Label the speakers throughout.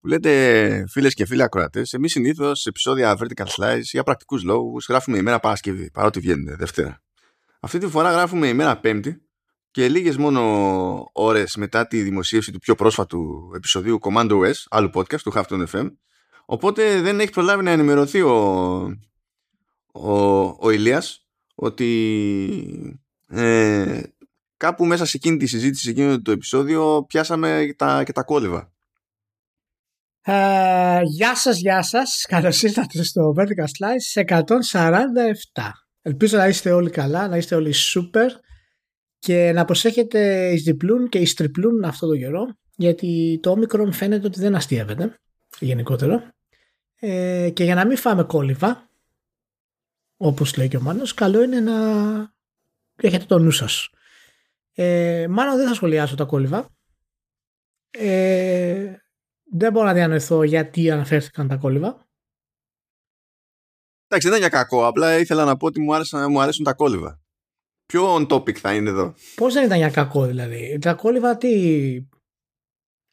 Speaker 1: που λέτε φίλες και φίλοι ακροατές, εμείς συνήθως σε επεισόδια Vertical Slice για πρακτικούς λόγους γράφουμε ημέρα Παρασκευή, παρότι βγαίνει Δευτέρα. Αυτή τη φορά γράφουμε ημέρα Πέμπτη και λίγες μόνο ώρες μετά τη δημοσίευση του πιο πρόσφατου επεισοδίου Commando S, άλλου podcast του Halfton FM, οπότε δεν έχει προλάβει να ενημερωθεί ο, ο, ο Ηλίας ότι ε, κάπου μέσα σε εκείνη τη συζήτηση, σε εκείνο το επεισόδιο, πιάσαμε τα, και τα κόλληβα.
Speaker 2: Ε, γεια σας, γεια σας. Καλώς ήρθατε στο Vertical Slice 147. Ελπίζω να είστε όλοι καλά, να είστε όλοι super και να προσέχετε εις διπλούν και εις τριπλούν αυτό το καιρό γιατί το όμικρον φαίνεται ότι δεν αστείευεται γενικότερο ε, και για να μην φάμε κόλληβα όπως λέει και ο Μάνος καλό είναι να έχετε το νου σας. Ε, μάλλον δεν θα σχολιάσω τα κόλληβα. Ε, δεν μπορώ να διανοηθώ γιατί αναφέρθηκαν τα κόλληβα.
Speaker 1: Εντάξει, δεν είναι για κακό. Απλά ήθελα να πω ότι μου, άρεσαν, μου αρέσουν τα κόλληβα. Ποιο on topic θα είναι εδώ;
Speaker 2: Πώς δεν ήταν για κακό δηλαδή; Τα κόλληβα τι.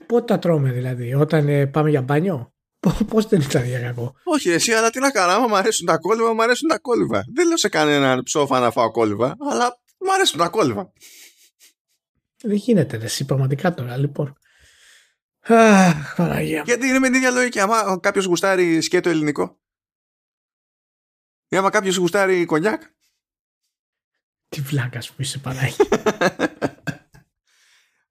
Speaker 2: Πότε τα τρώμε δηλαδή, όταν ε, πάμε για μπάνιο; Πώ δεν ήταν για κακό;
Speaker 1: Όχι, εσύ, αλλά τι να κάνω; Άμα μου αρέσουν τα κόλληβα, μου αρέσουν τα κόλληβα. Δεν λέω σε κανέναν ψόφα να φάω κόλληβα, αλλά μου αρέσουν τα κόλληβα.
Speaker 2: Δεν γίνεται, εσύ πραγματικά τώρα, λοιπόν. Αχ, Παναγία.
Speaker 1: Γιατί είναι με την ίδια λογική. Άμα κάποιος γουστάρει σκέτο ελληνικό. Ή άμα κάποιος γουστάρει κονιάκ.
Speaker 2: Τι βλάκα που είσαι, Παναγία.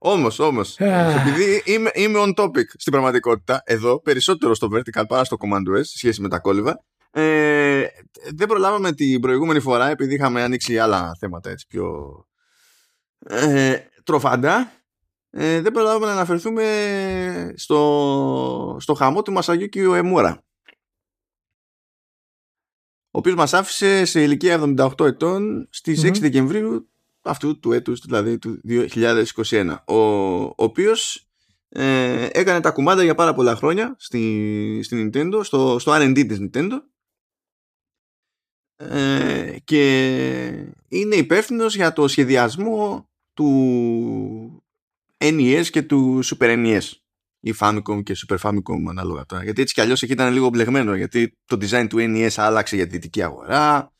Speaker 1: Όμως, όμως, επειδή είμαι, είμαι on topic στην πραγματικότητα, εδώ περισσότερο στο vertical παρά στο command S σε σχέση με τα κόλληβα, ε, δεν προλάβαμε την προηγούμενη φορά επειδή είχαμε ανοίξει άλλα θέματα έτσι πιο ε, τροφαντά ε, δεν προλάβαμε να αναφερθούμε στο, στο χαμό του Μασαγιούκη Εμούρα ο οποίος μας άφησε σε ηλικία 78 ετών στις 6 Δεκεμβρίου αυτού του έτους, δηλαδή του 2021 ο, ο οποίος ε, έκανε τα κουμάντα για πάρα πολλά χρόνια στη, στη Nintendo, στο, στο R&D της Nintendo. Ε, και είναι υπεύθυνος για το σχεδιασμό του NES και του Super NES ή Famicom και Super Famicom ανάλογα τώρα. Γιατί έτσι κι αλλιώς εκεί ήταν λίγο μπλεγμένο γιατί το design του NES άλλαξε για τη δυτική αγορά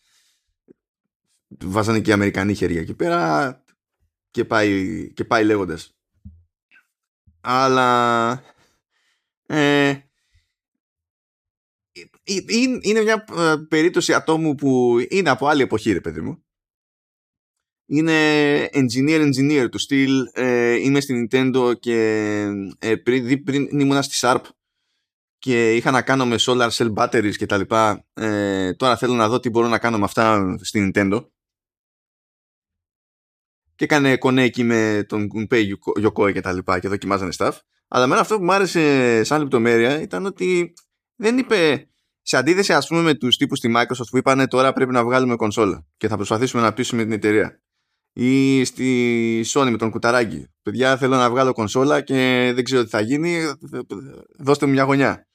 Speaker 1: βάζανε και οι Αμερικανοί χέρια εκεί πέρα και πάει, και πάει λέγοντας. Αλλά ε, είναι μια ε, περίπτωση ατόμου που είναι από άλλη εποχή ρε παιδί μου είναι engineer engineer του στυλ. Ε, είμαι στην Nintendo και ε, πριν, πριν ήμουνα στη Sharp και είχα να κάνω με solar cell batteries και τα λοιπά. Ε, τώρα θέλω να δω τι μπορώ να κάνω με αυτά στην Nintendo. Και έκανε κονέ εκεί με τον Gunpei Yokoi και τα λοιπά και δοκιμάζανε stuff. Αλλά μένα αυτό που μου άρεσε σαν λεπτομέρεια ήταν ότι δεν είπε σε αντίθεση ας πούμε με τους τύπους στη Microsoft που είπανε τώρα πρέπει να βγάλουμε κονσόλα και θα προσπαθήσουμε να πείσουμε την εταιρεία ή στη Sony με τον κουταράκι. Παιδιά, θέλω να βγάλω κονσόλα και δεν ξέρω τι θα γίνει. Δώστε μου μια γωνιά.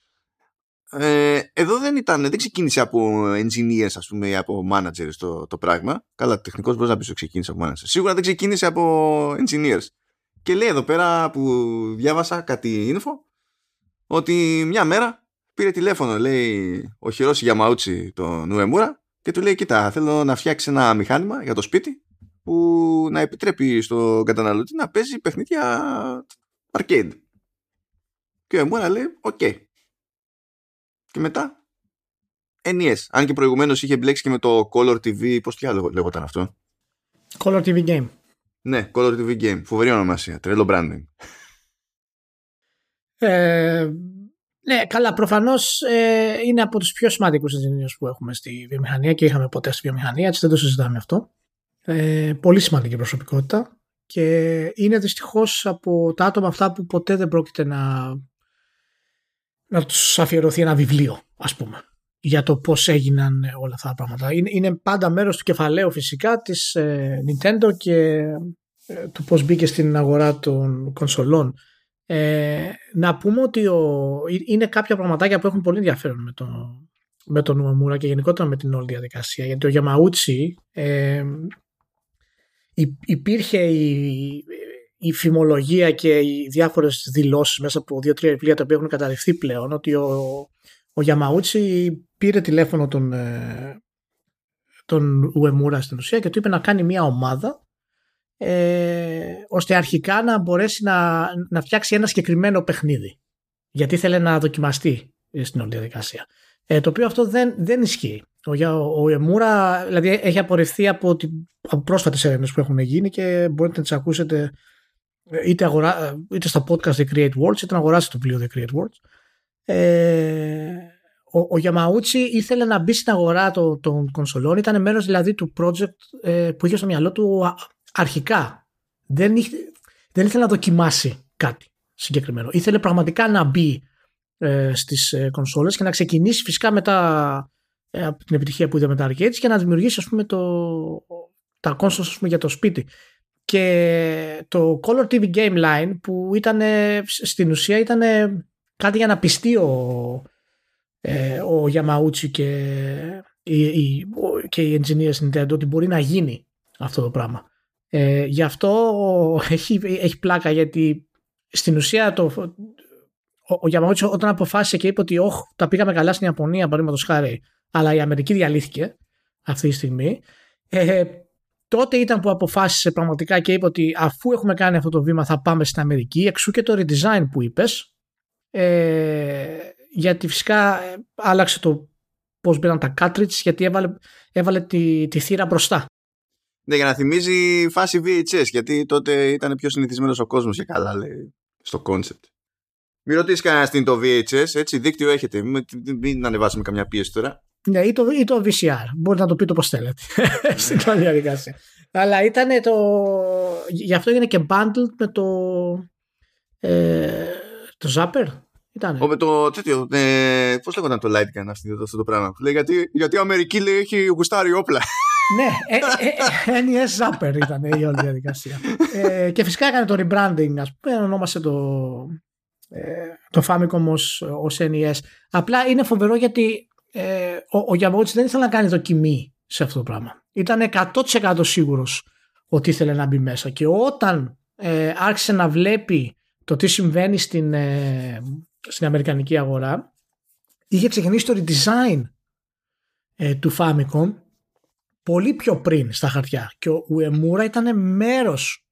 Speaker 1: Ε, εδώ δεν ήταν, δεν ξεκίνησε από engineers ας πούμε ή από managers το, το πράγμα. Καλά, τεχνικός μπορείς να πεις ότι ξεκίνησε από managers. Σίγουρα δεν ξεκίνησε από engineers. Και λέει εδώ πέρα που διάβασα κάτι info ότι μια μέρα πήρε τηλέφωνο λέει ο Χιρόσι Γιαμαούτσι τον Ουεμούρα και του λέει κοίτα θέλω να φτιάξεις ένα μηχάνημα για το σπίτι που να επιτρέπει στον καταναλωτή να παίζει παιχνίδια arcade. Και ο Εμούρα λέει, οκ. Και μετά, NES. Αν και προηγουμένως είχε μπλέξει και με το Color TV, πώς πια λέγονταν αυτό;
Speaker 2: Color TV Game.
Speaker 1: Ναι, Color TV Game. Φοβερή ονομασία. Τρελό branding.
Speaker 2: Ε, ναι, καλά. Προφανώς ε, είναι από τους πιο σημαντικούς engineers που έχουμε στη βιομηχανία και είχαμε ποτέ στη βιομηχανία. Έτσι δεν το συζητάμε αυτό. Ε, πολύ σημαντική προσωπικότητα και είναι δυστυχώς από τα άτομα αυτά που ποτέ δεν πρόκειται να, να τους αφιερωθεί ένα βιβλίο ας πούμε για το πώς έγιναν όλα αυτά τα πράγματα. Είναι, είναι πάντα μέρος του κεφαλαίου φυσικά της ε, Nintendo και ε, του πώς μπήκε στην αγορά των κονσολών. Ε, να πούμε ότι ο, είναι κάποια πραγματάκια που έχουν πολύ ενδιαφέρον με, το, με τον Ουαμούρα και γενικότερα με την όλη διαδικασία. Γιατί ο Γιαμαούτσι ε, υπήρχε η, η φημολογία και οι διάφορες δηλώσεις μέσα από δύο-τρία βιβλία τα οποία έχουν καταρριφθεί πλέον ότι ο, ο Γιαμαούτσι πήρε τηλέφωνο τον, ε, τον Ουεμούρα στην ουσία και του είπε να κάνει μια ομάδα ε, ώστε αρχικά να μπορέσει να, να φτιάξει ένα συγκεκριμένο παιχνίδι γιατί ήθελε να δοκιμαστεί στην όλη διαδικασία. Ε, το οποίο αυτό δεν, δεν ισχύει. Ο, ο Εμούρα δηλαδή έχει απορριφθεί από, την, από πρόσφατες έρευνες που έχουν γίνει και μπορείτε να τις ακούσετε είτε, αγορά, είτε στα podcast The Create Worlds είτε να αγοράσετε το βιβλίο The Create Worlds. Ε, ο, ο Γιαμαούτσι ήθελε να μπει στην αγορά των, των κονσολών, ήταν μέρος δηλαδή του project ε, που είχε στο μυαλό του αρχικά. Δεν, είχε, δεν ήθελε να δοκιμάσει κάτι συγκεκριμένο. Ήθελε πραγματικά να μπει ε, στις ε, κονσόλες και να ξεκινήσει φυσικά μετά ε, από την επιτυχία που είδε με τα arcades και να δημιουργήσει ας πούμε το, τα consoles για το σπίτι. Και το Color TV Game Line που ήταν στην ουσία ήταν κάτι για να πιστεί ο, ε, ο Yamauchi και οι, οι, και οι engineers Nintendo ότι μπορεί να γίνει αυτό το πράγμα. Ε, γι' αυτό έχει, έχει πλάκα γιατί στην ουσία το, ο, ο Yamauchi όταν αποφάσισε και είπε ότι όχι, τα πήγαμε καλά στην Ιαπωνία παραδείγματος χάρη αλλά η Αμερική διαλύθηκε αυτή τη στιγμή ε, τότε ήταν που αποφάσισε πραγματικά και είπε ότι αφού έχουμε κάνει αυτό το βήμα θα πάμε στην Αμερική εξού και το redesign που είπες ε, γιατί φυσικά ε, άλλαξε το πώς μπαίναν τα cartridge γιατί έβαλε, έβαλε τη, τη θύρα μπροστά.
Speaker 1: Ναι, για να θυμίζει φάση VHS, γιατί τότε ήταν πιο συνηθισμένος ο κόσμος και καλά, λέει, στο concept. Μην ρωτήσεις κανένα τι είναι το VHS, έτσι, δίκτυο έχετε. Μην, μην ανεβάσουμε καμιά πίεση τώρα.
Speaker 2: Ναι, ή το, ή το VCR. Μπορείτε να το πείτε όπως θέλετε. Στην όλη διαδικασία. Αλλά ήταν το. Γι' αυτό έγινε και bundled με το. Ε, το Zapper.
Speaker 1: Ήταν. Ο, με το τέτοιο. Ε, Πώς λέγονταν το Light Gun αυτό, αυτό το πράγμα. Λέει, γιατί, γιατί η Αμερική λέει, έχει γουστάρει όπλα.
Speaker 2: ναι, ε, ε, NES Zapper ήταν η όλη διαδικασία. ε, και φυσικά έκανε το rebranding, ας πούμε, ονόμασε το, ε, το Famicom ως, ως NES. Απλά είναι φοβερό γιατί ε, ο, ο δεν ήθελε να κάνει δοκιμή σε αυτό το πράγμα. Ήταν 100% σίγουρος ότι ήθελε να μπει μέσα και όταν ε, άρχισε να βλέπει το τι συμβαίνει στην, ε, στην αμερικανική αγορά είχε ξεκινήσει το redesign ε, του Famicom πολύ πιο πριν στα χαρτιά και ο Uemura ήταν μέρος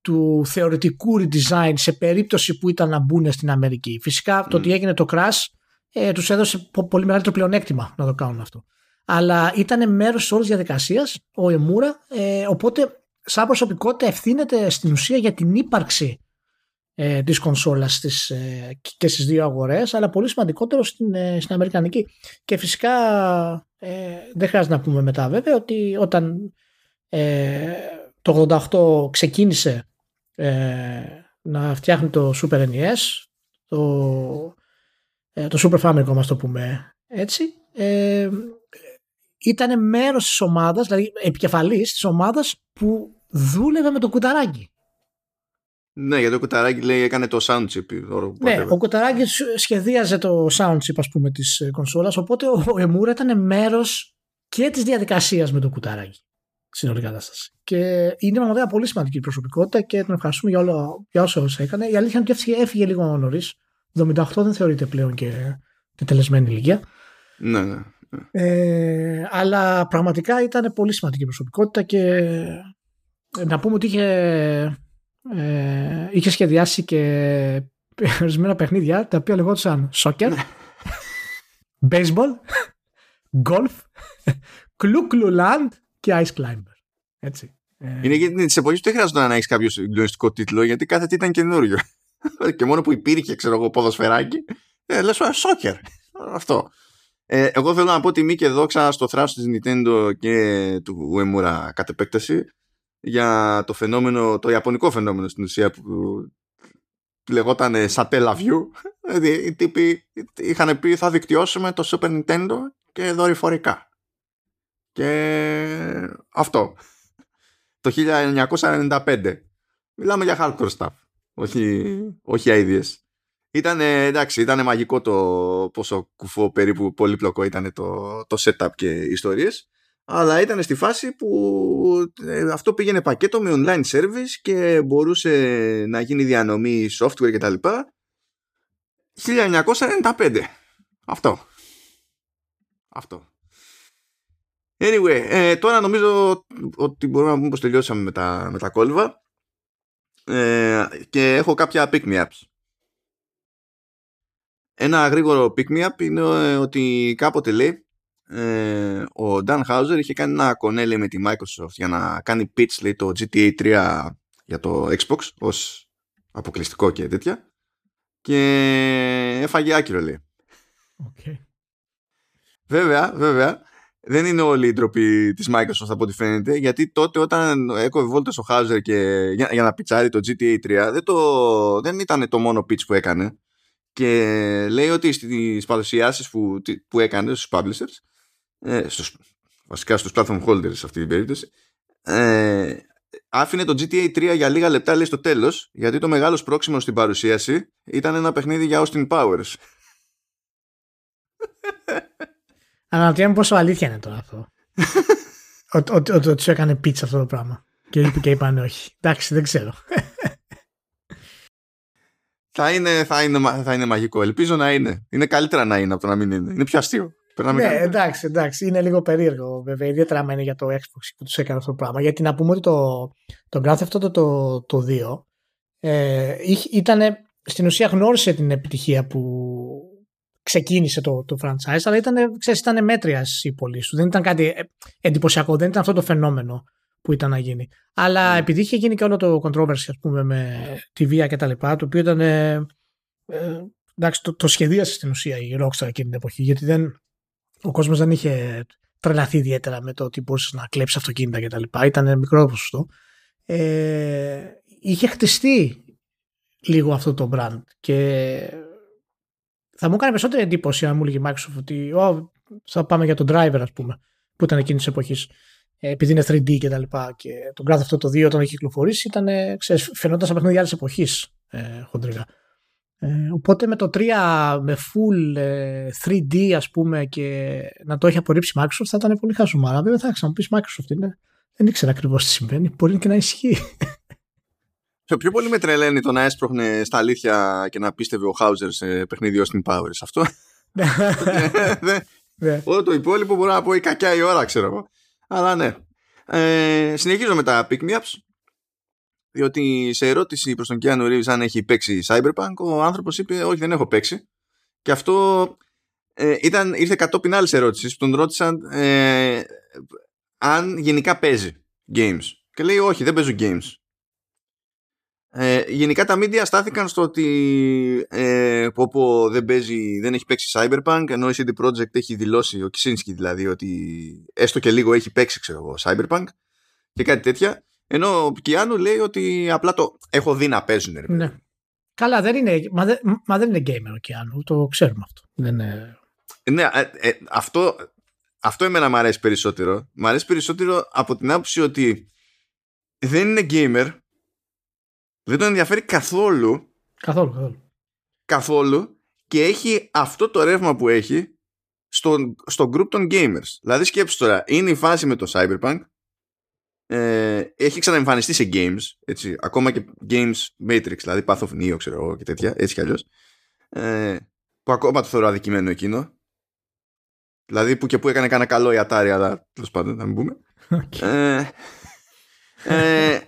Speaker 2: του θεωρητικού redesign σε περίπτωση που ήταν να μπουν στην Αμερική. Φυσικά το ότι έγινε το crash ε, τους έδωσε πολύ μεγαλύτερο πλεονέκτημα να το κάνουν αυτό. Αλλά ήταν μέρος της όλης διαδικασίας ο Εμούρα, ε, οπότε σαν προσωπικότητα ευθύνεται στην ουσία για την ύπαρξη ε, της κονσόλας στις, ε, και στις δύο αγορές αλλά πολύ σημαντικότερο στην, ε, στην Αμερικανική και φυσικά ε, δεν χρειάζεται να πούμε μετά βέβαια ότι όταν ε, το 88 ξεκίνησε να φτιάχνει το Super NES το, το Super Famicom ας το πούμε έτσι ήταν μέρος της ομάδας δηλαδή επικεφαλής της ομάδας που δούλευε με το κουταράκι
Speaker 1: ναι, γιατί ο Κουταράκη λέει έκανε το sound chip.
Speaker 2: Ναι, ο Κουταράκη σχεδίαζε το sound chip ας πούμε της ε, κονσόλας, οπότε ο Εμούρα ήταν μέρος και της διαδικασίας με το Κουταράκη στην κατάσταση. Και είναι πραγματικά πολύ σημαντική η προσωπικότητα και τον ευχαριστούμε για, όλο, για όσο έκανε. Η αλήθεια είναι ότι έφυγε λίγο νωρίς. 78 δεν θεωρείται πλέον και τελεσμένη ηλικία.
Speaker 1: Ναι, ναι. ναι.
Speaker 2: Ε, αλλά πραγματικά ήταν πολύ σημαντική η προσωπικότητα και να πούμε ότι είχε ε, είχε σχεδιάσει και ορισμένα παιχνίδια τα οποία λεγόντουσαν soccer, baseball, golf, κλουκλουλάντ και ice climber. Έτσι.
Speaker 1: Ε, Είναι γιατί τη εποχή που δεν χρειάζεται να έχεις κάποιο συγκλονιστικό τίτλο, γιατί κάθε τι ήταν καινούριο. και μόνο που υπήρχε, ξέρω εγώ, ποδοσφαιράκι, ε, λες soccer. Αυτό. Ε, εγώ θέλω να πω τιμή και δόξα στο θράσος της Nintendo και του Uemura κατ' επέκταση για το φαινόμενο, το ιαπωνικό φαινόμενο στην ουσία που λεγόταν Satella View. Δηλαδή οι τύποι είχαν πει θα δικτυώσουμε το Super Nintendo και δορυφορικά. Και αυτό. Το 1995. Μιλάμε για hardcore stuff. Όχι, όχι ideas. Ήταν εντάξει, ήταν μαγικό το πόσο κουφό περίπου πολύπλοκο ήταν το, το setup και οι ιστορίες. αλλά ήταν στη φάση που ε, αυτό πήγαινε πακέτο με online service και μπορούσε να γίνει διανομή software κτλ. 1995. Αυτό. Αυτό. Anyway, ε, τώρα νομίζω ότι μπορούμε να πούμε πως τελειώσαμε με τα, με τα κόλβα ε, και έχω κάποια pick me ups. Ένα γρήγορο pick me up είναι ε, ότι κάποτε λέει ε, ο Dan Houser είχε κάνει ένα κονέλι με τη Microsoft για να κάνει pitch λέει, το GTA 3 για το Xbox ως αποκλειστικό και τέτοια και έφαγε άκυρο λέει.
Speaker 2: Okay.
Speaker 1: Βέβαια, βέβαια, δεν είναι όλη η ντροπή της Microsoft από ό,τι φαίνεται, γιατί τότε όταν έκοβε βόλτες ο Hauser και, για, για να πιτσάρει το GTA 3, δεν, το, δεν ήταν το μόνο pitch που έκανε. Και λέει ότι στις παρουσιάσεις που, που έκανε στους publishers, ε, στους, βασικά στους platform holders σε αυτή την περίπτωση, ε, άφηνε το GTA 3 για λίγα λεπτά λέει στο τέλος, γιατί το μεγάλο σπρόξιμο στην παρουσίαση ήταν ένα παιχνίδι για Austin Powers.
Speaker 2: Αναρωτιέμαι πόσο αλήθεια είναι τώρα αυτό. Ότι ότι του έκανε πίτσα αυτό το πράγμα. Και είπε και είπαν όχι. Εντάξει, δεν ξέρω.
Speaker 1: θα, είναι, θα, είναι, θα είναι μαγικό. Ελπίζω να είναι. Είναι καλύτερα να είναι από το να μην είναι. Είναι πιο αστείο.
Speaker 2: Ναι, εντάξει, εντάξει. Είναι λίγο περίεργο βέβαια. Ιδιαίτερα μένει για το Xbox που τους έκανε αυτό το πράγμα. Γιατί να πούμε ότι το, το Grand Theft Auto το, το 2 ε, ήταν στην ουσία γνώρισε την επιτυχία που ξεκίνησε το, το franchise, αλλά ήταν, ξέρεις, ήταν μέτριας η πωλή σου. Δεν ήταν κάτι ε, εντυπωσιακό, δεν ήταν αυτό το φαινόμενο που ήταν να γίνει. Αλλά mm. επειδή είχε γίνει και όλο το controversy, ας πούμε, με τη βία και τα λοιπά, το οποίο ήταν. Ε, ε, εντάξει, το, το σχεδίασε στην ουσία η Rockstar εκείνη την εποχή, γιατί δεν, ο κόσμος δεν είχε τρελαθεί ιδιαίτερα με το ότι μπορούσες να κλέψεις αυτοκίνητα κτλ. Ήταν μικρό ποσοστό. Ε, είχε χτιστεί λίγο αυτό το brand και θα μου έκανε περισσότερη εντύπωση αν μου έλεγε η Microsoft ότι oh, θα πάμε για τον driver, ας πούμε, που ήταν εκείνης της εποχής. Ε, επειδή είναι 3D και τα λοιπά. Και τον Grand αυτό το 2 όταν έχει κυκλοφορήσει ήταν, ξέρεις, φαινόταν σαν παιχνίδι άλλης εποχής ε, χοντρικά. Ε, οπότε με το 3 με full ε, 3D ας πούμε και να το έχει απορρίψει η Microsoft θα ήταν πολύ χασουμάρα. Βέβαια θα ξαναπείς Microsoft είναι. Δεν ήξερα ακριβώς τι συμβαίνει. Μπορεί και να ισχύει.
Speaker 1: Πιο πολύ με τρελαίνει το να έσπροχνε στα αλήθεια και να πίστευε ο Χάουζερ σε παιχνίδι Austin Powers. Αυτό. Ναι. Όλο το υπόλοιπο μπορεί να πω η κακιά η ώρα, ξέρω εγώ. Αλλά ναι. Ε, συνεχίζω με τα pick me ups. Διότι σε ερώτηση προς τον Keanu Reeves αν έχει παίξει Cyberpunk, ο άνθρωπος είπε όχι δεν έχω παίξει. Και αυτό ε, ήταν, ήρθε κατόπιν άλλης ερώτησης που τον ρώτησαν ε, αν γενικά παίζει games. Και λέει όχι δεν παίζω games. Ε, γενικά τα media στάθηκαν στο ότι ε, πω, δεν, παίζει, δεν έχει παίξει Cyberpunk ενώ η CD Projekt έχει δηλώσει, ο Kisinski δηλαδή ότι έστω και λίγο έχει παίξει ξέρω εγώ Cyberpunk και κάτι τέτοια. Ενώ ο Κιάνου λέει ότι απλά το έχω δει να παίζουν
Speaker 2: ναι. Καλά δεν είναι, μα, δεν, μα δεν είναι gamer ο Κιάνου το ξέρουμε αυτό. Δεν είναι...
Speaker 1: Ναι, ε, ε, αυτό, αυτό εμένα μου αρέσει περισσότερο. Μου αρέσει περισσότερο από την άποψη ότι δεν είναι gamer δεν τον ενδιαφέρει καθόλου.
Speaker 2: Καθόλου, καθόλου.
Speaker 1: Καθόλου και έχει αυτό το ρεύμα που έχει στο, στο group των gamers. Δηλαδή σκέψου τώρα, είναι η φάση με το Cyberpunk, ε, έχει ξαναεμφανιστεί σε games, έτσι, ακόμα και games Matrix, δηλαδή Path of Neo, ξέρω εγώ και τέτοια, έτσι κι αλλιώς, ε, που ακόμα το θεωρώ αδικημένο εκείνο. Δηλαδή που και που έκανε κανένα καλό η Atari, αλλά τέλος πάντων, να μην πούμε. Okay. Ε, ε, ε,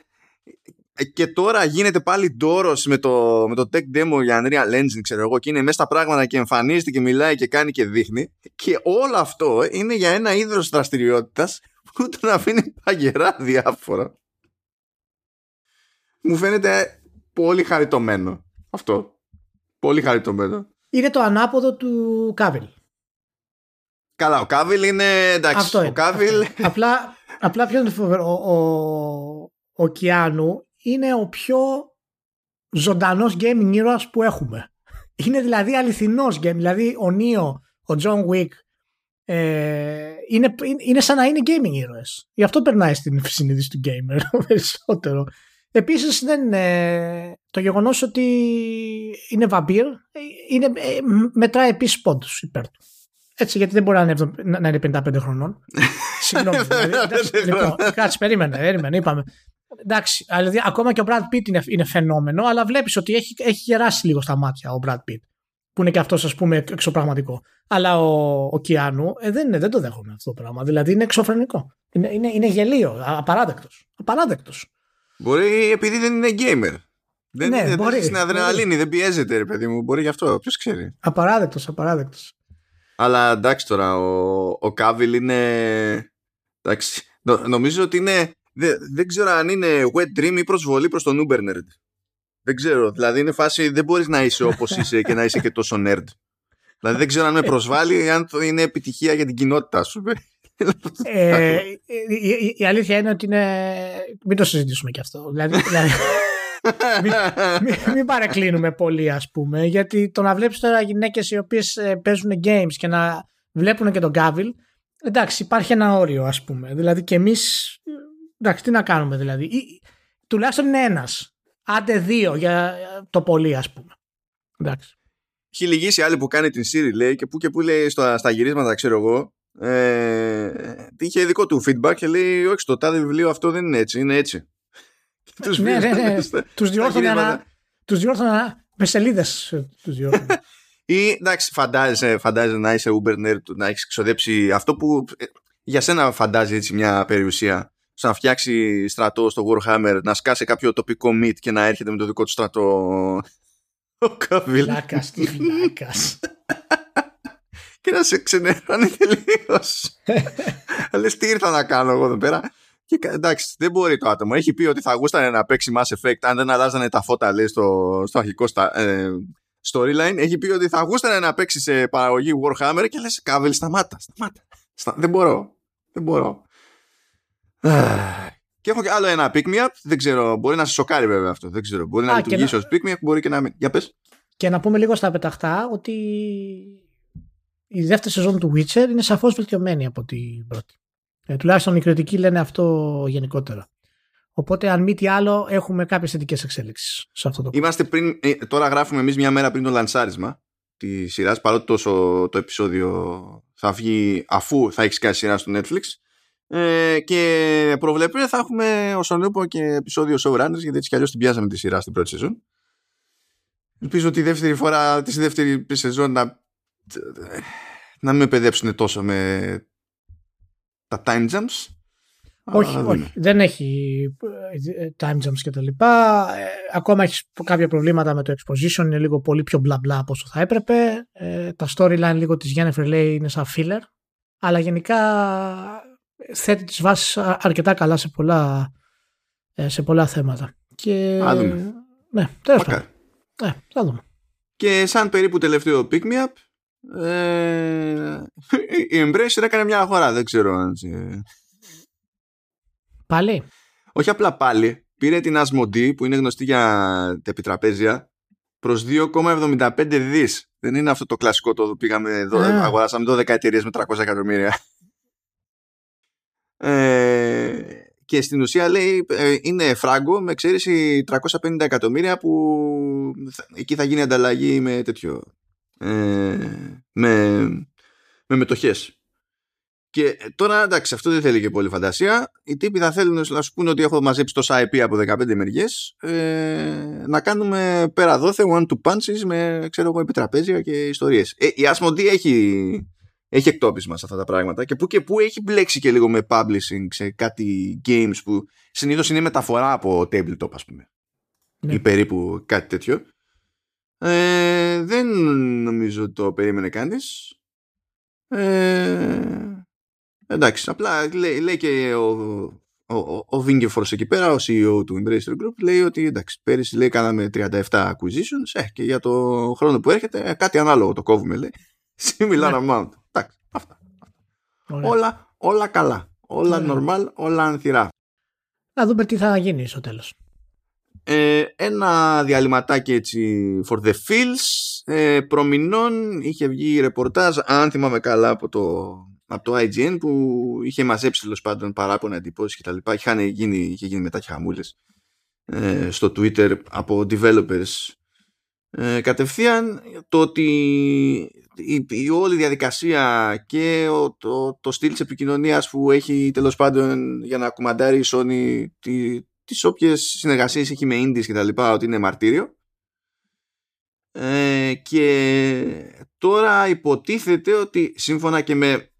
Speaker 1: και τώρα γίνεται πάλι ντόρος με το, με το tech demo για Unreal Engine, ξέρω εγώ, και είναι μέσα στα πράγματα και εμφανίζεται και μιλάει και κάνει και δείχνει. Και όλο αυτό είναι για ένα είδος δραστηριότητας που τον αφήνει παγερά διάφορα. Μου φαίνεται πολύ χαριτωμένο αυτό. Πολύ χαριτωμένο.
Speaker 2: Είναι το ανάποδο του Κάβιλ.
Speaker 1: Καλά, ο Κάβιλ είναι εντάξει.
Speaker 2: Αυτό είναι,
Speaker 1: ο Κάβιλ...
Speaker 2: Απλά, απλά ποιος είναι το φοβερό. Ο, ο, ο Κιάνου είναι ο πιο ζωντανός gaming ήρωας που έχουμε. Είναι δηλαδή αληθινός game. Δηλαδή ο Νίο, ο John Wick ε, είναι, είναι σαν να είναι gaming ήρωες. Γι' αυτό περνάει στην συνείδηση του gamer περισσότερο. Επίσης δεν είναι, το γεγονός ότι είναι βαμπύρ είναι, ε, μετράει επίσης πόντους υπέρ του. Έτσι γιατί δεν μπορεί να είναι, να είναι 55 χρονών. συγγνώμη. δηλαδή, εντάξει, λοιπόν, κάτσε, περίμενε, περίμενε, είπαμε. Εντάξει, δηλαδή, ακόμα και ο Brad Pitt είναι, είναι φαινόμενο, αλλά βλέπεις ότι έχει, έχει γεράσει λίγο στα μάτια ο Brad Pitt. Που είναι και αυτός, ας πούμε, εξωπραγματικό. Αλλά ο, ο Κιάνου ε, δεν, είναι, δεν το δέχομαι αυτό το πράγμα. Δηλαδή είναι εξωφρενικό. Είναι, είναι, είναι γελίο, απαράδεκτος. Απαράδεκτος.
Speaker 1: Μπορεί επειδή δεν είναι gamer. Δεν
Speaker 2: Ναι,
Speaker 1: είναι
Speaker 2: μπορεί.
Speaker 1: στην αδρεναλίνη, δεν πιέζεται, ρε παιδί μου. Μπορεί γι' αυτό. Ποιος ξέρει.
Speaker 2: Απαράδεκτος, απαράδεκτος.
Speaker 1: Αλλά εντάξει τώρα, ο, ο Κάβιλ είναι. Εντάξει, νο- νομίζω ότι είναι. Δεν, δεν ξέρω αν είναι wet dream ή προσβολή προς τον Uber Nerd. Δεν ξέρω. Δηλαδή είναι φάση δεν μπορείς να είσαι όπως είσαι και να είσαι και τόσο nerd. Δηλαδή δεν ξέρω αν με προσβάλλει ή αν το είναι επιτυχία για την κοινότητα σου.
Speaker 2: Ε, η, η- η αλήθεια είναι ότι είναι. Μην το συζητήσουμε κι αυτό. Δηλαδή, δηλαδή μην, μην, μην παρεκκλίνουμε πολύ, ας πούμε, γιατί το να βλέπεις τώρα γυναίκες οι οποίες παίζουν games και να βλέπουν και τον Κάβιλ, εντάξει, υπάρχει ένα όριο, ας πούμε. Δηλαδή και εμείς. Εντάξει, τι να κάνουμε δηλαδή. Ή, τουλάχιστον είναι ένας. Άντε δύο για το πολύ, ας πούμε. Εντάξει.
Speaker 1: Έχει λυγίσει άλλη που κάνει την Siri λέει και που και που λέει στα, στα γυρίσματα ξέρω εγώ ε, είχε δικό του feedback και λέει όχι στο τάδε βιβλίο αυτό δεν είναι έτσι, είναι έτσι. Και τους
Speaker 2: ναι, ναι, ναι.
Speaker 1: βγήκαν στα-
Speaker 2: Τους
Speaker 1: στα
Speaker 2: διόρθωνα,
Speaker 1: γυρίσματα.
Speaker 2: τους διόρθωνα με σελίδες ε, τους διόρθωνα.
Speaker 1: Ή εντάξει, φαντάζεσαι, φαντάζεσαι να είσαι Uber nerd, να έχεις ξοδέψει αυτό που ε, για σένα φαντάζει έτσι μια περιουσία. Στο να φτιάξει στρατό στο Warhammer, να σκάσει κάποιο τοπικό meet και να έρχεται με το δικό του στρατό ο Καβίλ
Speaker 2: Φλάκας, τι φλάκας.
Speaker 1: και να σε ξενερώνει τελείως. Λες τι ήρθα να κάνω εγώ εδώ πέρα. Και κα- εντάξει, δεν μπορεί το άτομο. Έχει πει ότι θα γούστανε να παίξει Mass Effect αν δεν αλλάζανε τα φώτα, λέει, στο, στο αρχικό στα, ε, storyline. Έχει πει ότι θα γούστανε να παίξει σε παραγωγή Warhammer και λες, Κάβελ, σταμάτα, σταμάτα. Στα, δεν μπορώ. Δεν μπορώ. Αχ. Και έχω και άλλο ένα pick me up. Δεν ξέρω, μπορεί να σε σοκάρει βέβαια αυτό. Δεν ξέρω. Μπορεί να
Speaker 2: Α, και
Speaker 1: λειτουργήσει
Speaker 2: να-
Speaker 1: ως pick me up, μπορεί και να μην. Για πες.
Speaker 2: Και να πούμε λίγο στα πεταχτά ότι η δεύτερη σεζόν του Witcher είναι σαφώς βελτιωμένη από την πρώτη. Ε, τουλάχιστον οι κριτικοί λένε αυτό γενικότερα. Οπότε αν μη τι άλλο έχουμε κάποιες θετικές εξέλιξεις σε αυτό το πράγμα.
Speaker 1: Είμαστε πριν, ε, τώρα γράφουμε εμείς μια μέρα πριν το λανσάρισμα της σειράς, παρότι τόσο το επεισόδιο θα βγει αφού θα έχεις κάνει σειρά στο Netflix. Ε, και προβλέπετε θα έχουμε όσον είπα και επεισόδιο showrunners γιατί έτσι κι αλλιώς την πιάσαμε τη σειρά στην πρώτη σεζόν. Ελπίζω τη δεύτερη φορά, της δεύτερης σεζόν να, να μην με παιδέψουν τόσο με τα time jumps.
Speaker 2: Όχι,
Speaker 1: Αλλά
Speaker 2: όχι. Δεν έχει ε, time jumps και τα λοιπά. Ε, ακόμα έχεις κάποια προβλήματα με το exposition. Είναι λίγο πολύ πιο μπλα μπλα από όσο θα έπρεπε. Ε, τα storyline λίγο της Jennifer λέει είναι σαν filler. Αλλά γενικά θέτει τις βάσεις α- αρκετά καλά σε πολλά, ε, σε πολλά θέματα. Και,
Speaker 1: Α, δούμε.
Speaker 2: Ναι, τέλος
Speaker 1: Μακάρι.
Speaker 2: πάντων. Ναι, θα δούμε.
Speaker 1: Και σαν περίπου τελευταίο pick me up, ε, η Embracer έκανε μια αγορά. Δεν ξέρω αν. σε-
Speaker 2: Πάλι;
Speaker 1: Όχι απλά πάλι. Πήρε την Asmodee που είναι γνωστή για τα επιτραπέζια προς 2,75 δις. Δεν είναι αυτό το κλασικό το πήγαμε εδώ,
Speaker 2: Α.
Speaker 1: αγοράσαμε 12 εταιρείες με 300 εκατομμύρια. Ε, και στην ουσία λέει ε, είναι φράγκο με εξαίρεση 350 εκατομμύρια που θα- εκεί θα γίνει ανταλλαγή με τέτοιο ε, με, με μετοχές. Και τώρα εντάξει αυτό δεν θέλει και πολύ φαντασία. Οι τύποι θα θέλουν να σου πούνε ότι έχω μαζέψει τόσα IP από 15 μεριές ε, να κάνουμε πέρα δόθε one to punches με ξέρω εγώ επιτραπέζια και ιστορίες. Ε, η Asmodee έχει έχει εκτόπισμα σε αυτά τα πράγματα και που και που έχει μπλέξει και λίγο με publishing σε κάτι games που συνήθως είναι μεταφορά από tabletop ας πούμε.
Speaker 2: Ναι.
Speaker 1: ή περίπου κάτι τέτοιο. Ε, δεν νομίζω ότι το περίμενε κανείς. Ε, εντάξει απλά λέει, λέει και ο, ο, ο, ο Βίγκεφορς εκεί πέρα ο CEO του Embracer Group λέει ότι εντάξει πέρυσι λέει κάναμε 37 acquisitions. Ε, και για το χρόνο που έρχεται ε, κάτι ανάλογο το κόβουμε λέει. Similar amount. εντάξει αυτά
Speaker 2: Ωραία.
Speaker 1: όλα, όλα καλά όλα
Speaker 2: Ωραία.
Speaker 1: normal όλα ανθυρά
Speaker 2: Να δούμε τι θα γίνει στο τέλος.
Speaker 1: Ε, ένα διαλυματάκι έτσι for the feels ε, προμηνών είχε βγει ρεπορτάζ αν θυμάμαι καλά από το, από το IGN που είχε μαζέψει τέλος πάντων παράπονα εντυπώσεις και τα λοιπά είχαν γίνει, είχε γίνει μετά και χαμούλες ε, στο Twitter από developers ε, κατευθείαν το ότι η, η όλη διαδικασία και ο, το, το στυλ της επικοινωνίας που έχει τέλος πάντων για να κουμαντάρει η Sony τι, τις όποιες συνεργασίες έχει με indies και τα λοιπά ότι είναι μαρτύριο. Ε, και τώρα υποτίθεται ότι σύμφωνα και με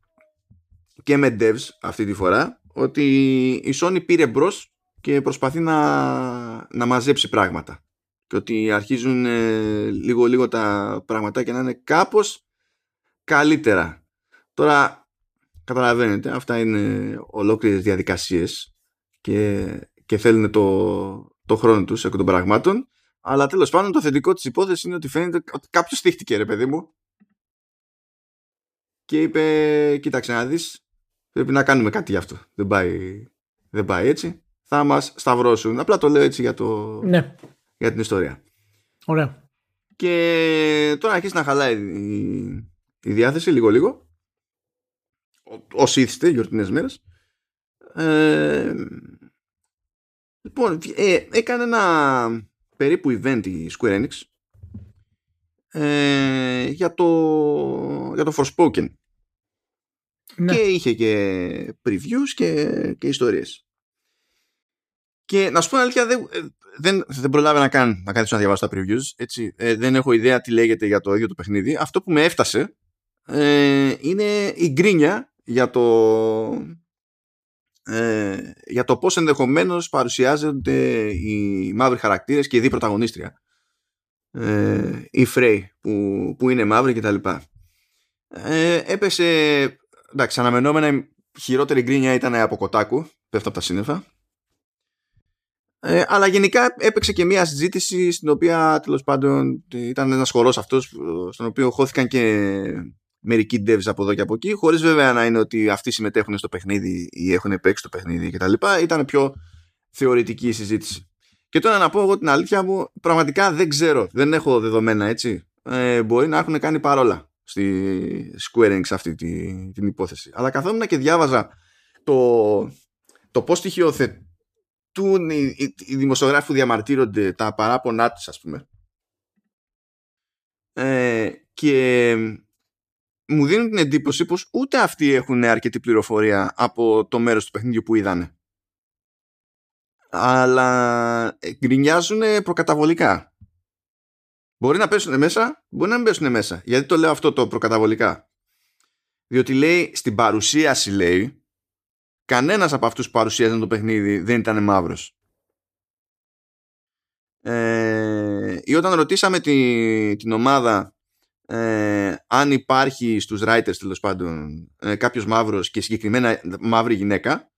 Speaker 1: και με devs αυτή τη φορά ότι η Sony πήρε μπρος και προσπαθεί να, να μαζέψει πράγματα και ότι αρχίζουν ε, λίγο λίγο τα πραγματάκια να είναι κάπως καλύτερα. Τώρα καταλαβαίνετε αυτά είναι ολόκληρες διαδικασίες και, και θέλουν το, το χρόνο τους εκ των πραγμάτων αλλά τέλος πάντων το θετικό της υπόθεσης είναι ότι φαίνεται ότι κάποιος στήχτηκε ρε παιδί μου και είπε κοίταξε να δεις πρέπει να κάνουμε κάτι γι' αυτό. Δεν πάει, δεν πάει έτσι. Θα μας σταυρώσουν. Απλά το λέω έτσι για, το,
Speaker 2: ναι.
Speaker 1: Για την ιστορία.
Speaker 2: Ωραία.
Speaker 1: Και τώρα αρχίσει να χαλάει η, η διάθεση λίγο-λίγο. Όσοι ήθιστε γιορτινές μέρες. Ε, λοιπόν, ε, έκανε ένα περίπου event η Square Enix ε, για, το, για το Forspoken. Ναι. Και είχε και previews και, και ιστορίες. Και να σου πω αλήθεια, δεν, δεν, δεν προλάβαινα καν να κάτσω να διαβάσω τα previews. Έτσι. Ε, δεν έχω ιδέα τι λέγεται για το ίδιο το παιχνίδι. Αυτό που με έφτασε ε, είναι η γκρίνια για το, ε, για το πώς ενδεχομένως παρουσιάζονται οι μαύροι χαρακτήρες και οι δύο πρωταγωνίστρια. Ε, η Frey που, που είναι μαύρη κτλ. Ε, έπεσε εντάξει, αναμενόμενα η χειρότερη γκρίνια ήταν από κοτάκου, πέφτω από τα σύννεφα. Ε, αλλά γενικά έπαιξε και μια συζήτηση στην οποία τέλος πάντων ήταν ένας χορός αυτός, στον οποίο χώθηκαν και μερικοί devs από εδώ και από εκεί, χωρίς βέβαια να είναι ότι αυτοί συμμετέχουν στο παιχνίδι ή έχουν παίξει το παιχνίδι κτλ. Ήταν πιο θεωρητική η συζήτηση. Και τώρα να πω εγώ την αλήθεια μου, πραγματικά δεν ξέρω, δεν έχω δεδομένα έτσι. Ε, μπορεί να έχουν κάνει παρόλα στη Square Enix αυτή την, την υπόθεση. Αλλά καθόμουν και διάβαζα το, το πώς στοιχειοθετούν οι, οι, οι δημοσιογράφοι που διαμαρτύρονται τα παράπονά τους ας πούμε ε, και μου δίνουν την εντύπωση πως ούτε αυτοί έχουν αρκετή πληροφορία από το μέρος του παιχνιδιού που είδανε αλλά γκρινιάζουν προκαταβολικά Μπορεί να πέσουν μέσα, μπορεί να μην πέσουν μέσα. Γιατί το λέω αυτό το προκαταβολικά. Διότι λέει στην παρουσίαση λέει κανένας από αυτούς που παρουσίαζαν το παιχνίδι δεν ήταν μαύρος. Ε, ή όταν ρωτήσαμε τη, την ομάδα ε, αν υπάρχει στους writers τέλος πάντων ε, κάποιος μαύρος και συγκεκριμένα μαύρη γυναίκα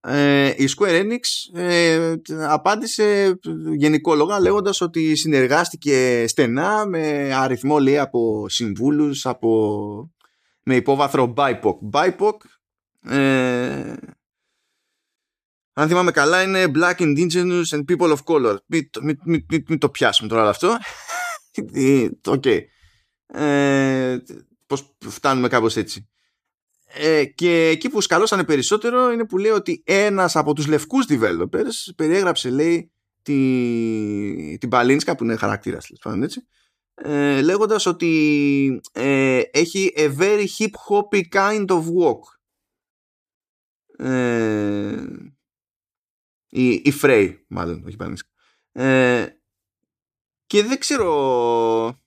Speaker 1: ε, η Square Enix ε, απάντησε γενικόλογα λέγοντας ότι συνεργάστηκε στενά με αριθμό λέει από συμβούλους από, με υπόβαθρο BIPOC. BIPOC ε, αν θυμάμαι καλά είναι Black Indigenous and People of Color. Μην, μην, μην, μην το πιάσουμε τώρα αυτό. OK. okay. ε, πώς φτάνουμε κάπως έτσι. Ε, και εκεί που σκαλώσανε περισσότερο είναι που λέει ότι ένας από τους λευκούς developers περιέγραψε λέει τη, την Παλίνσκα που είναι χαρακτήρας έτσι, ε, λέγοντας ότι ε, έχει a very hip hoppy kind of walk ε, η, η Frey μάλλον όχι Παλίνσκα ε, και δεν ξέρω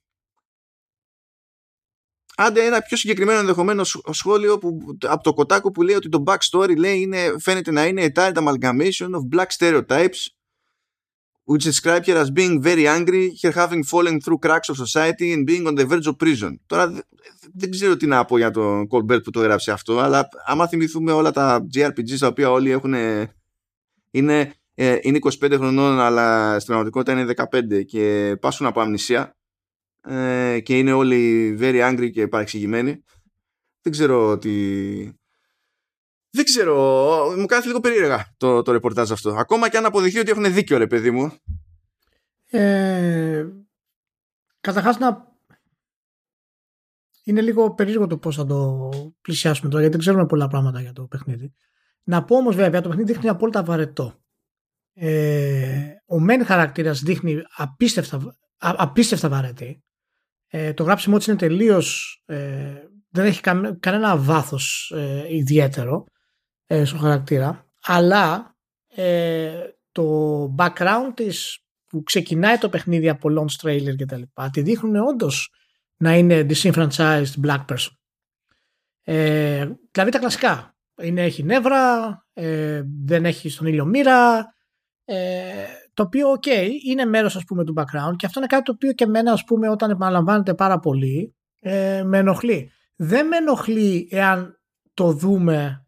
Speaker 1: Άντε ένα πιο συγκεκριμένο ενδεχομένω σχόλιο που, από το κοτάκο που λέει ότι το backstory λέει είναι, φαίνεται να είναι a tired amalgamation of black stereotypes which describe her as being very angry, her having fallen through cracks of society and being on the verge of prison. Τώρα δεν ξέρω τι να πω για τον Colbert που το έγραψε αυτό, αλλά άμα θυμηθούμε όλα τα JRPGs τα οποία όλοι έχουν είναι, ε, είναι 25 χρονών αλλά στην πραγματικότητα είναι 15 και πάσουν από αμνησία ε, και είναι όλοι very angry και παρεξηγημένοι. Δεν ξέρω τι... Δεν ξέρω, μου κάνει λίγο περίεργα το, το ρεπορτάζ αυτό. Ακόμα και αν αποδειχθεί ότι έχουν δίκιο ρε παιδί μου.
Speaker 2: Ε, καταρχάς να... Είναι λίγο περίεργο το πώς θα το πλησιάσουμε τώρα γιατί δεν ξέρουμε πολλά πράγματα για το παιχνίδι. Να πω όμως βέβαια το παιχνίδι δείχνει απόλυτα βαρετό. Ε, ο μεν χαρακτήρας δείχνει απίστευτα, απίστευτα βαρετή Ε, το γράψιμο της είναι τελείως ε, δεν έχει κανένα βάθος ε, ιδιαίτερο ε, στο χαρακτήρα αλλά ε, το background της που ξεκινάει το παιχνίδι από launch trailer και τα λοιπά τη δείχνουν όντως να είναι disenfranchised black person. Ε, δηλαδή τα κλασικά. Είναι, έχει νεύρα, ε, δεν έχει στον ήλιο μοίρα, ε, το οποίο, οκ, είναι μέρος ας πούμε του background και αυτό είναι κάτι το οποίο και εμένα ας πούμε όταν επαναλαμβάνεται πάρα πολύ ε, με ενοχλεί. Δεν με ενοχλεί εάν το δούμε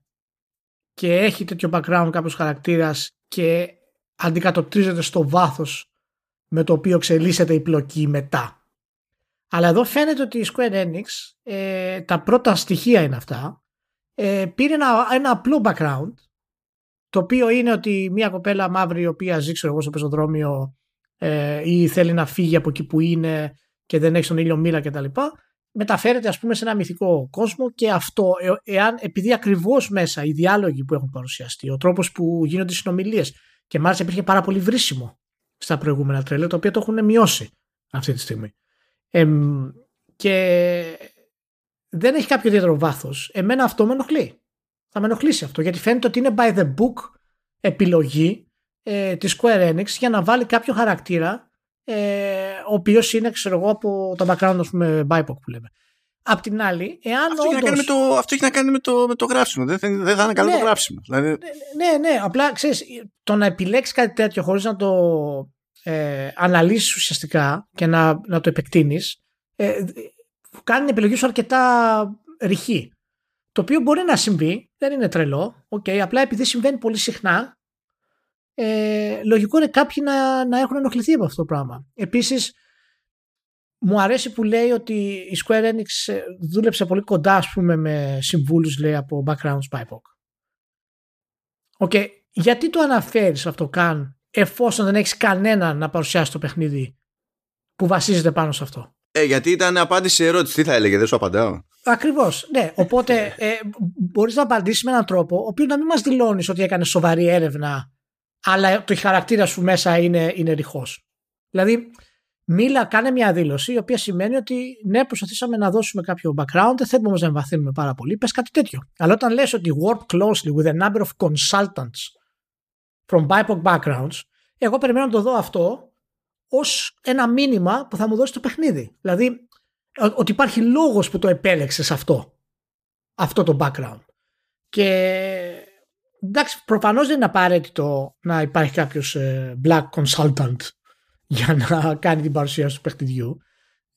Speaker 2: και έχει τέτοιο background κάποιος χαρακτήρας και αντικατοπτρίζεται στο βάθος με το οποίο εξελίσσεται η πλοκή μετά. Αλλά εδώ φαίνεται ότι η Square Enix, ε, τα πρώτα στοιχεία είναι αυτά, ε, πήρε ένα, ένα απλό background το οποίο είναι ότι μια κοπέλα μαύρη η οποία ζει ξέρω εγώ στο πεζοδρόμιο ε, ή θέλει να φύγει από εκεί που είναι και δεν έχει τον ήλιο μοίρα κτλ. Μεταφέρεται ας πούμε σε ένα μυθικό κόσμο και αυτό ε, εάν επειδή ακριβώς μέσα οι διάλογοι που έχουν παρουσιαστεί, ο τρόπος που γίνονται οι συνομιλίες και μάλιστα υπήρχε πάρα πολύ βρίσιμο στα προηγούμενα τρέλερ το οποίο το έχουν μειώσει αυτή τη στιγμή. Ε, και δεν έχει κάποιο ιδιαίτερο βάθος. Εμένα αυτό με ενοχλεί θα με ενοχλήσει αυτό γιατί φαίνεται ότι είναι by the book επιλογή ε, της Square Enix για να βάλει κάποιο χαρακτήρα ε, ο οποίος είναι ξέρω εγώ από το background ας πούμε BIPOC που λέμε. Απ' την άλλη, εάν
Speaker 1: αυτό, όντως... έχει το, αυτό έχει να κάνει με το, με το γράψιμο. Δεν, δεν θα είναι καλό ναι, το γράψιμο. Δηλαδή... Ναι,
Speaker 2: ναι, ναι, απλά ξέρεις, το να επιλέξεις κάτι τέτοιο χωρίς να το ε, αναλύσεις ουσιαστικά και να, να το επεκτείνεις ε, κάνει την επιλογή σου αρκετά ρηχή. Το οποίο μπορεί να συμβεί, δεν είναι τρελό, okay, απλά επειδή συμβαίνει πολύ συχνά, ε, λογικό είναι κάποιοι να, να έχουν ενοχληθεί από αυτό το πράγμα. Επίσης, μου αρέσει που λέει ότι η Square Enix ε, δούλεψε πολύ κοντά ας πούμε, με συμβούλους λέει, από background SpyPoc. Okay. Γιατί το αναφέρεις αυτό καν εφόσον δεν έχεις κανέναν να παρουσιάσει το παιχνίδι που βασίζεται πάνω σε αυτό;
Speaker 1: Ε, γιατί ήταν απάντηση σε ερώτηση. Τι θα έλεγε, δεν σου απαντάω.
Speaker 2: Ακριβώς. Ναι. Οπότε ε, μπορείς να απαντήσεις με έναν τρόπο ο οποίος να μην μας δηλώνεις ότι έκανε σοβαρή έρευνα, αλλά το χαρακτήρα σου μέσα είναι, είναι ρηχός. Δηλαδή, μίλα, κάνε μια δήλωση η οποία σημαίνει ότι ναι, προσπαθήσαμε να δώσουμε κάποιο background, δεν θέλουμε όμως να εμβαθύνουμε πάρα πολύ. Πες κάτι τέτοιο. Αλλά όταν λες ότι work closely with a number of consultants from BIPOC backgrounds, εγώ περιμένω να το δω αυτό ως ένα μήνυμα που θα μου δώσει το παιχνίδι. Δηλαδή ότι υπάρχει λόγος που το επέλεξες αυτό. Αυτό το background. Και εντάξει προφανώς δεν είναι απαραίτητο να υπάρχει κάποιος ε, black consultant για να κάνει την παρουσίαση του παιχνιδιού.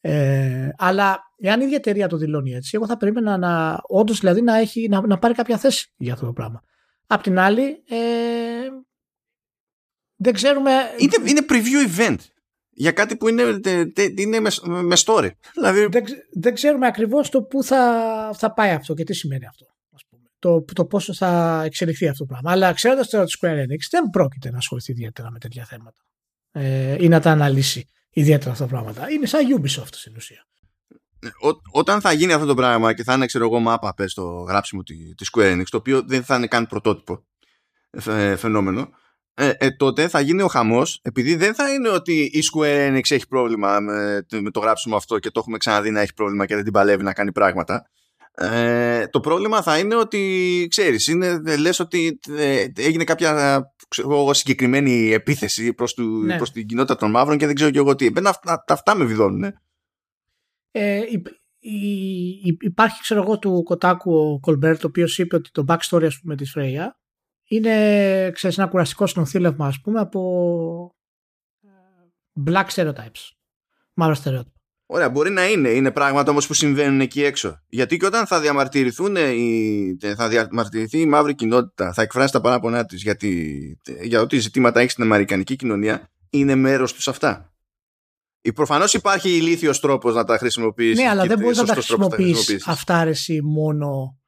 Speaker 2: Ε, αλλά εάν η ίδια εταιρεία το δηλώνει έτσι, εγώ θα περίμενα να, όντως δηλαδή να, έχει, να, να πάρει κάποια θέση για αυτό το πράγμα. Απ' την άλλη, ε, δεν ξέρουμε.
Speaker 1: Είναι, είναι preview event για κάτι που είναι, είναι με, με story. Δηλαδή...
Speaker 2: Δεν, δεν ξέρουμε ακριβώς το πού θα, θα πάει αυτό και τι σημαίνει αυτό. Ας πούμε. Το, το πόσο θα εξελιχθεί αυτό το πράγμα. Αλλά ξέροντας τώρα τη Square Enix δεν πρόκειται να ασχοληθεί ιδιαίτερα με τέτοια θέματα. Ε, ή να τα αναλύσει ιδιαίτερα αυτά τα πράγματα. Είναι σαν Ubisoft στην ουσία.
Speaker 1: Ό, όταν θα γίνει αυτό το πράγμα και θα είναι ξέρω εγώ μάπα πες, το γράψιμο τη, της Square Enix το οποίο δεν θα είναι καν πρωτότυπο ε, φαινόμενο ε, ε, τότε θα γίνει ο χαμός, επειδή δεν θα είναι ότι η Square Enix έχει πρόβλημα με, με το γράψιμο αυτό και το έχουμε ξαναδεί να έχει πρόβλημα και δεν την παλεύει να κάνει πράγματα. Ε, το πρόβλημα θα είναι ότι ξέρεις είναι, λες ότι ε, έγινε κάποια ξέρω, συγκεκριμένη επίθεση προς, του, ναι. προς την κοινότητα των μαύρων και δεν ξέρω και εγώ τι τα αυτά, αυτά με βιδώνουν
Speaker 2: ε, υπάρχει ξέρω εγώ του Κοτάκου ο Κολμπέρ το οποίος είπε ότι το backstory ας πούμε της Φρέιας είναι ξέρεις, ένα κουραστικό συνοθήλευμα ας πούμε από ε, black stereotypes. Μαύρα στερεότυπα.
Speaker 1: Ωραία, μπορεί να είναι. Είναι πράγματα όμως που συμβαίνουν εκεί έξω. Γιατί και όταν θα διαμαρτυρηθούν οι, θα διαμαρτυρηθεί η μαύρη κοινότητα, θα εκφράσει τα παράπονά της γιατί, για ό,τι ζητήματα έχει στην Αμερικανική κοινωνία, είναι μέρος τους αυτά. Προφανώς υπάρχει ηλίθιος τρόπος να τα χρησιμοποιήσεις.
Speaker 2: Ναι, αλλά δεν μπορείς να τα χρησιμοποιήσεις αυτάρεση μόνο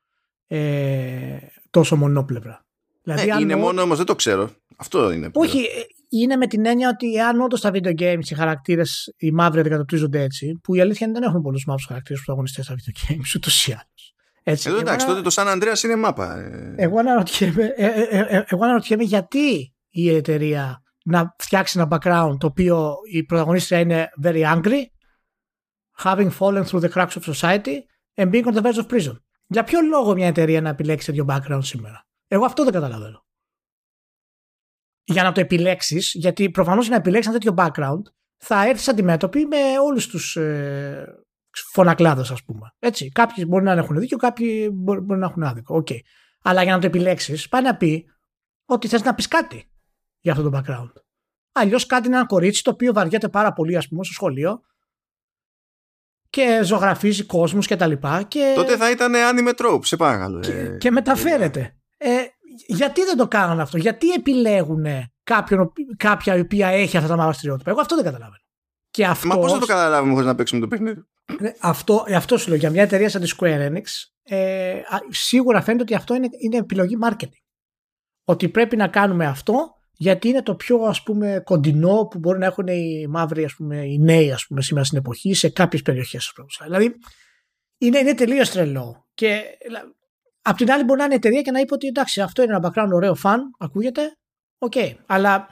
Speaker 2: ε, τόσο μονόπλευρα.
Speaker 1: Δηλαδή, ναι, είναι μόνο όμως, δεν το ξέρω. Αυτό είναι.
Speaker 2: Όχι, ε, είναι με την έννοια ότι εάν όντως τα video games οι χαρακτήρες, οι μαύροι αντικατοπτρίζονται έτσι, που η αλήθεια είναι δεν έχουν πολλούς μαύρους χαρακτήρες πρωταγωνιστέ στα video games ούτως ή άλλως.
Speaker 1: Έτσι, Εδώ εντάξει, τότε το Σαν Ανδρέα είναι μάπα.
Speaker 2: Ε. Εγώ αναρωτιέμαι, ε, εγώ αναρωτιέμαι γιατί η εταιρεία να φτιάξει ένα background το οποίο η πρωταγωνίστρια είναι very angry, having fallen through the cracks of society and being on the verge of prison. Για ποιο λόγο μια εταιρεία να επιλέξει τέτοιο background σήμερα; Εγώ αυτό δεν καταλαβαίνω. Για να το επιλέξεις, γιατί προφανώς για να επιλέξεις ένα τέτοιο background θα έρθεις αντιμέτωπη με όλους τους ε, φωνακλάδε, ας πούμε. Έτσι. Κάποιοι μπορεί να έχουν δίκιο, κάποιοι μπορεί, μπορεί να έχουν άδικο. Okay. Αλλά για να το επιλέξεις, πάει να πει ότι θες να πεις κάτι για αυτό το background. Αλλιώς κάτι είναι ένα κορίτσι το οποίο βαριέται πάρα πολύ, ας πούμε, στο σχολείο και ζωγραφίζει κόσμους και τα λοιπά. Και...
Speaker 1: Τότε θα ήταν anime trope, σε παρακαλώ.
Speaker 2: Και, ε, και μεταφέρεται. Ε, γιατί δεν το κάνουν αυτό, γιατί επιλέγουν κάποιον, κάποια η οποία έχει αυτά τα μαύρα στερεότυπα; Εγώ αυτό δεν καταλαβαίνω. Και αυτός,
Speaker 1: Μα πώς θα το καταλάβουμε χωρίς να παίξουμε το παιχνίδι;
Speaker 2: Ε, αυτό, αυτό σου λέω για μια εταιρεία σαν τη Square Enix, ε, σίγουρα φαίνεται ότι αυτό είναι, είναι επιλογή marketing. Ότι πρέπει να κάνουμε αυτό γιατί είναι το πιο ας πούμε κοντινό που μπορεί να έχουν οι μαύροι ας πούμε, οι νέοι ας πούμε, σήμερα στην εποχή σε κάποιες περιοχές. Δηλαδή είναι, είναι τελείως τρελό και απ' την άλλη μπορεί να είναι εταιρεία και να είπε ότι εντάξει αυτό είναι ένα background ωραίο fun, ακούγεται, οκ. Okay. Αλλά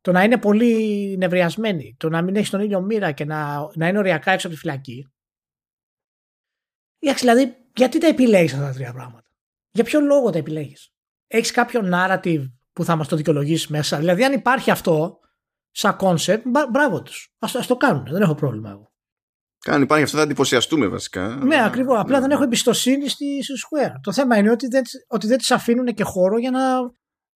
Speaker 2: το να είναι πολύ νευριασμένοι, το να μην έχεις στον ήλιο μοίρα και να, να είναι οριακά έξω από τη φυλακή. Εντάξει, δηλαδή, γιατί τα επιλέγεις αυτά τα τρία πράγματα; Για ποιο λόγο τα επιλέγεις; Έχεις κάποιο narrative που θα μας το δικαιολογήσει μέσα; Δηλαδή, αν υπάρχει αυτό σαν concept, μπράβο τους. Α το κάνουν. Δεν έχω πρόβλημα εγώ.
Speaker 1: Καν υπάρχει αυτό, θα εντυπωσιαστούμε βασικά.
Speaker 2: Ναι, ακριβώς. Απλά ναι. δεν έχω εμπιστοσύνη στη, Square. Το θέμα είναι ότι δεν, ότι δεν της αφήνουν και χώρο για να.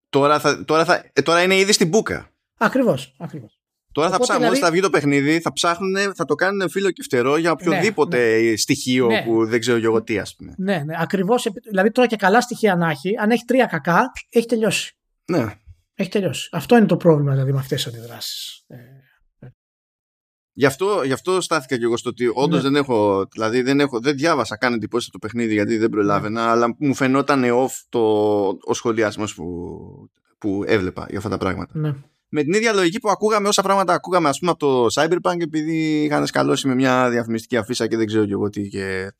Speaker 1: Τώρα, θα, τώρα, θα, ε, τώρα είναι ήδη στην μπουκα.
Speaker 2: Ακριβώς. Ακριβώς.
Speaker 1: Τώρα Οπότε, θα ψάχνουν, δηλαδή... θα βγει το παιχνίδι, θα ψάχνουν, θα το κάνουν φίλο και φτερό για οποιοδήποτε ναι, ναι. στοιχείο ναι. που δεν ξέρω εγώ τι, ας πούμε.
Speaker 2: Ναι, ναι, ακριβώς. Δηλαδή τώρα και καλά στοιχεία να έχει, αν έχει τρία κακά, έχει τελειώσει.
Speaker 1: Ναι.
Speaker 2: Έχει τελειώσει. Αυτό είναι το πρόβλημα δηλαδή με αυτές τις αντιδράσεις. Ε,
Speaker 1: ε. Γι' αυτό, γι' αυτό στάθηκα και εγώ στο ότι όντως ναι. δεν έχω, δηλαδή δεν, έχω, δεν διάβασα καν εντυπώσεις το παιχνίδι γιατί δεν προλάβαινα, ναι. αλλά μου φαινόταν off το, ο σχολιασμός που, που έβλεπα για αυτά τα πράγματα.
Speaker 2: Ναι
Speaker 1: με την ίδια λογική που ακούγαμε όσα πράγματα ακούγαμε ας πούμε από το Cyberpunk επειδή είχαν σκαλώσει με μια διαφημιστική αφίσα και δεν ξέρω και εγώ τι και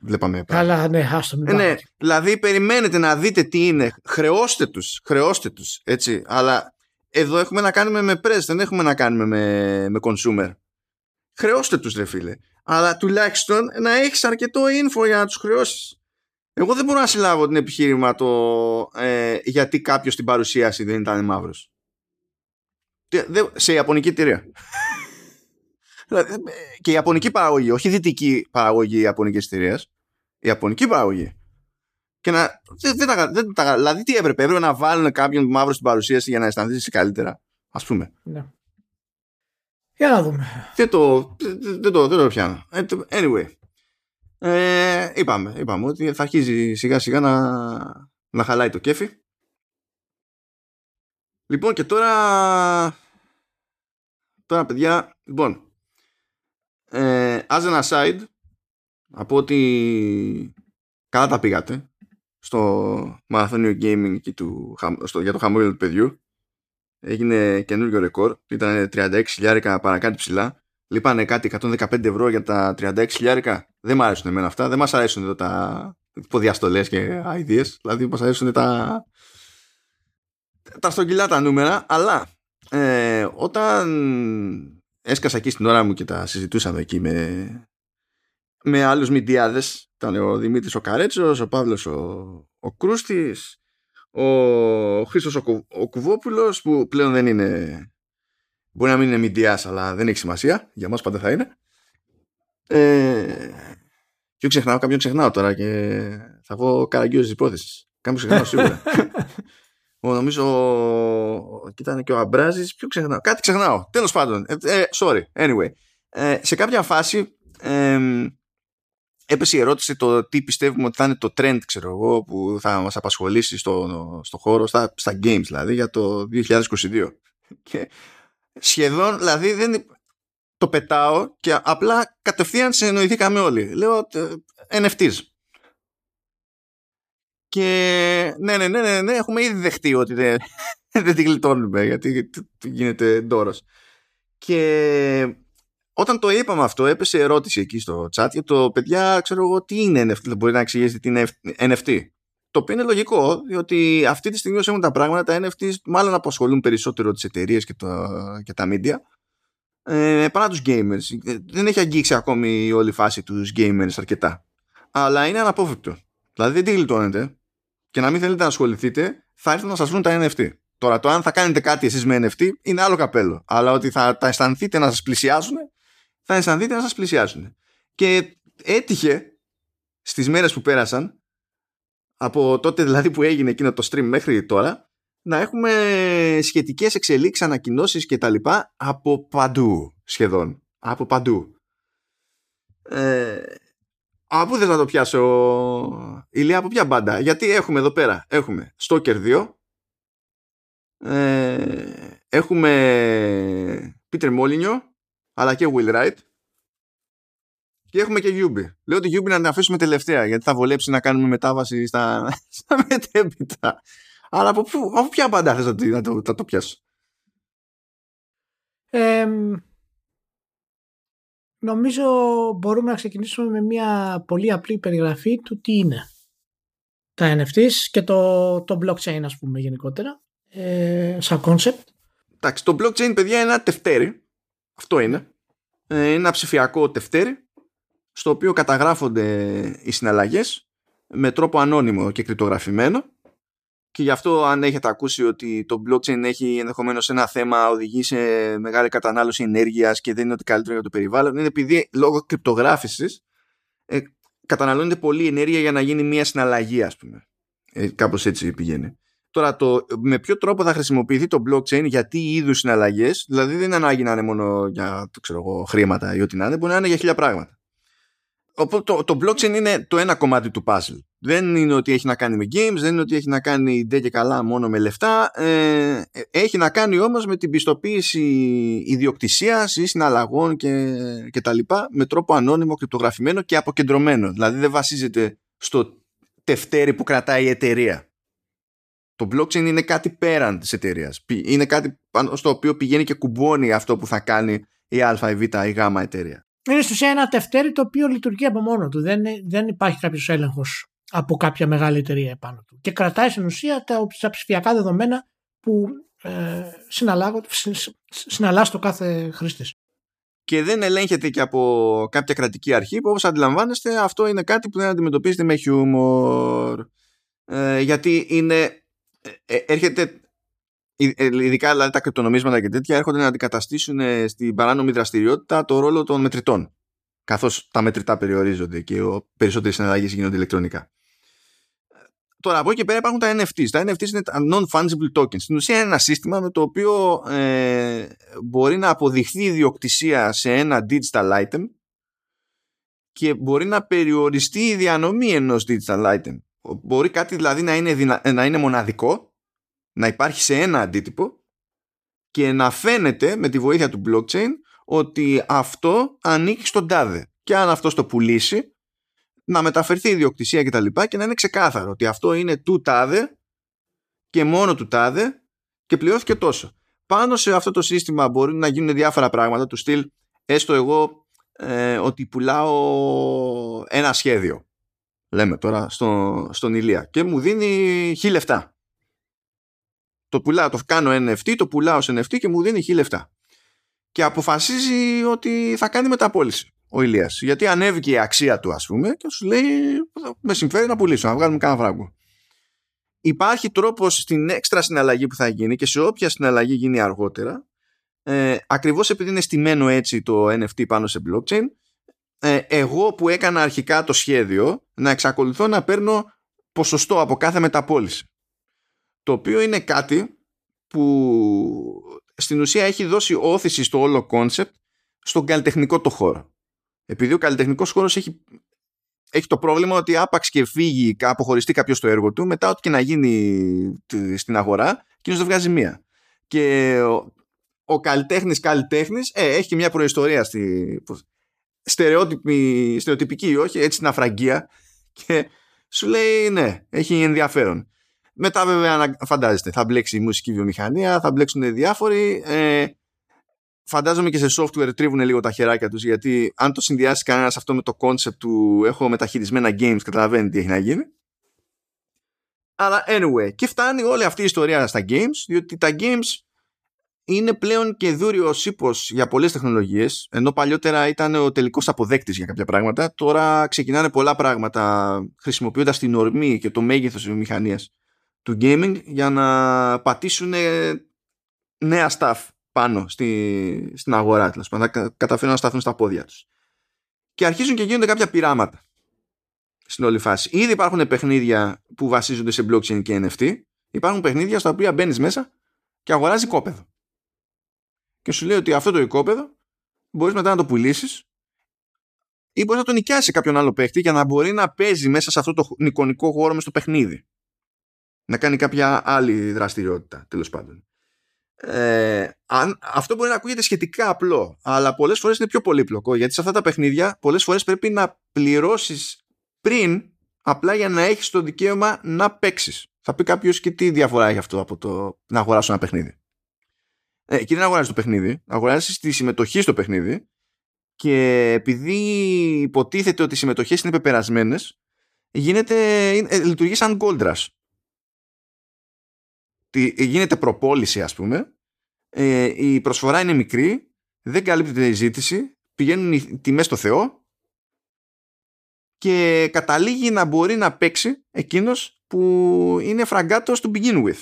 Speaker 1: βλέπαμε
Speaker 2: Καλά ναι άστο
Speaker 1: ε, ναι, δηλαδή περιμένετε να δείτε τι είναι χρεώστε τους, χρεώστε τους έτσι αλλά εδώ έχουμε να κάνουμε με press δεν έχουμε να κάνουμε με, με consumer χρεώστε τους ρε φίλε αλλά τουλάχιστον να έχεις αρκετό info για να τους χρεώσεις εγώ δεν μπορώ να συλλάβω την επιχείρημα το ε, γιατί κάποιος στην παρουσίαση δεν ήταν μαύρος σε ιαπωνική εταιρεία. Δηλαδή, και η ιαπωνική παραγωγή, όχι η δυτική παραγωγή ιαπωνικής εταιρείας, η ιαπωνική παραγωγή. Και να. Δεν, δεν, τα, δεν τα, δηλαδή, τι έπρεπε, έπρεπε να βάλουν κάποιον μαύρο στην παρουσίαση για να αισθανθείς καλύτερα. Α πούμε.
Speaker 2: Ναι. Για να δούμε.
Speaker 1: Δεν το, δεν το, δεν το πιάνω. Ε, anyway. Ε, είπαμε, είπαμε ότι θα αρχίζει σιγά σιγά να, να χαλάει το κέφι. Λοιπόν και τώρα Τώρα παιδιά Λοιπόν ε, As an aside Από ότι Καλά τα πήγατε Στο μαραθώνιο gaming και του, στο, Για το χαμόγελο του παιδιού Έγινε καινούργιο ρεκόρ. Ήταν 36 χιλιάρικα παρακάτω ψηλά. Λείπανε κάτι 115 ευρώ για τα 36 χιλιάρικα. Δεν μου αρέσουν εμένα αυτά. Δεν μας αρέσουν εδώ τα υποδιαστολές και ideas. Δηλαδή μας αρέσουν τα τα στρογγυλά τα νούμερα, αλλά ε, όταν έσκασα εκεί στην ώρα μου και τα συζητούσαμε εκεί με, με άλλους μηντιάδες, ήταν ο Δημήτρης ο Καρέτσος, ο Παύλος ο, ο Κρούστης, ο Χρήστος ο, Κου, ο Κουβόπουλος, που πλέον δεν είναι, μπορεί να μην είναι μηντιάς, αλλά δεν έχει σημασία, για μας πάντα θα είναι. Ε, και ξεχνάω, κάποιον ξεχνάω τώρα και θα πω καραγκιόζης της υπόθεσης. Κάποιον ξεχνάω σίγουρα. Ο, νομίζω και ήταν και ο Αμπράζης ποιο ξεχνάω, κάτι ξεχνάω τέλος πάντων, ε, ε, sorry, anyway ε, σε κάποια φάση ε, έπεσε η ερώτηση το τι πιστεύουμε ότι θα είναι το trend ξέρω εγώ που θα μας απασχολήσει στο, στο χώρο, στα, στα games δηλαδή για το 2022 και σχεδόν δηλαδή δεν, το πετάω και απλά κατευθείαν συνεννοηθήκαμε όλοι. Λέω NFTs και ναι, ναι, ναι, ναι, ναι, έχουμε ήδη δεχτεί ότι δεν, δεν την γλιτώνουμε γιατί γίνεται ντόρος. Και όταν το είπαμε αυτό, έπεσε ερώτηση εκεί στο chat για το παιδιά, ξέρω εγώ, τι είναι NFT, μπορεί να εξηγήσετε τι είναι NFT. Το οποίο είναι λογικό, διότι αυτή τη στιγμή όσο έχουν τα πράγματα, τα NFT μάλλον απασχολούν περισσότερο τις εταιρείες και, και τα media ε, παρά τους gamers. Ε, δεν έχει αγγίξει ακόμη η όλη φάση τους gamers αρκετά. Αλλά είναι αναπόφευκτο. Δηλαδή δεν τη γλιτώνετε και να μην θέλετε να ασχοληθείτε, θα έρθουν να σας βρουν τα NFT. Τώρα το αν θα κάνετε κάτι εσείς με NFT είναι άλλο καπέλο. Αλλά ότι θα τα αισθανθείτε να σας πλησιάσουν, θα αισθανθείτε να σας πλησιάσουν. Και έτυχε στις μέρες που πέρασαν, από τότε δηλαδή που έγινε εκείνο το stream μέχρι τώρα, να έχουμε σχετικές εξελίξεις, ανακοινώσεις και τα λοιπά από παντού σχεδόν. Από παντού. Ε, από πού θες να το πιάσω Ηλία από ποια μπάντα; Γιατί έχουμε εδώ πέρα έχουμε Stalker 2 ε, έχουμε Peter Molyneux αλλά και Will Wright και έχουμε και Yubi. Λέω ότι Yubi να την αφήσουμε τελευταία γιατί θα βολέψει να κάνουμε μετάβαση στα, στα μετέπειτα. Αλλά από, πού, από ποια μπάντα θες να, να, το, να το πιάσω;
Speaker 2: Ε, νομίζω μπορούμε να ξεκινήσουμε με μια πολύ απλή περιγραφή του τι είναι τα NFTs και το, το blockchain ας πούμε γενικότερα ε, σαν concept.
Speaker 1: Εντάξει, το blockchain παιδιά είναι ένα τευτέρι. Αυτό είναι. Ε, είναι ένα ψηφιακό τευτέρι στο οποίο καταγράφονται οι συναλλαγές με τρόπο ανώνυμο και κρυπτογραφημένο και γι' αυτό αν έχετε ακούσει ότι το blockchain έχει ενδεχομένως ένα θέμα οδηγεί σε μεγάλη κατανάλωση ενέργειας και δεν είναι ότι καλύτερο για το περιβάλλον είναι επειδή λόγω κρυπτογράφησης ε, καταναλώνεται πολύ ενέργεια για να γίνει μια συναλλαγή ας πούμε. Ε, κάπως έτσι πηγαίνει. Τώρα το με ποιο τρόπο θα χρησιμοποιηθεί το blockchain για τι είδους συναλλαγές, δηλαδή δεν είναι ανάγκη να είναι μόνο για το ξέρω εγώ, χρήματα ή ό,τι να είναι, μπορεί να είναι για χίλια πράγματα. Οπότε το, το blockchain είναι το ένα κομμάτι του puzzle. Δεν είναι ότι έχει να κάνει με games, δεν είναι ότι έχει να κάνει ντε και καλά μόνο με λεφτά. Ε, έχει να κάνει όμως με την πιστοποίηση ιδιοκτησίας ή συναλλαγών και, και τα λοιπά με τρόπο ανώνυμο, κρυπτογραφημένο και αποκεντρωμένο. Δηλαδή δεν βασίζεται στο τευτέρι που κρατάει η εταιρεία. Το blockchain είναι κάτι πέραν της εταιρείας. Είναι κάτι στο οποίο πηγαίνει και κουμπώνει αυτό που θα κάνει η α, η β, η γ εταιρεία
Speaker 2: είναι στην ουσία ένα τευτέρι το οποίο λειτουργεί από μόνο του. Δεν, δεν υπάρχει κάποιος έλεγχος από κάποια μεγάλη εταιρεία επάνω του. Και κρατάει στην ουσία τα, τα ψηφιακά δεδομένα που ε, συναλλάσσει το κάθε χρήστης.
Speaker 1: Και δεν ελέγχεται και από κάποια κρατική αρχή που όπως αντιλαμβάνεστε αυτό είναι κάτι που δεν αντιμετωπίζεται με χιούμορ. Ε, γιατί είναι, ε, ε, έρχεται ε, ειδικά δηλαδή τα κρυπτονομίσματα και τέτοια έρχονται να αντικαταστήσουν ε, στην παράνομη δραστηριότητα το ρόλο των μετρητών καθώς τα μετρητά περιορίζονται και οι περισσότερες συναλλαγές γίνονται ηλεκτρονικά. Τώρα από εκεί και πέρα υπάρχουν τα NFTs. Τα NFTs είναι τα non-fungible tokens. Στην ουσία είναι ένα σύστημα με το οποίο ε, μπορεί να αποδειχθεί ιδιοκτησία σε ένα digital item και μπορεί να περιοριστεί η διανομή ενός digital item. Μπορεί κάτι δηλαδή να είναι, να είναι μοναδικό να υπάρχει σε ένα αντίτυπο και να φαίνεται με τη βοήθεια του blockchain ότι αυτό ανήκει στον τάδε. Και αν αυτός το πουλήσει, να μεταφερθεί η ιδιοκτησία κτλ. Και, και να είναι ξεκάθαρο ότι αυτό είναι του τάδε και μόνο του τάδε και πληρώθηκε τόσο. Πάνω σε αυτό το σύστημα μπορεί να γίνουν διάφορα πράγματα του στυλ έστω εγώ ε, ότι πουλάω ένα σχέδιο λέμε τώρα στο, στον Ηλία και μου δίνει χι λεφτά το πουλάω, το κάνω NFT, το πουλάω σε NFT και μου δίνει χι λεφτά. Και αποφασίζει ότι θα κάνει μεταπόληση ο Ηλίας. Γιατί ανέβηκε η αξία του ας πούμε και σου λέει με συμφέρει να πουλήσω, να βγάλουμε κανένα φράγκο. Υπάρχει τρόπος στην έξτρα συναλλαγή που θα γίνει και σε όποια συναλλαγή γίνει αργότερα ε, ακριβώς επειδή είναι στημένο έτσι το NFT πάνω σε blockchain ε, εγώ που έκανα αρχικά το σχέδιο να εξακολουθώ να παίρνω ποσοστό από κάθε μεταπώληση το οποίο είναι κάτι που στην ουσία έχει δώσει ώθηση στο όλο concept στον καλλιτεχνικό το χώρο. Επειδή ο καλλιτεχνικός χώρος έχει, έχει το πρόβλημα ότι άπαξ και φύγει, αποχωριστεί κάποιος το έργο του, μετά ό,τι και να γίνει στην αγορά, εκείνος δεν βγάζει μία. Και ο, ο καλλιτέχνης καλλιτέχνης ε, έχει και μια προϊστορία στη, στερεοτυπική ή όχι, έτσι στην αφραγγία και σου λέει ναι, έχει ενδιαφέρον. Μετά βέβαια φαντάζεστε θα μπλέξει η μουσική βιομηχανία, θα μπλέξουν διάφοροι. Ε, φαντάζομαι και σε software τρίβουν λίγο τα χεράκια τους γιατί αν το συνδυάσει κανένας αυτό με το concept του έχω μεταχειρισμένα games καταλαβαίνει τι έχει να γίνει. Αλλά anyway, και φτάνει όλη αυτή η ιστορία στα games, διότι τα games είναι πλέον και δούριο ύπο για πολλές τεχνολογίες. Ενώ παλιότερα ήταν ο τελικός αποδέκτης για κάποια πράγματα, τώρα ξεκινάνε πολλά πράγματα χρησιμοποιώντας την ορμή και το μέγεθος της βιομηχανίας του gaming για να πατήσουν νέα stuff πάνω στη, στην αγορά. Δηλαδή, να καταφέρουν να σταθούν στα πόδια τους. Και αρχίζουν και γίνονται κάποια πειράματα στην όλη φάση. Ήδη υπάρχουν παιχνίδια που βασίζονται σε blockchain και NFT. Υπάρχουν παιχνίδια στα οποία μπαίνεις μέσα και αγοράζει κόπεδο και σου λέει ότι αυτό το οικόπεδο μπορείς μετά να το πουλήσεις ή μπορείς να το νοικιάσει κάποιον άλλο παίχτη για να μπορεί να παίζει μέσα σε αυτό το εικονικό χώρο μες στο παιχνίδι. Να κάνει κάποια άλλη δραστηριότητα, τέλος πάντων. Ε, αν, αυτό μπορεί να ακούγεται σχετικά απλό, αλλά πολλές φορές είναι πιο πολύπλοκο γιατί σε αυτά τα παιχνίδια πολλές φορές πρέπει να πληρώσεις πριν απλά για να έχεις το δικαίωμα να παίξεις. Θα πει κάποιος και τι διαφορά έχει αυτό από το να αγοράσω ένα παιχνίδι. Ε, εκεί δεν αγοράζεις το παιχνίδι. Αγοράζεις τη συμμετοχή στο παιχνίδι. Και επειδή υποτίθεται ότι οι συμμετοχές είναι πεπερασμένες, γίνεται, ε, λειτουργεί σαν gold rush. Γίνεται προπόληση, ας πούμε. Ε, η προσφορά είναι μικρή, δεν καλύπτεται η ζήτηση, πηγαίνουν οι τιμές στο Θεό και καταλήγει να μπορεί να παίξει εκείνος που είναι φραγκάτος to begin with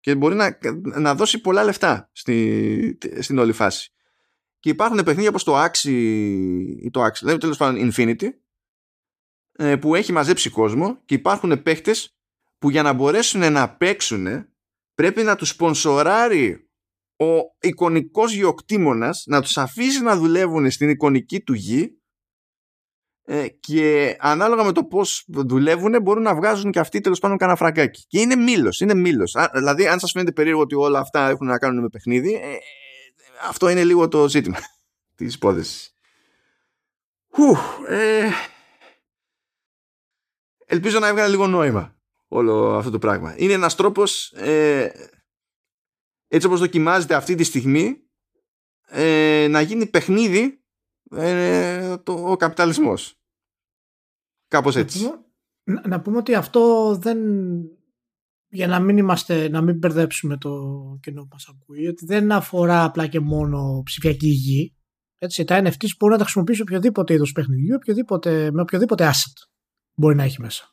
Speaker 1: και μπορεί να, να δώσει πολλά λεφτά στη, στην όλη φάση. Και υπάρχουν παιχνίδια όπως το Axie ή το Axie, δηλαδή τέλος πάντων Infinity ε, που έχει μαζέψει κόσμο και υπάρχουν παίχτες που για να μπορέσουν να παίξουν πρέπει να τους σπονσοράρει ο εικονικός γεωκτήμονας να τους αφήσει να δουλεύουν στην εικονική του γη ε, και ανάλογα με το πώς δουλεύουν μπορούν να βγάζουν και αυτοί τέλος πάντων κανένα φραγκάκι. Και είναι μήλος. Είναι μήλος. Δηλαδή, αν σας φαίνεται περίεργο ότι όλα αυτά έχουν να κάνουν με παιχνίδι, ε, αυτό είναι λίγο το ζήτημα της υπόθεσης. Ε, ελπίζω να έβγαλε λίγο νόημα όλο αυτό το πράγμα. Είναι ένας τρόπος ε, έτσι όπως δοκιμάζεται αυτή τη στιγμή ε, να γίνει παιχνίδι ε, το, ο καπιταλισμός. Κάπως έτσι.
Speaker 2: Να πούμε, να πούμε ότι αυτό δεν για να μην είμαστε, να μην μπερδέψουμε το κοινό που μας ακούει, ότι δεν αφορά απλά και μόνο ψηφιακή γη. Έτσι, τα NFTs μπορούν να τα χρησιμοποιήσει οποιοδήποτε είδος παιχνιδιού, οποιοδήποτε, με οποιοδήποτε asset μπορεί να έχει μέσα.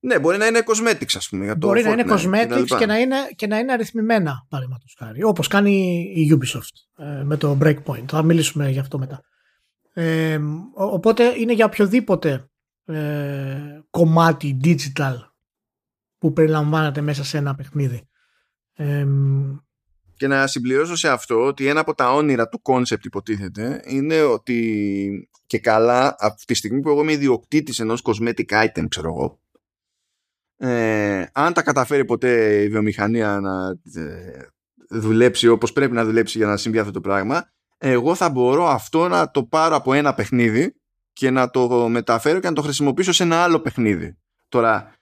Speaker 1: Ναι, μπορεί να είναι cosmetics, ας πούμε. Για το
Speaker 2: μπορεί να είναι cosmetics και, να είναι, και να είναι αριθμημένα, παραδείγματος χάρη. Όπως κάνει η Ubisoft ε, με το Breakpoint. Θα μιλήσουμε γι' αυτό μετά. Ε, οπότε είναι για οποιοδήποτε ε, κομμάτι digital που περιλαμβάνεται μέσα σε ένα παιχνίδι. Ε,
Speaker 1: και να συμπληρώσω σε αυτό ότι ένα από τα όνειρα του concept υποτίθεται είναι ότι και καλά από τη στιγμή που εγώ είμαι ιδιοκτήτης ενός cosmetic item ξέρω εγώ ε, αν τα καταφέρει ποτέ η βιομηχανία να ε, δουλέψει όπως πρέπει να δουλέψει για να συμβεί αυτό το πράγμα εγώ θα μπορώ αυτό να το πάρω από ένα παιχνίδι και να το μεταφέρω και να το χρησιμοποιήσω σε ένα άλλο παιχνίδι. Τώρα,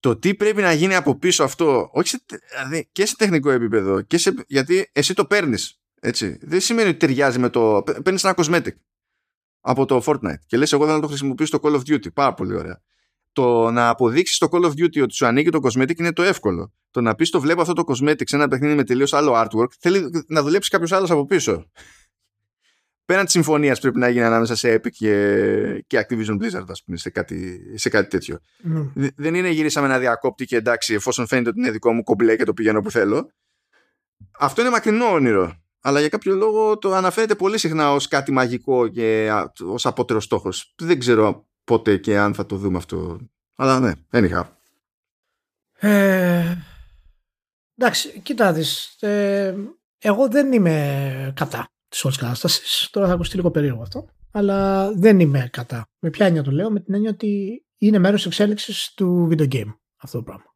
Speaker 1: το τι πρέπει να γίνει από πίσω αυτό, όχι σε, δηλαδή και σε τεχνικό επίπεδο, και σε, γιατί εσύ το παίρνεις. Έτσι. Δεν σημαίνει ότι ταιριάζει με το. Παίρνεις ένα cosmetic από το Fortnite και λες εγώ θα το χρησιμοποιήσω στο Call of Duty. Πάρα πολύ ωραία. Το να αποδείξεις το Call of Duty ότι σου ανοίγει το cosmetic είναι το εύκολο. Το να πεις το βλέπω αυτό το cosmetic σε ένα παιχνίδι με τελείως άλλο artwork θέλει να δουλέψεις κάποιος άλλος από πίσω πέραν της συμφωνίας πρέπει να γίνει ανάμεσα σε Epic και, και Activision Blizzard, ας πούμε, σε κάτι, σε κάτι τέτοιο. Mm. Δεν είναι γυρίσαμε ένα διακόπτη και εντάξει, εφόσον φαίνεται ότι είναι δικό μου κομπλέ και το πηγαίνω που θέλω. Αυτό είναι μακρινό όνειρο. Αλλά για κάποιο λόγο το αναφέρεται πολύ συχνά ως κάτι μαγικό και ως απότερο στόχος. Δεν ξέρω πότε και αν θα το δούμε αυτό. Αλλά ναι, anyhow.
Speaker 2: Ε, εντάξει, κοιτάξτε. Ε, εγώ δεν είμαι κατά της όλης κατάστασης. Τώρα θα ακουστεί λίγο περίεργο αυτό. Αλλά δεν είμαι κατά. Με ποια έννοια το λέω, με την έννοια ότι είναι μέρος εξέλιξης του video game αυτό το πράγμα.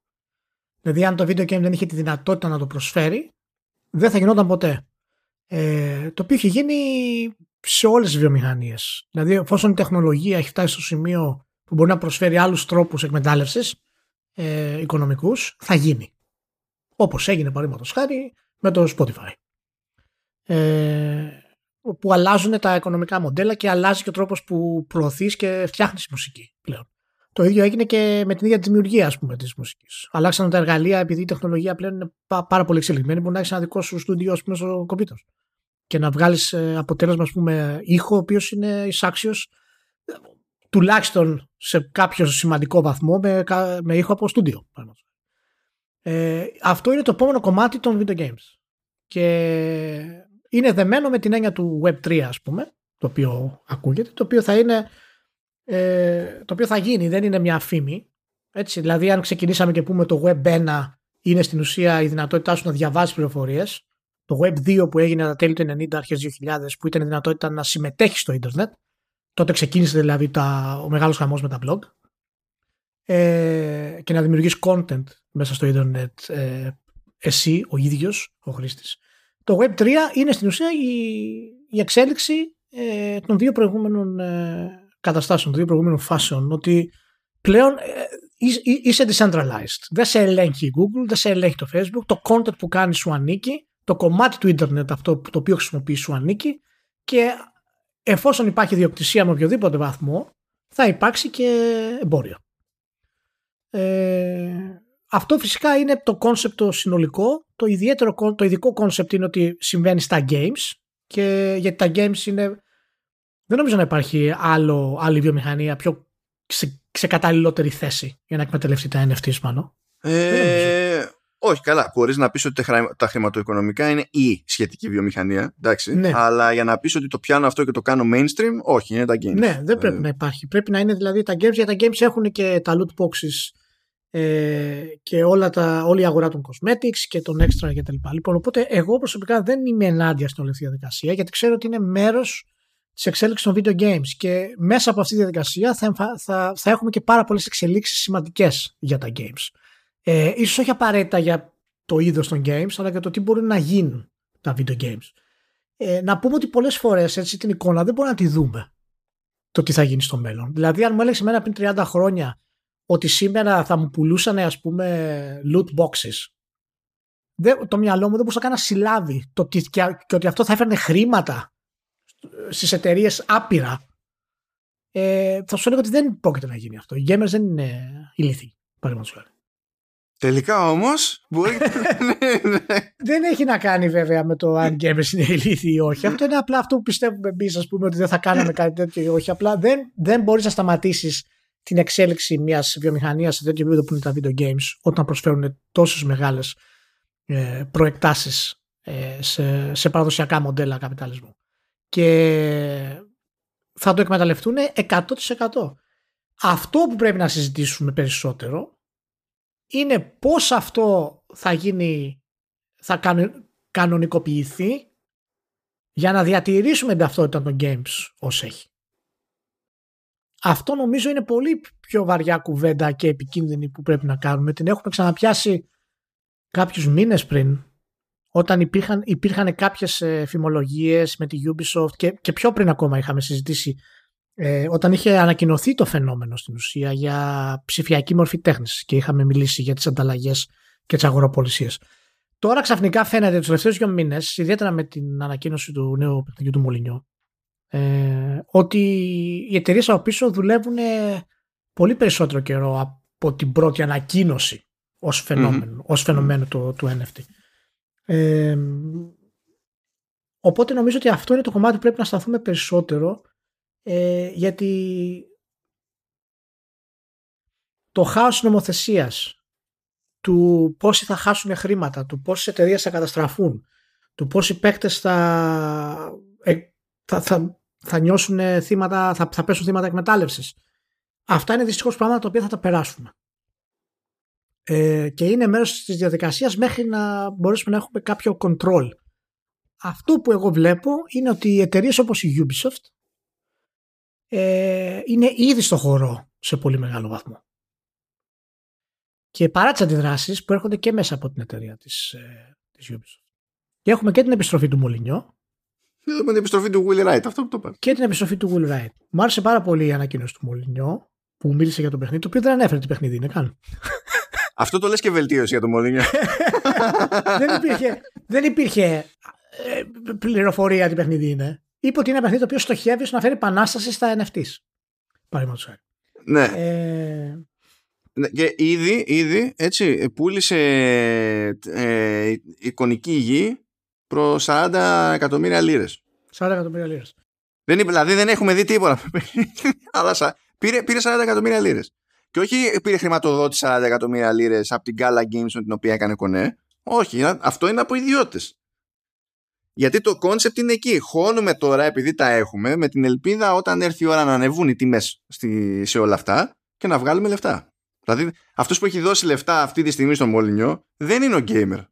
Speaker 2: Δηλαδή, αν το video game δεν είχε τη δυνατότητα να το προσφέρει, δεν θα γινόταν ποτέ. Ε, το οποίο έχει γίνει σε όλες τις βιομηχανίες. Δηλαδή, εφόσον η τεχνολογία έχει φτάσει στο σημείο που μπορεί να προσφέρει άλλους τρόπους εκμετάλλευσης ε, οικονομικούς, θα γίνει. Όπως έγινε παραδείγματος χάρη με το Spotify ε, που αλλάζουν τα οικονομικά μοντέλα και αλλάζει και ο τρόπος που προωθείς και φτιάχνεις μουσική πλέον. Το ίδιο έγινε και με την ίδια τη δημιουργία ας πούμε, της μουσικής. Αλλάξαν τα εργαλεία επειδή η τεχνολογία πλέον είναι πάρα πολύ εξελιγμένη. Μπορεί να έχεις ένα δικό σου στούντιο πούμε, στο κομπίτερ. Και να βγάλεις ε, αποτέλεσμα, ας πούμε, ήχο, ο οποίος είναι εισάξιος τουλάχιστον σε κάποιο σημαντικό βαθμό με, με ήχο από στούντιο. Ε, αυτό είναι το επόμενο κομμάτι των video games. Και είναι δεμένο με την έννοια του Web3 ας πούμε, το οποίο ακούγεται, το οποίο θα είναι ε, το οποίο θα γίνει, δεν είναι μια φήμη. Έτσι, δηλαδή αν ξεκινήσαμε και πούμε το Web 1 είναι στην ουσία η δυνατότητά σου να διαβάσεις πληροφορίες. Το Web 2 που έγινε τα τέλη του 90, αρχές 2000 που ήταν η δυνατότητα να συμμετέχεις στο ίντερνετ. Τότε ξεκίνησε δηλαδή τα, ο μεγάλος χαμός με τα blog. Ε, και να δημιουργείς content μέσα στο ίντερνετ ε, εσύ ο ίδιος ο χρήστης. Το Web 3 είναι στην ουσία η, η εξέλιξη ε, των δύο προηγούμενων ε, καταστάσεων, των δύο προηγούμενων φάσεων, ότι πλέον ε, είσαι decentralized. Δεν σε ελέγχει η Google, δεν σε ελέγχει το Facebook, το content που κάνεις σου ανήκει, το κομμάτι του ίντερνετ αυτό το οποίο χρησιμοποιείς σου ανήκει και εφόσον υπάρχει ιδιοκτησία με οποιοδήποτε βαθμό θα υπάρξει και εμπόριο. Ε, αυτό φυσικά είναι το concept το συνολικό. Το, ιδιαίτερο, το ειδικό concept είναι ότι συμβαίνει στα games και γιατί τα games είναι δεν νομίζω να υπάρχει άλλο, άλλη βιομηχανία πιο σε, σε καταλληλότερη θέση για να εκμεταλλευτεί τα NFTs μάλλον.
Speaker 1: Ε, όχι, καλά. Μπορεί να πεις ότι τα χρηματοοικονομικά είναι η σχετική βιομηχανία. Εντάξει, ναι. Αλλά για να πεις ότι το πιάνω αυτό και το κάνω mainstream, όχι, είναι τα games.
Speaker 2: Ναι, δεν πρέπει ε, να υπάρχει. Πρέπει να είναι δηλαδή τα games, γιατί τα games έχουν και τα loot boxes ε, και όλα τα, όλη η αγορά των cosmetics και των extra κτλ. Λοιπόν, οπότε εγώ προσωπικά δεν είμαι ενάντια στην όλη αυτή τη διαδικασία, γιατί ξέρω ότι είναι μέρος της εξέλιξης των video games και μέσα από αυτή τη διαδικασία θα, θα, θα έχουμε και πάρα πολλές εξελίξεις σημαντικές για τα games. Ε, ίσως όχι απαραίτητα για το είδος των games, αλλά για το τι μπορεί να γίνουν τα video games. Ε, να πούμε ότι πολλές φορές έτσι, την εικόνα δεν μπορούμε να τη δούμε το τι θα γίνει στο μέλλον. Δηλαδή αν μου έλεγες εμένα πριν 30 χρόνια ότι σήμερα θα μου πουλούσαν ας πούμε loot boxes δεν, το μυαλό μου δεν μπορούσε να κάνει να συλλάβει το, και, και ότι αυτό θα έφερνε χρήματα στις εταιρείες άπειρα ε, θα σου έλεγα ότι δεν πρόκειται να γίνει αυτό. Οι gamers δεν είναι ηλίθιοι, παραδείγματος χάρη.
Speaker 1: Τελικά όμως. Μπορεί...
Speaker 2: δεν έχει να κάνει βέβαια με το αν gamers είναι ηλίθιοι ή όχι. Αυτό είναι απλά αυτό που πιστεύουμε εμείς, ας πούμε, ότι δεν θα κάναμε κάτι τέτοιο ή όχι. Απλά δεν, δεν μπορείς να σταματήσεις την εξέλιξη μιας βιομηχανίας σε τέτοιο επίπεδο που είναι τα video games όταν προσφέρουν τόσες μεγάλες ε, προεκτάσεις ε, σε, σε παραδοσιακά μοντέλα καπιταλισμού και θα το εκμεταλλευτούν 100%. Αυτό που πρέπει να συζητήσουμε περισσότερο είναι πώς αυτό θα γίνει, θα κανονικοποιηθεί για να διατηρήσουμε την ταυτότητα των games ως έχει. Αυτό νομίζω είναι πολύ πιο βαριά κουβέντα και επικίνδυνη που πρέπει να κάνουμε. Την έχουμε ξαναπιάσει κάποιους μήνες πριν όταν υπήρχαν, υπήρχαν κάποιες ε, φημολογίες με τη Ubisoft και, και πιο πριν ακόμα είχαμε συζητήσει ε, όταν είχε ανακοινωθεί το φαινόμενο στην ουσία για ψηφιακή μορφή τέχνης και είχαμε μιλήσει για τις ανταλλαγές και τις αγοροπολισίες. Τώρα ξαφνικά φαίνεται τους τελευταίους δύο μήνες, ιδιαίτερα με την ανακοίνωση του νέου παιχνιδιού του Μολυνιού, ε, ότι οι εταιρείες από πίσω δουλεύουν πολύ περισσότερο καιρό από την πρώτη ανακοίνωση ως φαινόμενο, ως φαινόμενο του, του NFT οπότε νομίζω ότι αυτό είναι το κομμάτι που πρέπει να σταθούμε περισσότερο ε, γιατί το χάος νομοθεσίας του πόσοι θα χάσουν χρήματα, του πόσες εταιρείες θα καταστραφούν, του πόσοι παίκτες θα, ε, θα, θα, θα νιώσουν θύματα, θα, θα πέσουν θύματα εκμετάλλευσης. Αυτά είναι δυστυχώς πράγματα τα οποία θα τα περάσουμε ε, και είναι μέρος της διαδικασίας μέχρι να μπορέσουμε να έχουμε κάποιο control. Αυτό που εγώ βλέπω είναι ότι οι εταιρείες όπως η Ubisoft ε, είναι ήδη στο χώρο σε πολύ μεγάλο βαθμό. Και παρά τις αντιδράσεις που έρχονται και μέσα από την εταιρεία της, ε, της Ubisoft. Και έχουμε και την επιστροφή του Μολυνιό.
Speaker 1: Έχουμε την επιστροφή του Will Wright, αυτό που το είπα.
Speaker 2: Και την επιστροφή του Will Wright. Μου άρεσε πάρα πολύ η ανακοίνωση του Μολυνιό που μίλησε για το παιχνίδι, το οποίο δεν ανέφερε τι παιχνίδι είναι καν.
Speaker 1: Αυτό το λες και βελτίωση για το Μολίνιο.
Speaker 2: δεν υπήρχε, δεν υπήρχε ε, πληροφορία τι παιχνίδι είναι. Είπε ότι είναι ένα παιχνίδι το οποίο στοχεύει να φέρει επανάσταση στα NFTs. Παραδείγματος
Speaker 1: Ναι.
Speaker 2: Ε,
Speaker 1: Ναι, Και ήδη, ήδη έτσι, πούλησε ε, εικονική γη προς 40 εκατομμύρια λίρες.
Speaker 2: 40 εκατομμύρια λίρες.
Speaker 1: Δεν, είπε- δηλαδή δεν έχουμε δει τίποτα. Αλλά σα, πήρε, πήρε 40 εκατομμύρια λίρες. Και όχι πήρε χρηματοδότηση 40 εκατομμύρια λίρες από την Gala Games με την οποία έκανε κονέ. Όχι, α- αυτό είναι από ιδιώτες. Γιατί το concept είναι εκεί. Χώνουμε τώρα επειδή τα έχουμε με την ελπίδα όταν έρθει η ώρα να ανεβούν οι τιμές στη, σε όλα αυτά και να βγάλουμε λεφτά. Δηλαδή αυτός που έχει δώσει λεφτά αυτή τη στιγμή στο Μολυνιό δεν είναι ο gamer.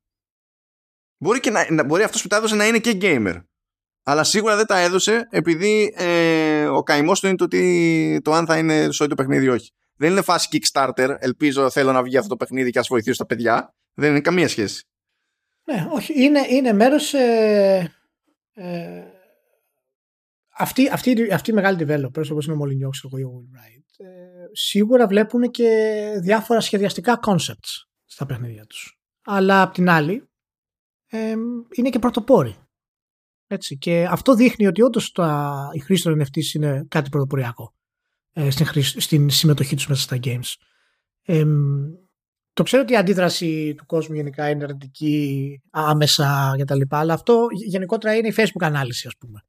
Speaker 1: Μπορεί, και να, να- μπορεί αυτός που τα έδωσε να είναι και gamer. Αλλά σίγουρα δεν τα έδωσε επειδή ε, ο καημός του είναι το, ότι, το αν θα είναι σόι το παιχνίδι ή όχι. Δεν είναι φάση Kickstarter. Ελπίζω θέλω να βγει αυτό το παιχνίδι και ας βοηθήσω τα παιδιά. Δεν είναι καμία σχέση.
Speaker 2: Ναι, όχι, είναι, είναι μέρος ε, ε, αυτοί, αυτοί, αυτοί οι μεγάλοι developers όπως είναι ο Molyneux ξέρω εγώ, ή ο Will Wright ε, σίγουρα βλέπουν και διάφορα σχεδιαστικά concepts στα παιχνίδια τους. Αλλά απ' την άλλη ε, είναι και πρωτοπόροι. Έτσι. Και αυτό δείχνει ότι όντως τα, η χρήση των NFTs είναι κάτι πρωτοποριακό ε, στην, χρήση- στην συμμετοχή τους μέσα στα games. Ε, το ξέρω ότι η αντίδραση του κόσμου γενικά είναι αρνητική άμεσα και τα λοιπά, αλλά αυτό γενικότερα είναι η Facebook ανάλυση ας πούμε.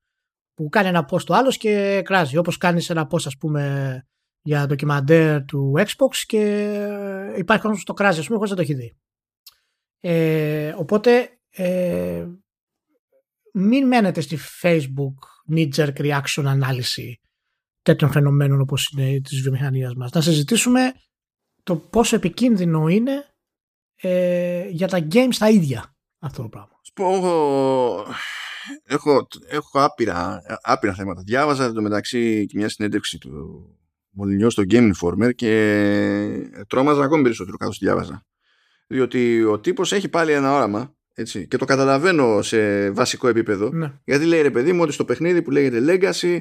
Speaker 2: Που κάνει ένα post το άλλος και κράζει. Όπως κάνεις ένα post ας πούμε για ντοκιμαντέρ του Xbox και υπάρχει κόσμος που το κράζει ας πούμε χωρίς να το έχει δει. Ε, οπότε ε, μην μένετε στη Facebook knee-jerk reaction ανάλυση τέτοιων φαινομένων όπως είναι της βιομηχανίας μας. Να συζητήσουμε το πόσο επικίνδυνο είναι ε, για τα games τα ίδια αυτό το πράγμα.
Speaker 1: Σου πω, έχω, έχω, έχω άπειρα, άπειρα θέματα. Διάβαζα εδώ μεταξύ και μια συνέντευξη του Molyneux στο Game Informer και τρόμαζα ακόμη περισσότερο καθώς τη διάβαζα. Διότι ο τύπος έχει πάλι ένα όραμα έτσι, και το καταλαβαίνω σε βασικό επίπεδο
Speaker 2: Ναι.
Speaker 1: γιατί λέει ρε παιδί μου ότι στο παιχνίδι που λέγεται Legacy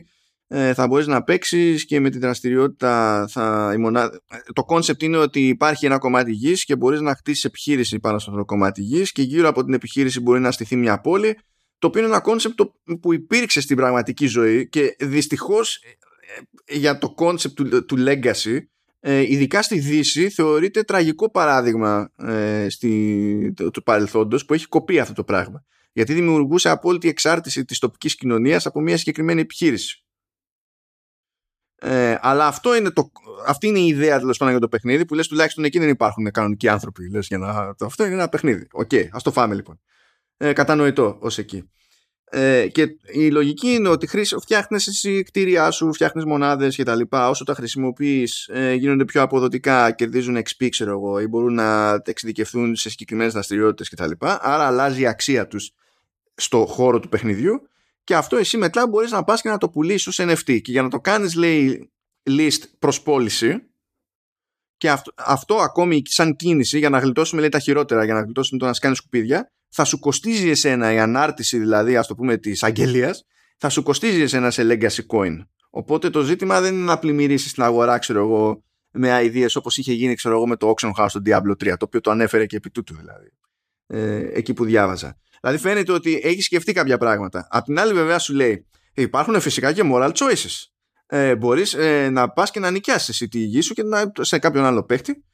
Speaker 1: ε, θα μπορείς να παίξεις και με τη δραστηριότητα θα, η μονά... το concept είναι ότι υπάρχει ένα κομμάτι γης και μπορείς να χτίσεις επιχείρηση πάνω στο κομμάτι γης και γύρω από την επιχείρηση μπορεί να στηθεί μια πόλη το οποίο είναι ένα concept που υπήρξε στην πραγματική ζωή και δυστυχώς ε, για το concept του, του Legacy ε, ειδικά στη Δύση θεωρείται τραγικό παράδειγμα ε, στη, του, του παρελθόντος που έχει κοπεί αυτό το πράγμα γιατί δημιουργούσε απόλυτη εξάρτηση της τοπικής κοινωνίας από μια συγκεκριμένη επιχείρηση. Ε, αλλά αυτό είναι το, αυτή είναι η ιδέα τέλος πάντων για το παιχνίδι που λες τουλάχιστον εκεί δεν υπάρχουν κανονικοί άνθρωποι. Λες, για να, το, αυτό είναι ένα παιχνίδι. Οκ, okay, ας το φάμε λοιπόν. Ε, κατανοητό ως εκεί. Ε, και η λογική είναι ότι χρήσι, φτιάχνεις εσύ κτίρια σου, φτιάχνεις μονάδες και τα λοιπά. Όσο τα χρησιμοποιείς ε, γίνονται πιο αποδοτικά, κερδίζουν XP ξέρω εγώ ή μπορούν να εξειδικευθούν σε συγκεκριμένες δραστηριότητες και τα λοιπά. Άρα αλλάζει η αξία τους στο χώρο του παιχνιδιού και αυτό εσύ μετά μπορείς να πας και να το πουλήσεις ως NFT και για να το κάνεις λέει list προς πώληση και αυτό, αυτό ακόμη σαν κίνηση για να γλιτώσουμε λέει τα χειρότερα για να γλιτώσουμε το να σκάνεις σκουπίδια θα σου κοστίζει εσένα η ανάρτηση δηλαδή ας το πούμε της αγγελίας θα σου κοστίζει εσένα σε legacy coin οπότε το ζήτημα δεν είναι να πλημμυρίσεις την αγορά ξέρω εγώ με ιδέες όπως είχε γίνει ξέρω εγώ με το auction house στο Diablo 3 το οποίο το ανέφερε και επί τούτου δηλαδή ε, εκεί που διάβαζα Δηλαδή φαίνεται ότι έχει σκεφτεί κάποια πράγματα. Απ' την άλλη, βέβαια, σου λέει υπάρχουν φυσικά και moral choices. Ε, Μπορείς ε, να πας και να νοικιάσεις εσύ τη γη σου και να, σε κάποιον άλλο παίχτη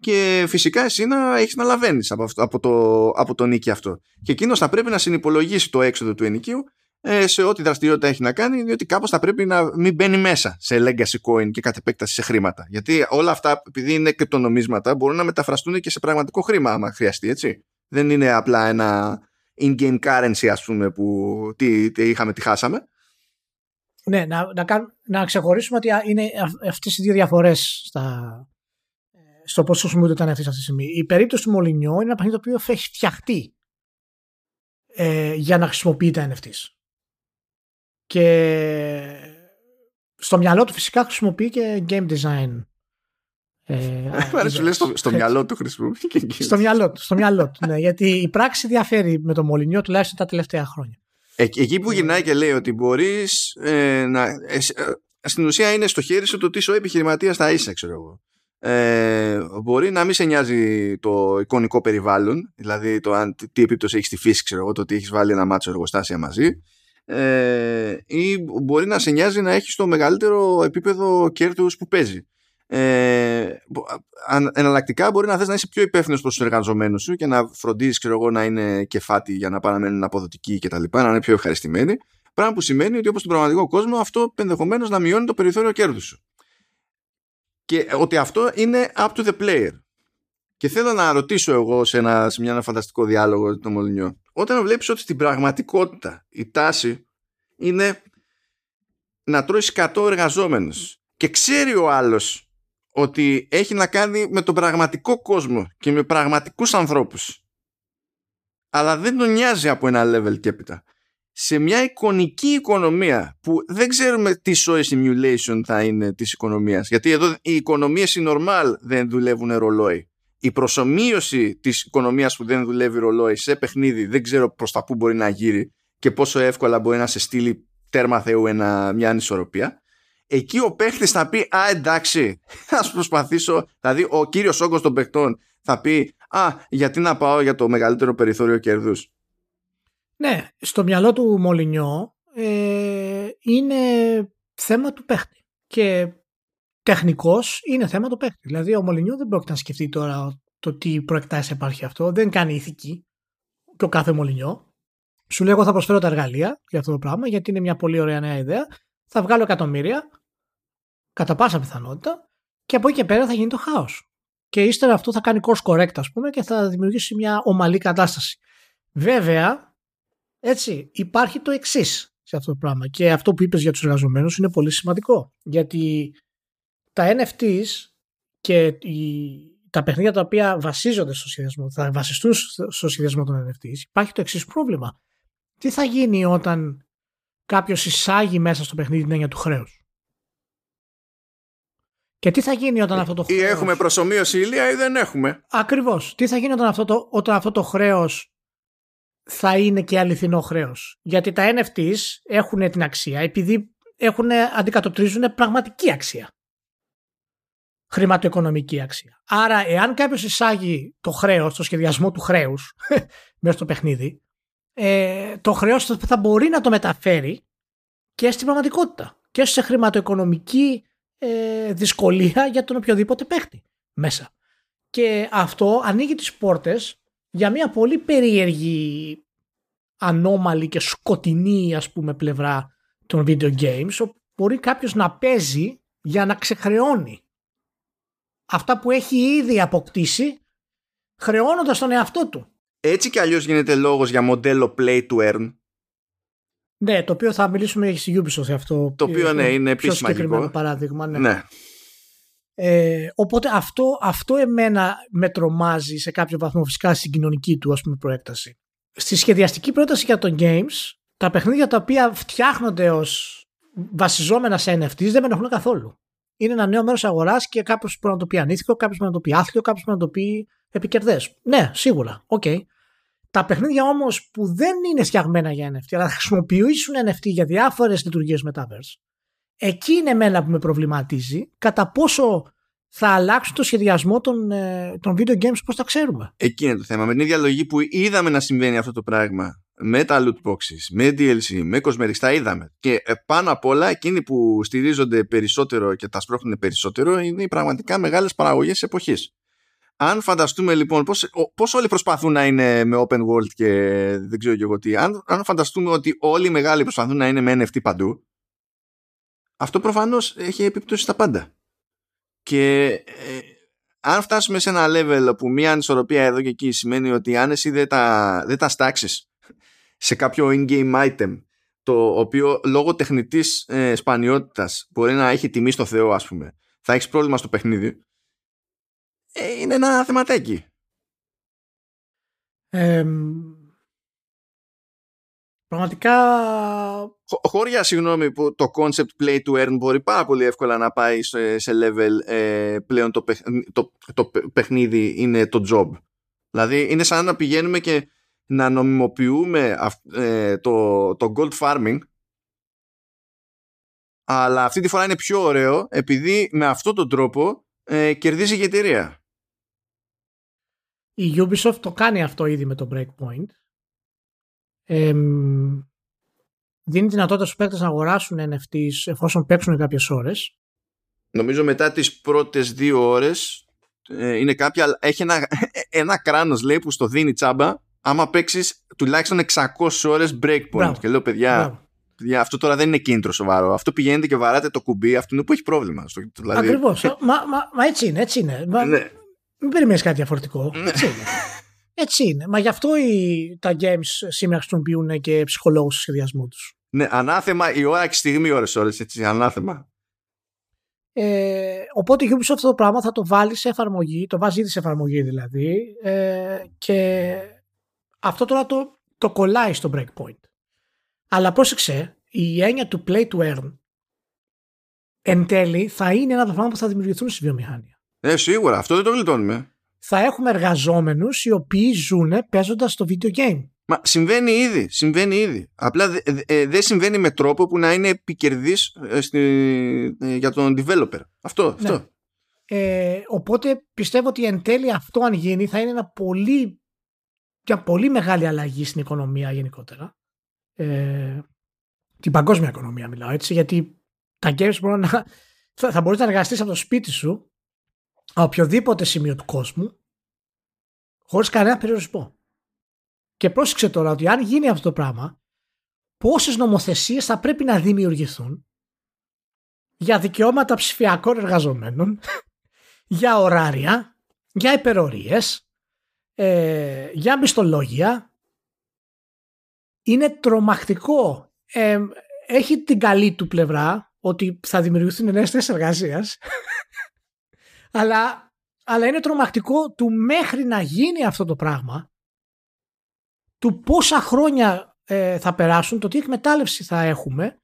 Speaker 1: και φυσικά εσύ να έχεις να λαβαίνεις από, αυτό- από, το, από το νίκη αυτό. Και εκείνος θα πρέπει να συνυπολογίσει το έξοδο του ενοικίου ε, σε ό,τι δραστηριότητα έχει να κάνει, διότι κάπως θα πρέπει να μην μπαίνει μέσα σε legacy coin και κατ' επέκταση σε χρήματα. Γιατί όλα αυτά, επειδή είναι κρυπτονομίσματα, μπορούν να μεταφραστούν και σε πραγματικό χρήμα, άμα χρειαστεί, έτσι. Δεν είναι απλά ένα in-game currency, ας πούμε, που τι, τι είχαμε, τι χάσαμε.
Speaker 2: Ναι, να, να, κάν- να ξεχωρίσουμε ότι είναι αυ- αυτές οι δύο διαφορές στα, ε, στο πώς χρησιμοποιούνται τα NFT αυτή τη στιγμή. Η περίπτωση του Μολυνιό είναι ένα παιχνίδι το οποίο έχει φτιαχτεί ε, για να χρησιμοποιεί τα NFTs. Και στο μυαλό του φυσικά χρησιμοποιεί και game design. Ε,
Speaker 1: Μ' αρέσει που λες στο, στο
Speaker 2: έτσι.
Speaker 1: μυαλό του χρησιμοποιεί και εκεί.
Speaker 2: Στο μυαλό του, στο μυαλό του ναι, γιατί η πράξη διαφέρει με το Μολυνιό τουλάχιστον τα τελευταία χρόνια.
Speaker 1: Ε, εκεί που γυρνάει και λέει ότι μπορείς ε, να. ε, ε, στην ουσία είναι στο χέρι σου το τι ο επιχειρηματίας θα είσαι, ξέρω εγώ. Ε, μπορεί να μην σε νοιάζει το εικονικό περιβάλλον, δηλαδή το αν, τι, τι επίπτωση έχεις στη φύση, ξέρω εγώ, το ότι έχεις βάλει ένα μάτσο εργοστάσια μαζί. Ε, ή μπορεί να σε νοιάζει να έχεις το μεγαλύτερο επίπεδο κέρδους που παίζει. ε, εναλλακτικά μπορεί να θες να είσαι πιο υπεύθυνος προς τους εργαζομένους σου και να φροντίζεις ξέρω εγώ, να είναι κεφάτι για να παραμένουν αποδοτικοί και τα λοιπά, να είναι πιο ευχαριστημένοι. Πράγμα που σημαίνει ότι όπως στον πραγματικό κόσμο αυτό ενδεχομένως να μειώνει το περιθώριο κέρδους σου. Και ότι αυτό είναι up to the player. Και θέλω να ρωτήσω εγώ σε, ένα, σε μια, ένα φανταστικό διάλογο το Μολυνιό. Όταν βλέπεις ότι στην πραγματικότητα η τάση είναι να τρώεις 100 εργαζόμενους και ξέρει ο άλλος ότι έχει να κάνει με τον πραγματικό κόσμο και με πραγματικούς ανθρώπους αλλά δεν τον νοιάζει από ένα level και έπειτα σε μια εικονική οικονομία που δεν ξέρουμε τι soy simulation θα είναι της οικονομίας γιατί εδώ οι οικονομίες οι normal δεν δουλεύουν ρολόι η προσωμείωση της οικονομίας που δεν δουλεύει ρολόι σε παιχνίδι δεν ξέρω προς τα που μπορεί να γύρει και πόσο εύκολα μπορεί να σε στείλει τέρμα θεού ένα, μια ανισορροπία εκεί ο παίχτης θα πει «Α, εντάξει, θα προσπαθήσω». Δηλαδή, ο κύριος όγκος των παιχτών θα πει «Α, γιατί να πάω για το μεγαλύτερο περιθώριο κερδούς».
Speaker 2: Ναι, στο μυαλό του Μολυνιό ε, είναι θέμα του παίχτη. Και τεχνικός είναι θέμα του παίχτη. Δηλαδή, ο Μολυνιό δεν πρόκειται να σκεφτεί τώρα το τι προεκτάσεις υπάρχει αυτό. Δεν κάνει ηθική και ο κάθε Μολυνιό. Σου λέω, εγώ θα προσφέρω τα εργαλεία για αυτό το πράγμα, γιατί είναι μια πολύ ωραία νέα ιδέα. Θα βγάλω εκατομμύρια κατά πάσα πιθανότητα και από εκεί και πέρα θα γίνει το χάος. Και ύστερα αυτό θα κάνει course correct ας πούμε και θα δημιουργήσει μια ομαλή κατάσταση. Βέβαια, έτσι, υπάρχει το εξής σε αυτό το πράγμα και αυτό που είπες για τους εργαζομένους είναι πολύ σημαντικό γιατί τα NFTs και οι, τα παιχνίδια τα οποία βασίζονται στο σχεδιασμό, θα βασιστούν στο σχεδιασμό των NFTs, υπάρχει το εξής πρόβλημα. Τι θα γίνει όταν κάποιος εισάγει μέσα στο παιχνίδι την έννοια του χρέους; Και τι θα γίνει όταν αυτό το χρέος.
Speaker 1: Ή έχουμε προσωμείωση ηλία ή δεν έχουμε;
Speaker 2: Ακριβώς. Τι θα γίνει όταν αυτό το, όταν αυτό το χρέος θα είναι και αληθινό χρέος. Γιατί τα NFTs έχουν την αξία επειδή έχουν, αντικατοπτρίζουν πραγματική αξία. Χρηματοοικονομική αξία. Άρα, εάν κάποιος εισάγει το χρέος, το σχεδιασμό του χρέους μέσα στο παιχνίδι, ε, το χρέος θα μπορεί να το μεταφέρει και στην πραγματικότητα. Και σε χρηματοοικονομική ε, δυσκολία για τον οποιοδήποτε παίχτη μέσα. Και αυτό ανοίγει τις πόρτες για μια πολύ περίεργη ανώμαλη και σκοτεινή ας πούμε πλευρά των video games όπου μπορεί κάποιος να παίζει για να ξεχρεώνει αυτά που έχει ήδη αποκτήσει χρεώνοντας τον εαυτό του.
Speaker 1: Έτσι κι αλλιώς γίνεται λόγος για μοντέλο play to earn
Speaker 2: ναι, το οποίο θα μιλήσουμε για στη Ubisoft αυτό.
Speaker 1: Το οποίο ναι, είναι επίσης
Speaker 2: συγκεκριμένο παράδειγμα. Ναι. ναι. Ε, οπότε αυτό, αυτό εμένα με τρομάζει σε κάποιο βαθμό φυσικά στην κοινωνική του ας πούμε προέκταση. Στη σχεδιαστική πρόταση για το games, τα παιχνίδια τα οποία φτιάχνονται ως βασιζόμενα σε NFTs δεν με ενοχλούν καθόλου. Είναι ένα νέο μέρος αγοράς και κάποιος μπορεί να το πει ανήθικο, κάποιος μπορεί να το πει άθλιο, κάποιος μπορεί να το πει επικερδές. Ναι, σίγουρα. Οκ. Okay. Τα παιχνίδια όμως που δεν είναι φτιαγμένα για NFT, αλλά χρησιμοποιήσουν NFT για διάφορες λειτουργίες Metaverse, εκεί είναι εμένα που με προβληματίζει κατά πόσο θα αλλάξουν το σχεδιασμό των, ε, των video games όπως τα ξέρουμε.
Speaker 1: Εκεί είναι το θέμα. Με την ίδια λογική που είδαμε να συμβαίνει αυτό το πράγμα με τα loot boxes, με DLC, με cosmetics, τα είδαμε. Και ε, πάνω απ' όλα εκείνοι που στηρίζονται περισσότερο και τα σπρώχνουν περισσότερο είναι οι πραγματικά μεγάλες παραγωγές εποχής. Αν φανταστούμε λοιπόν πώς, πώς όλοι προσπαθούν να είναι με open world και δεν ξέρω και εγώ τι, αν, αν φανταστούμε ότι όλοι οι μεγάλοι προσπαθούν να είναι με NFT παντού, αυτό προφανώς έχει επίπτωση στα πάντα. Και ε, αν φτάσουμε σε ένα level που μία ανισορροπία εδώ και εκεί σημαίνει ότι αν εσύ δεν τα, δεν τα στάξεις σε κάποιο in-game item το οποίο λόγω τεχνητής ε, σπανιότητας μπορεί να έχει τιμή στο Θεό ας πούμε θα έχεις πρόβλημα στο παιχνίδι ε, είναι ένα θεματάκι.
Speaker 2: Ε, πραγματικά...
Speaker 1: Χώρια, συγγνώμη, που το concept play to earn μπορεί πάρα πολύ εύκολα να πάει σε, σε level ε, πλέον το, το, το παιχνίδι είναι το job. Δηλαδή είναι σαν να πηγαίνουμε και να νομιμοποιούμε ε, το, το gold farming αλλά αυτή τη φορά είναι πιο ωραίο επειδή με αυτόν τον τρόπο ε, κερδίζει η εταιρεία.
Speaker 2: Η Ubisoft το κάνει αυτό ήδη με το Breakpoint. Ε, δίνει δυνατότητα στους παίκτες να αγοράσουν NFTs εφόσον παίξουν κάποιες ώρες.
Speaker 1: νομίζω μετά τις πρώτες δύο ώρες ε, είναι κάποια, έχει ένα, ένα κράνος λέει που στο δίνει τσάμπα άμα παίξεις τουλάχιστον 600 ώρες breakpoint
Speaker 2: Μπράβο.
Speaker 1: και λέω παιδιά,
Speaker 2: Μπράβο.
Speaker 1: παιδιά αυτό τώρα δεν είναι κίνητρο σοβαρό αυτό πηγαίνετε και βαράτε το κουμπί αυτό είναι που έχει πρόβλημα Στο- δηλαδή,
Speaker 2: Ακριβώς. μα, μα, μα έτσι είναι, έτσι είναι. Μα,
Speaker 1: ναι.
Speaker 2: Μην περιμένεις κάτι διαφορετικό.
Speaker 1: Ναι.
Speaker 2: Έτσι είναι. Έτσι είναι. Μα γι' αυτό οι, τα games σήμερα χρησιμοποιούν και ψυχολόγους στο σχεδιασμό τους.
Speaker 1: ναι, ανάθεμα η ώρα και στιγμή ώρες ώρες έτσι, ανάθεμα
Speaker 2: Ε, οπότε η Ubisoft αυτό το πράγμα θα το βάλει σε εφαρμογή, το βάζει ήδη σε εφαρμογή δηλαδή ε, και αυτό τώρα το, το κολλάει στο breakpoint. Αλλά πρόσεξε, η έννοια του play to earn εν τέλει θα είναι ένα από τα πράγματα που θα δημιουργηθούν στη βιομηχανία.
Speaker 1: ε, σίγουρα αυτό δεν το γλιτώνουμε
Speaker 2: Θα έχουμε εργαζόμενους οι οποίοι ζουν παίζοντας το video game.
Speaker 1: Μα συμβαίνει ήδη, συμβαίνει ήδη. Απλά δε- δε- ε, δεν συμβαίνει με τρόπο που να είναι επικερδής ε, στη- ε, για τον developer. Αυτό,
Speaker 2: Ναι.
Speaker 1: αυτό.
Speaker 2: Ε, οπότε πιστεύω ότι εν τέλει αυτό αν γίνει θα είναι ένα πολύ, μια πολύ μεγάλη αλλαγή στην οικονομία γενικότερα. Ε, την παγκόσμια οικονομία μιλάω έτσι γιατί τα games μπορούν να, θα, θα μπορείς να εργαστείς από το σπίτι σου από οποιοδήποτε σημείο του κόσμου χωρίς κανένα περιορισμό. Και πρόσεξε τώρα ότι αν γίνει αυτό το πράγμα πόσες νομοθεσίες θα πρέπει να δημιουργηθούν για δικαιώματα ψηφιακών εργαζομένων για ωράρια, για υπερορίες, ε, για μισθολόγια. Είναι τρομακτικό. Ε, έχει την καλή του πλευρά ότι θα δημιουργηθούν νέες θέσεις εργασίας. αλλά, αλλά είναι τρομακτικό του μέχρι να γίνει αυτό το πράγμα του πόσα χρόνια ε, θα περάσουν, το τι εκμετάλλευση θα έχουμε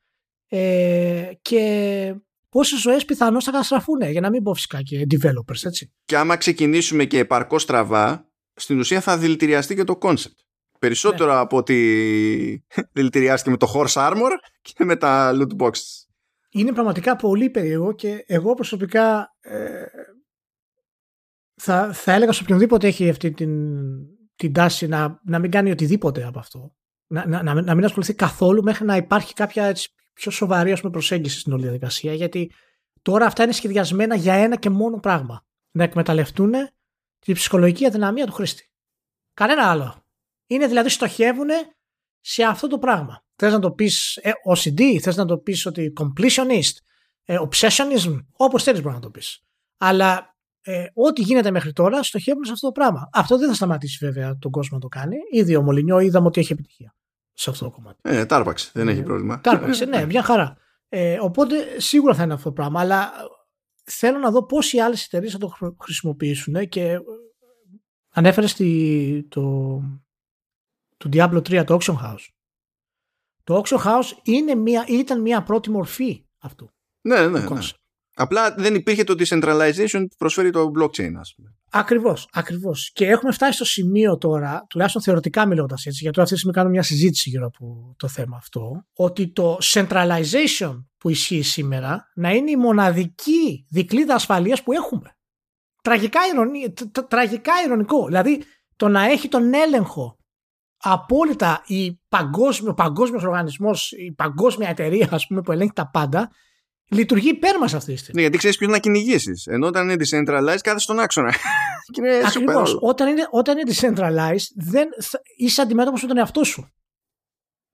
Speaker 2: ε, και πόσες ζωές πιθανώς θα καταστραφούν. Για να μην πω φυσικά και developers, έτσι.
Speaker 1: Και άμα ξεκινήσουμε και επαρκώς στραβά, στην ουσία θα δηλητηριαστεί και το concept. Περισσότερο από ότι δηλητηριάστηκε με το horse armor και με τα loot boxes.
Speaker 2: Είναι πραγματικά πολύ περίεργο και εγώ προσωπικά ε, θα, θα έλεγα σε οποιονδήποτε έχει αυτή την, την τάση να, να μην κάνει οτιδήποτε από αυτό. Να, να, να, μην- να μην ασχοληθεί καθόλου μέχρι να υπάρχει κάποια έτσι, πιο σοβαρή ας πούμε, προσέγγιση στην όλη διαδικασία. Γιατί τώρα αυτά είναι σχεδιασμένα για ένα και μόνο πράγμα. Να εκμεταλλευτούν τη ψυχολογική αδυναμία του χρήστη. Κανένα άλλο. Είναι δηλαδή στοχεύουν σε αυτό το πράγμα. Θες να το πεις ε, OCD, θες να το πεις ότι completionist, ε, obsessionism, όπως θέλεις μπορεί να το πεις. Αλλά ε, ό,τι γίνεται μέχρι τώρα στοχεύουν σε αυτό το πράγμα. Αυτό δεν θα σταματήσει βέβαια τον κόσμο να το κάνει. Ήδη ο Μολυνιό είδαμε ότι έχει επιτυχία σε αυτό το κομμάτι.
Speaker 1: Ε, τάρπαξε, δεν έχει
Speaker 2: Ε,
Speaker 1: πρόβλημα.
Speaker 2: Τάρπαξε, ναι, μια χαρά. Ε, οπότε σίγουρα θα είναι αυτό το πράγμα. Αλλά ε, θέλω να δω πόσοι άλλες εταιρείες θα το χρ- χρησιμοποιήσουν και ε, ανέφερες στη, το, το Diablo 3 το Auction House. Το Auction House είναι μια, ήταν μια πρώτη μορφή αυτού.
Speaker 1: Ναι, ναι,
Speaker 2: του
Speaker 1: ναι.
Speaker 2: Concept.
Speaker 1: Απλά δεν υπήρχε το decentralization που προσφέρει το blockchain, ας πούμε.
Speaker 2: Ακριβώς, ακριβώς. Και έχουμε φτάσει στο σημείο τώρα, τουλάχιστον θεωρητικά μιλώντας έτσι, γιατί αυτή τη στιγμή κάνουμε μια συζήτηση γύρω από το θέμα αυτό, ότι το centralization που ισχύει σήμερα να είναι η μοναδική δικλίδα ασφαλείας που έχουμε. Τραγικά, ηρωνι- τ- τ- τραγικά ηρωνικό. Δηλαδή το να έχει τον έλεγχο απόλυτα η παγκόσμιο, ο παγκόσμιος οργανισμός, η παγκόσμια εταιρεία ας πούμε, που ελέγχει τα πάντα, λειτουργεί υπέρ μας αυτή τη στιγμή.
Speaker 1: Ναι, γιατί ξέρεις ποιον να κυνηγήσεις. Ενώ όταν είναι decentralized, κάθεσαι στον άξονα. και είναι super
Speaker 2: Ακριβώ.
Speaker 1: όλο.
Speaker 2: Όταν είναι, όταν είναι decentralized, δεν, θα- είσαι αντιμέτωπος με τον εαυτό σου.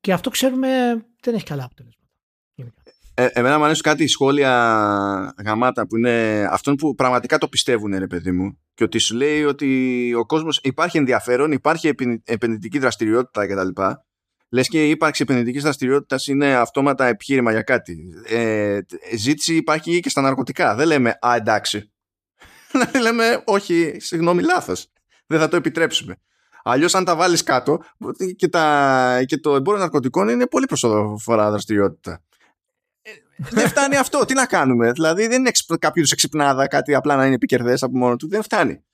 Speaker 2: Και αυτό ξέρουμε δεν έχει καλά αποτελέσματα. γενικά.
Speaker 1: Ε, εμένα μου αρέσουν κάτι σχόλια γαμάτα που είναι αυτόν που πραγματικά το πιστεύουν, ρε παιδί μου. Και ότι σου λέει ότι ο κόσμος υπάρχει ενδιαφέρον, υπάρχει επεν- επενδυτική δραστηριότητα κτλ. Λες και η ύπαρξη επενδυτικής δραστηριότητας είναι αυτόματα επιχείρημα για κάτι. Ε, ζήτηση υπάρχει και στα ναρκωτικά. Δεν λέμε Α, εντάξει. Δηλαδή λέμε Όχι, συγγνώμη, λάθος. Δεν θα το επιτρέψουμε. Αλλιώς, αν τα βάλεις κάτω και, τα, και το εμπόριο ναρκωτικών είναι πολύ προσοδοφορά δραστηριότητα. Ε, δεν φτάνει αυτό. Τι να κάνουμε; Δηλαδή, δεν είναι εξυπ- κάποιος είδου εξυπνάδα, κάτι απλά να είναι επικερδές από μόνο του. Δεν φτάνει.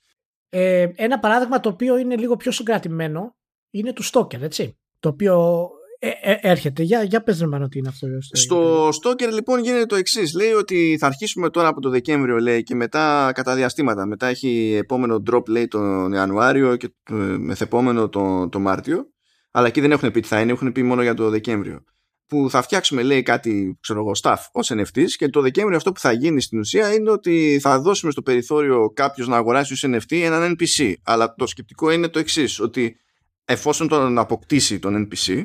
Speaker 2: Ε, ένα παράδειγμα το οποίο είναι λίγο πιο συγκρατημένο είναι του Stalker, έτσι. Το οποίο ε, ε, έρχεται. Για, για πες ρε Μάνο, τι είναι αυτό.
Speaker 1: Στο Stalker λοιπόν γίνεται το εξής. Λέει ότι θα αρχίσουμε τώρα από το Δεκέμβριο λέει και μετά κατά διαστήματα. Μετά έχει επόμενο drop λέει τον Ιανουάριο και το μεθεπόμενο τον το Μάρτιο. Αλλά εκεί δεν έχουν πει τι θα είναι, έχουν πει μόνο για το Δεκέμβριο. που θα φτιάξουμε λέει κάτι ξέρω εγώ staff ως NFTs και το Δεκέμβριο αυτό που θα γίνει στην ουσία είναι ότι θα δώσουμε στο περιθώριο κάποιος να αγοράσει ως NFT έναν NPC αλλά το σκεπτικό είναι το εξής ότι εφόσον τον αποκτήσει τον NPC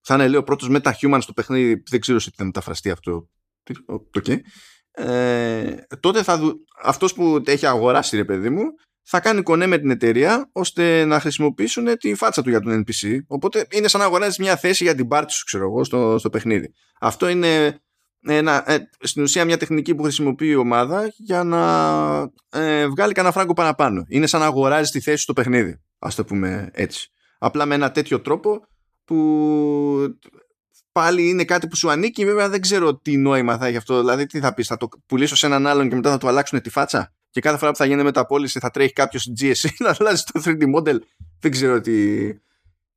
Speaker 1: θα είναι λέει ο πρώτος meta-human στο παιχνίδι δεν ξέρω τι θα μεταφραστεί αυτό okay. ε, τότε θα δου... αυτός που έχει αγοράσει ρε παιδί μου θα κάνει κονέ με την εταιρεία ώστε να χρησιμοποιήσουν τη φάτσα του για τον NPC. Οπότε είναι σαν να αγοράζεις μια θέση για την πάρτι σου, ξέρω εγώ, στο, στο παιχνίδι. Αυτό είναι ένα, ε, στην ουσία μια τεχνική που χρησιμοποιεί η ομάδα για να ε, βγάλει κανένα φράγκο παραπάνω. Είναι σαν να αγοράζεις τη θέση στο παιχνίδι. Α το πούμε έτσι. Απλά με ένα τέτοιο τρόπο που πάλι είναι κάτι που σου ανήκει. Βέβαια δεν ξέρω τι νόημα θα έχει αυτό. Δηλαδή τι θα πεις, θα το πουλήσω σε έναν άλλον και μετά θα του αλλάξουν τη φάτσα; Και κάθε φορά που θα γίνει μεταπόληση θα τρέχει κάποιος GSC να αλλάζει το 3D model. Δεν ξέρω τι,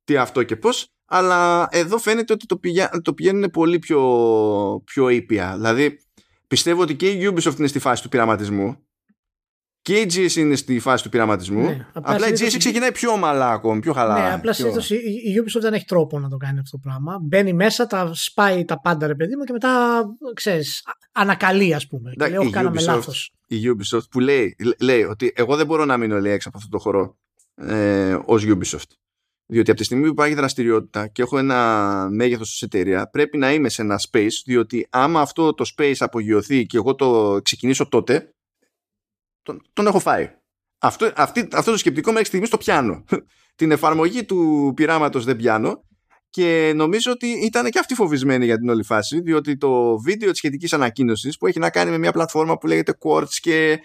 Speaker 1: τι αυτό και πώς. Αλλά εδώ φαίνεται ότι το, πηγα... το πηγαίνουν πολύ πιο, πιο ήπια. Δηλαδή πιστεύω ότι και η Ubisoft είναι στη φάση του πειραματισμού και η GSC είναι στη φάση του πειραματισμού. Ναι, απλά, απλά η GSC ξεκινάει πιο ομαλά ακόμη, πιο χαλά.
Speaker 2: Ναι, απλά πιο... η Ubisoft δεν έχει τρόπο να το κάνει αυτό το πράγμα. Μπαίνει μέσα, τα σπάει τα πάντα, ρε παιδί μου, και μετά ξέρεις, ανακαλεί, ας πούμε. Ναι, και λέει, κάναμε λάθος.
Speaker 1: Η Ubisoft που λέει, λέει ότι εγώ δεν μπορώ να μείνω λέει, έξω από αυτό το χώρο ε, ως Ubisoft. Διότι από τη στιγμή που υπάρχει δραστηριότητα και έχω ένα μέγεθος ως εταιρεία, πρέπει να είμαι σε ένα space, διότι άμα αυτό το space απογειωθεί και εγώ το ξεκινήσω τότε, τον, τον έχω φάει. Αυτό, αυτή, αυτό το σκεπτικό μέχρι στιγμής το πιάνω. Την εφαρμογή του πειράματος δεν πιάνω και νομίζω ότι ήταν και αυτοί φοβισμένοι για την όλη φάση, διότι το βίντεο της σχετικής ανακοίνωσης που έχει να κάνει με μια πλατφόρμα που λέγεται Quartz και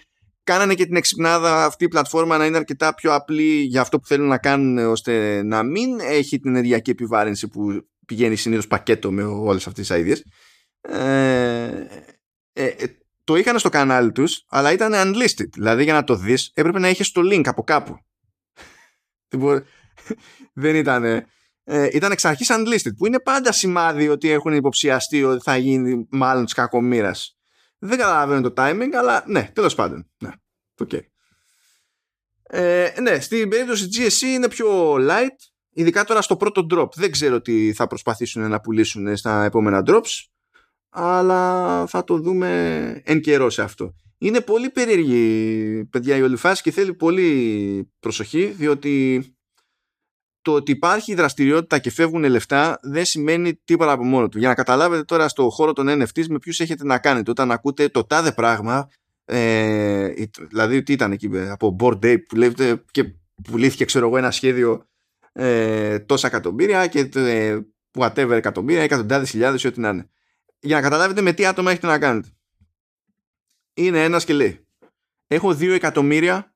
Speaker 1: κάνανε και την εξυπνάδα αυτή η πλατφόρμα να είναι αρκετά πιο απλή για αυτό που θέλουν να κάνουν ώστε να μην έχει την ενεργειακή επιβάρυνση που πηγαίνει συνήθως πακέτο με όλες αυτές τις ideas. Ε, ε, ε, το είχαν στο κανάλι τους αλλά ήταν unlisted. Δηλαδή για να το δεις έπρεπε να έχεις το link από κάπου. Δεν ήταν ε, ήταν εξ αρχής unlisted που είναι πάντα σημάδι ότι έχουν υποψιαστεί ότι θα γίνει μάλλον της κακομήρας δεν καταλαβαίνω το timing αλλά ναι τέλος πάντων. Ναι, okay. ε, ναι στην περίπτωση GSC είναι πιο light ειδικά τώρα στο πρώτο drop. Δεν ξέρω τι θα προσπαθήσουν να πουλήσουν στα επόμενα drops αλλά θα το δούμε εν καιρό σε αυτό. Είναι πολύ περίεργη, παιδιά, η όλη φάση και θέλει πολύ προσοχή, διότι το ότι υπάρχει δραστηριότητα και φεύγουν λεφτά δεν σημαίνει τίποτα από μόνο του. Για να καταλάβετε τώρα στο χώρο των NFTs με ποιους έχετε να κάνετε όταν ακούτε το τάδε πράγμα, ε, δηλαδή τι ήταν εκεί από board day που λέτε και πουλήθηκε ξέρω εγώ ένα σχέδιο ε, τόσα εκατομμύρια και ε, whatever εκατομμύρια, εκατοντάδες χιλιάδες ή ό,τι να είναι για να καταλάβετε με τι άτομα έχετε να κάνετε. Είναι ένα και λέει έχω 2 εκατομμύρια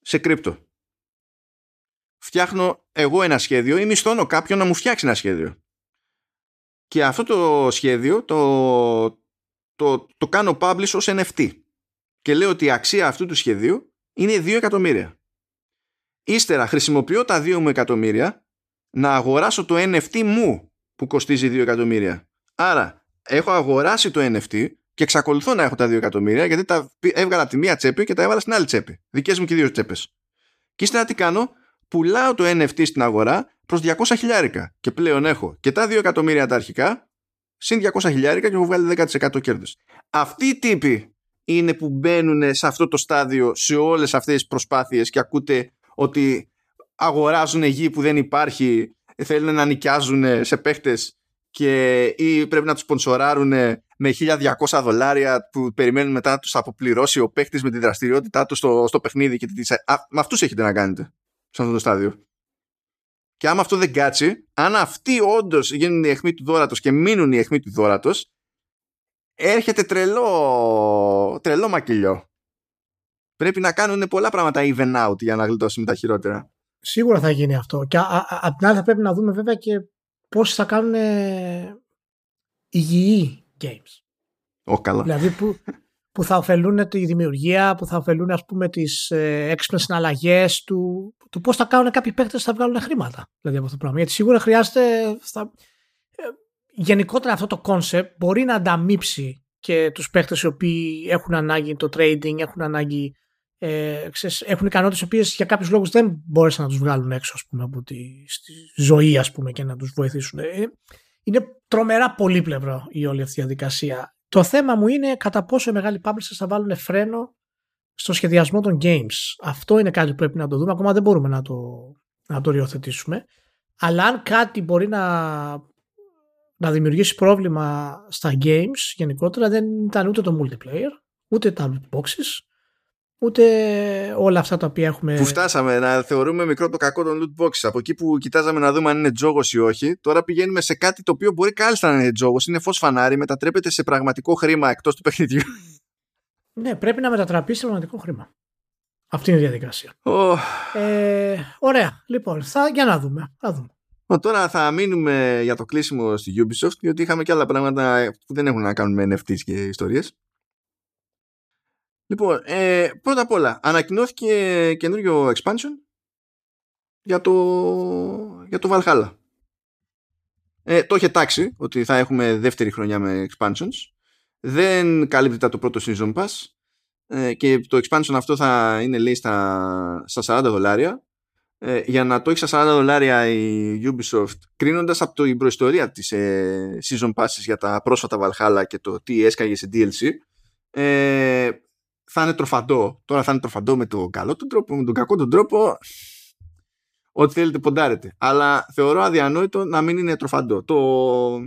Speaker 1: σε κρύπτο. Φτιάχνω εγώ ένα σχέδιο ή μισθώνω κάποιον να μου φτιάξει ένα σχέδιο. Και αυτό το σχέδιο το, το, το κάνω publish ως NFT. Και λέω ότι η αξία αυτού του σχεδίου είναι 2 εκατομμύρια. Ύστερα χρησιμοποιώ τα 2 μου εκατομμύρια να αγοράσω το NFT μου που κοστίζει 2 εκατομμύρια. Άρα, έχω αγοράσει το NFT και εξακολουθώ να έχω τα 2 εκατομμύρια γιατί τα έβγαλα από τη μία τσέπη και τα έβαλα στην άλλη τσέπη. Δικές μου και δύο τσέπες. Και ύστερα τι κάνω, πουλάω το NFT στην αγορά προς 200 χιλιάρικα. Και πλέον έχω και τα 2 εκατομμύρια τα αρχικά, συν 200 χιλιάρικα και έχω βγάλει 10% κέρδος. Αυτοί οι τύποι είναι που μπαίνουν σε αυτό το στάδιο σε όλες αυτές τις προσπάθειες και ακούτε ότι αγοράζουν γη που δεν υπάρχει, θέλουν να νοικιάζουν σε παίχτες και ή πρέπει να τους σπονσοράρουν με 1200 δολάρια που περιμένουν μετά να τους αποπληρώσει ο παίχτης με τη δραστηριότητά τους στο, στο παιχνίδι και τις... Α, με αυτούς έχετε να κάνετε σε αυτό το στάδιο. Και άμα αυτό δεν κάτσει, αν αυτοί όντως γίνουν η αιχμή του δόρατος και μείνουν η αιχμή του δόρατος, έρχεται τρελό, τρελό μακελιό. Πρέπει να κάνουν πολλά πράγματα even out για να γλιτώσει με τα χειρότερα.
Speaker 2: Σίγουρα θα γίνει αυτό. Και απ' την άλλη θα πρέπει να δούμε βέβαια και πώς θα κάνουν υγιή games.
Speaker 1: Ο, καλά.
Speaker 2: Δηλαδή που, που θα ωφελούν τη δημιουργία, που θα ωφελούν ας πούμε τις ε, έξυπνες συναλλαγές του, του πώς θα κάνουν κάποιοι παίκτες θα βγάλουν χρήματα δηλαδή από αυτό το πράγμα. Γιατί σίγουρα χρειάζεται θα, ε, γενικότερα αυτό το concept μπορεί να ανταμείψει και τους παίκτες οι οποίοι έχουν ανάγκη το trading, έχουν ανάγκη ε, ξέρεις, έχουν ικανότητες οι οποίες για κάποιους λόγους δεν μπόρεσαν να τους βγάλουν έξω ας πούμε, από τη στη ζωή ας πούμε, και να τους βοηθήσουν. Ε, είναι τρομερά πολύπλευρο η όλη αυτή η διαδικασία. Το θέμα μου είναι κατά πόσο οι μεγάλοι publishers θα βάλουν φρένο στο σχεδιασμό των games. Αυτό είναι κάτι που πρέπει να το δούμε. Ακόμα δεν μπορούμε να το, να το ριοθετήσουμε. Αλλά αν κάτι μπορεί να, να δημιουργήσει πρόβλημα στα games γενικότερα δεν ήταν ούτε το multiplayer, ούτε τα loot boxes, ούτε όλα αυτά τα οποία έχουμε.
Speaker 1: Που φτάσαμε να θεωρούμε μικρό το κακό των loot boxes. Από εκεί που κοιτάζαμε να δούμε αν είναι τζόγος ή όχι, τώρα πηγαίνουμε σε κάτι το οποίο μπορεί κάλλιστα να είναι τζόγος. Είναι φως φανάρι, μετατρέπεται σε πραγματικό χρήμα εκτός του παιχνιδιού.
Speaker 2: Ναι, πρέπει να μετατραπεί σε πραγματικό χρήμα. Αυτή είναι η διαδικασία.
Speaker 1: Oh.
Speaker 2: Ε, ωραία. Λοιπόν, θα, για να δούμε. Θα δούμε.
Speaker 1: Τώρα θα μείνουμε για το κλείσιμο στη Ubisoft, διότι είχαμε και άλλα πράγματα που δεν έχουν να κάνουν με NFTs και ιστορίες. Λοιπόν, ε, πρώτα απ' όλα, ανακοινώθηκε καινούριο expansion για το, για το Valhalla. Ε, το είχε τάξει ότι θα έχουμε δεύτερη χρονιά με expansions. Δεν καλύπτεται το πρώτο season pass ε, και το expansion αυτό θα είναι λέει στα, στα 40 δολάρια. Ε, για να το έχει στα 40 δολάρια η Ubisoft κρίνοντας από την προϊστορία της ε, season passes για τα πρόσφατα Valhalla και το τι έσκαγε σε DLC ε, θα είναι τροφαντό. Τώρα θα είναι τροφαντό με τον καλό τον τρόπο, με τον κακό τον τρόπο. Ό,τι θέλετε ποντάρετε. Αλλά θεωρώ αδιανόητο να μην είναι τροφαντό. Το,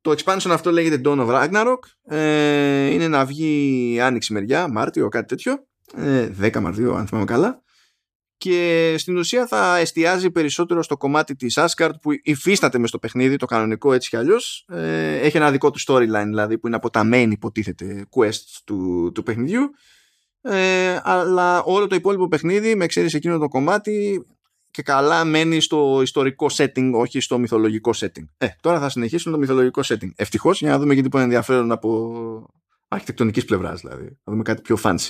Speaker 1: το expansion αυτό λέγεται Dawn of Ragnarok. Ε, είναι να βγει άνοιξη μεριά, Μάρτιο, κάτι τέτοιο. Ε, 10 Μαρτίου, αν θυμάμαι καλά. Και στην ουσία θα εστιάζει περισσότερο στο κομμάτι της Asgard που υφίσταται μες στο παιχνίδι, το κανονικό έτσι κι αλλιώς. Ε, έχει ένα δικό του storyline δηλαδή που είναι από τα main υποτίθεται quests του, του παιχνιδιού. Ε, αλλά όλο το υπόλοιπο παιχνίδι με εξαίρεση εκείνο το κομμάτι και καλά μένει στο ιστορικό setting, όχι στο μυθολογικό setting. Ε, τώρα θα συνεχίσουν το μυθολογικό setting. Ευτυχώς για να δούμε και τίποτα ενδιαφέρον από αρχιτεκτονικής πλευράς, δηλαδή. Να δούμε κάτι πιο fancy.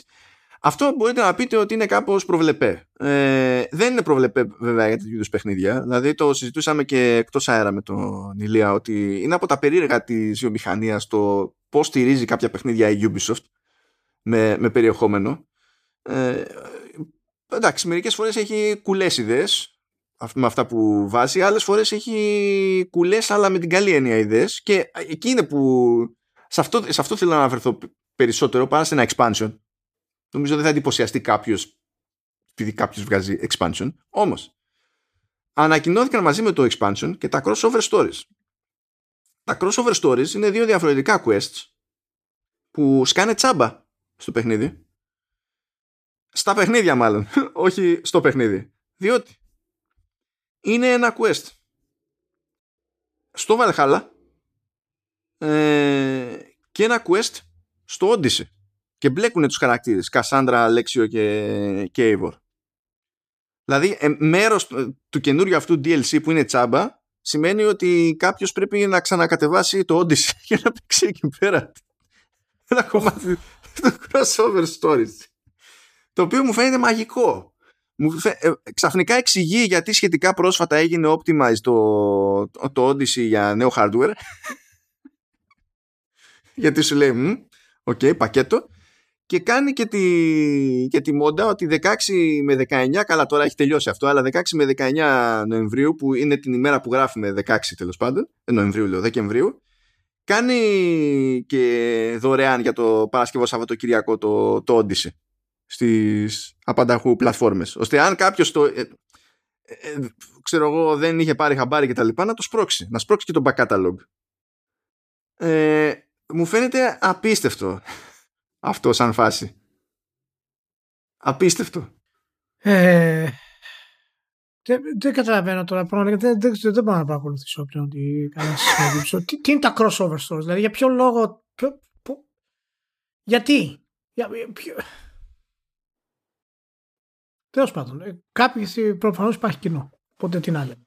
Speaker 1: Αυτό μπορείτε να πείτε ότι είναι κάπως προβλεπέ. Ε, δεν είναι προβλεπέ βέβαια για τέτοιου είδους παιχνίδια. Δηλαδή το συζητούσαμε και εκτός αέρα με τον Ηλία ότι είναι από τα περίεργα της βιομηχανίας το πώς στηρίζει κάποια παιχνίδια η Ubisoft με, με περιεχόμενο. Ε, εντάξει, μερικές φορές έχει κουλές ιδέες με αυτά που βάζει, άλλες φορές έχει κουλές αλλά με την καλή έννοια ιδέες και εκεί είναι που σε αυτό, σε αυτό θέλω να αναφερθώ περισσότερο παρά σε ένα expansion Νομίζω δεν θα εντυπωσιαστεί κάποιος επειδή κάποιος βγάζει expansion. Όμως, ανακοινώθηκαν μαζί με το expansion και τα crossover stories. Τα crossover stories είναι δύο διαφορετικά quests που σκάνε τσάμπα στο παιχνίδι. Στα παιχνίδια μάλλον, όχι στο παιχνίδι. Διότι είναι ένα quest στο Valhalla ε, και ένα quest στο Odyssey και μπλέκουν τους χαρακτήρες Κασάνδρα, Αλέξιο και, και Δηλαδή ε, μέρος του καινούριου αυτού DLC που είναι τσάμπα σημαίνει ότι κάποιος πρέπει να ξανακατεβάσει το Odyssey για να παίξει εκεί πέρα. Ένα κομμάτι του crossover stories. Το οποίο μου φαίνεται μαγικό. Μου ε, ξαφνικά εξηγεί γιατί σχετικά πρόσφατα έγινε optimized το, το Odyssey για νέο hardware. Γιατί σου λέει οκ, okay, πακέτο και κάνει και τη, και τη μόντα ότι 16 με 19, καλά τώρα έχει τελειώσει αυτό, αλλά 16 με 19 Νοεμβρίου που είναι την ημέρα που γράφουμε 16 τέλος πάντων, ε, Νοεμβρίου λέω, Δεκεμβρίου, κάνει και δωρεάν για το Παρασκευοσαββατοκύριακο το, το Odyssey στις απανταχού πλατφόρμες, ώστε αν κάποιος το... Ε, ε, ξέρω εγώ δεν είχε πάρει χαμπάρι και τα λοιπά να το σπρώξει, να σπρώξει και το back catalog. Ε, μου φαίνεται απίστευτο αυτό σαν φάση. Απίστευτο.
Speaker 2: Ε, δεν, δεν καταλαβαίνω τώρα πραγματικά. Δεν, δεν, δεν μπορώ να παρακολουθήσω πλέον τι, τι, τι είναι τα crossover stories, δηλαδή για ποιο λόγο. Ποιο, γιατί. Για, ποιο... Τέλος πάντων, ε, κάποιοι προφανώς υπάρχει κοινό. Οπότε τι να λέμε.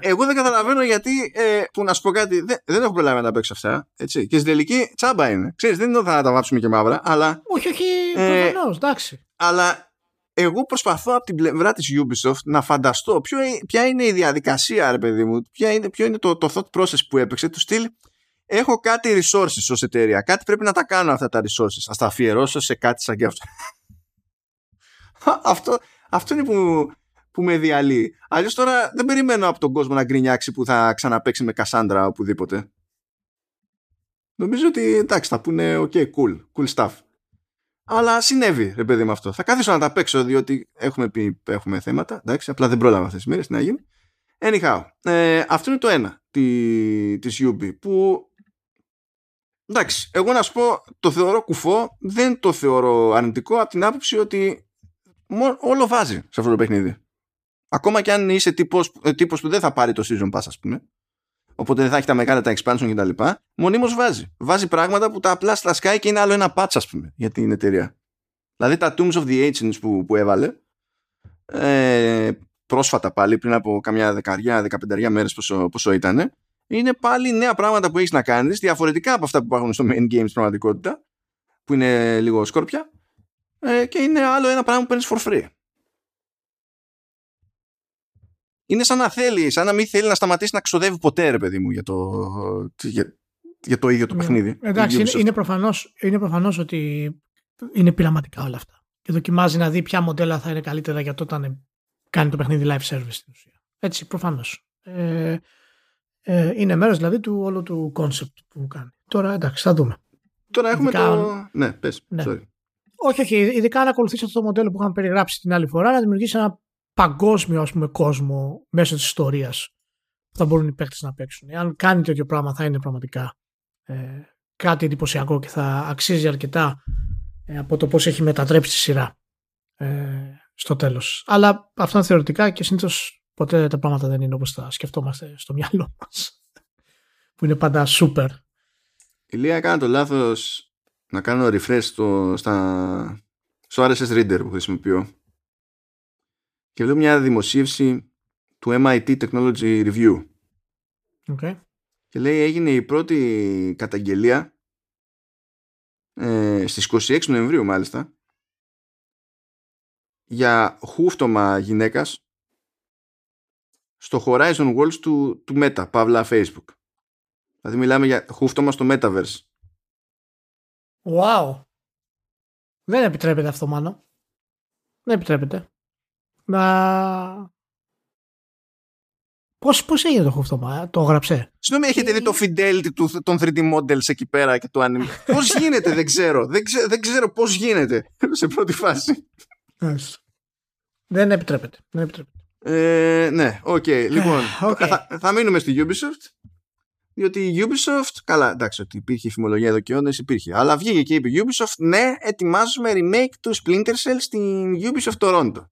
Speaker 1: Εγώ δεν καταλαβαίνω γιατί, ε, που να σου πω κάτι, δεν, δεν έχω προλάβει να τα παίξω αυτά. Έτσι. Και στην τελική τσάμπα είναι. Ξέρεις, δεν είναι ότι θα τα βάψουμε και μαύρα, αλλά.
Speaker 2: Όχι, όχι, ε, εντάξει.
Speaker 1: Αλλά εγώ προσπαθώ από την πλευρά της Ubisoft να φανταστώ ποιο, ποια είναι η διαδικασία, ρε παιδί μου, ποια είναι, ποιο είναι το, το thought process που έπαιξε, του στυλ. Έχω κάτι resources ως εταιρεία, κάτι πρέπει να τα κάνω αυτά τα resources. Ας τα αφιερώσω σε κάτι σαν και αυτό. αυτό, αυτό είναι που που με διαλύει. Αλλιώς τώρα δεν περιμένω από τον κόσμο να γκρινιάξει που θα ξαναπέξει με Κασάντρα οπουδήποτε. Νομίζω ότι εντάξει θα πούνε ok cool, cool stuff. Αλλά συνέβη ρε παιδί με αυτό. Θα κάθισω να τα παίξω διότι έχουμε πει έχουμε θέματα. Εντάξει, απλά δεν πρόλαβα αυτές τις μέρες να γίνει. Anyhow, ε, αυτό είναι το ένα τη, της Ubi που εντάξει, εγώ να σου πω το θεωρώ κουφό, δεν το θεωρώ αρνητικό από την άποψη ότι όλο βάζει σε αυτό το παιχνίδι. Ακόμα και αν είσαι τύπος, ε, τύπος που δεν θα πάρει το season pass ας πούμε οπότε δεν θα έχει τα μεγάλα τα expansion κτλ. Μονίμως βάζει. Βάζει πράγματα που τα απλά στα Sky και είναι άλλο ένα patch ας πούμε για την εταιρεία. Δηλαδή τα Tombs of the Ancients που, που έβαλε ε, πρόσφατα πάλι πριν από καμιά δεκαριά, δεκαπενταριά μέρες πόσο, πόσο ήταν είναι πάλι νέα πράγματα που έχεις να κάνεις διαφορετικά από αυτά που υπάρχουν στο main game στην πραγματικότητα που είναι λίγο σκόρπια ε, και είναι άλλο ένα πράγμα που παίρνεις for free. Είναι σαν να θέλει, σαν να μην θέλει να σταματήσει να ξοδεύει ποτέ ρε παιδί μου για το, για, για το ίδιο το ναι. παιχνίδι.
Speaker 2: Εντάξει, είναι, είναι, προφανώς, είναι προφανώς ότι είναι πειραματικά όλα αυτά και δοκιμάζει να δει ποια μοντέλα θα είναι καλύτερα για το όταν κάνει το παιχνίδι live service στην ουσία. Έτσι, προφανώς. Ε, ε, είναι μέρος δηλαδή του όλου του concept που κάνει. Τώρα εντάξει, θα δούμε.
Speaker 1: Τώρα έχουμε ειδικά, το... Ναι, πες, ναι. Sorry.
Speaker 2: Όχι, όχι. Ειδικά να ακολουθήσει αυτό το μοντέλο που είχαμε περιγράψει την άλλη φορά, να δημιουργήσει ένα παγκόσμιο ας πούμε, κόσμο μέσω της ιστορίας που θα μπορούν οι παίκτες να παίξουν. Αν κάνει τέτοιο πράγμα, θα είναι πραγματικά ε, κάτι εντυπωσιακό και θα αξίζει αρκετά ε, από το πώς έχει μετατρέψει τη σειρά ε, στο τέλος. Αλλά αυτά είναι θεωρητικά και συνήθως ποτέ τα πράγματα δεν είναι όπως τα σκεφτόμαστε στο μυαλό μας. που είναι πάντα super.
Speaker 1: Η Λία έκανε το λάθος να κάνω refresh στο, στα, στο RSS Reader που χρησιμοποιώ και βλέπω μια δημοσίευση του MIT Technology Review
Speaker 2: okay.
Speaker 1: και λέει έγινε η πρώτη καταγγελία ε, στις 26 Νοεμβρίου μάλιστα για χούφτωμα γυναίκας στο Horizon Worlds του, του Meta, παύλα Facebook. Δηλαδή μιλάμε για χούφτωμα στο Metaverse.
Speaker 2: Wow. Δεν επιτρέπεται αυτό μάλλον. Δεν επιτρέπεται. Να... Πώς, πώς έγινε το χούφτωμα, το έγραψε.
Speaker 1: Συγγνώμη, έχετε δει το fidelity του, των 3D models εκεί πέρα και το anime; πώς γίνεται, δεν ξέρω. Δεν, ξέρω, δεν ξέρω πώς γίνεται σε πρώτη φάση.
Speaker 2: Δεν επιτρέπεται. Δεν επιτρέπεται.
Speaker 1: Ε, ναι, οκ. Okay. Λοιπόν, okay. Θα, θα μείνουμε στη Ubisoft. Διότι η Ubisoft, καλά, εντάξει, ότι υπήρχε φημολογία εδώ και aeons, υπήρχε. Αλλά βγήκε και είπε η Ubisoft, ναι, ετοιμάζουμε remake του Splinter Cell στην Ubisoft Toronto.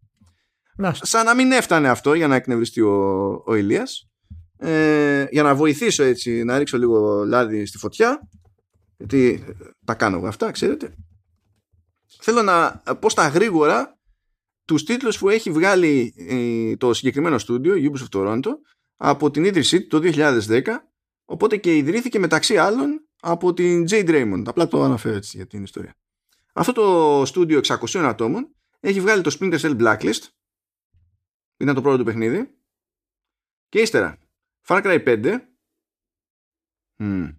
Speaker 1: Να. Σαν να μην έφτανε αυτό για να εκνευριστεί ο, ο Ηλίας. Ε, για να βοηθήσω έτσι, να ρίξω λίγο λάδι στη φωτιά. Γιατί τα κάνω εγώ αυτά, ξέρετε. Θέλω να πω στα γρήγορα τους τίτλους που έχει βγάλει ε, το συγκεκριμένο στούντιο, Ubisoft Toronto, από την ίδρυσή του το 2010 Οπότε και ιδρύθηκε μεταξύ άλλων από την Jade Raymond. Απλά το αναφέρω έτσι για την ιστορία. Αυτό το στούντιο 600 ατόμων έχει βγάλει το Splinter Cell Blacklist. Είναι το πρώτο του παιχνίδι. Και ύστερα Far Cry 5. Mm.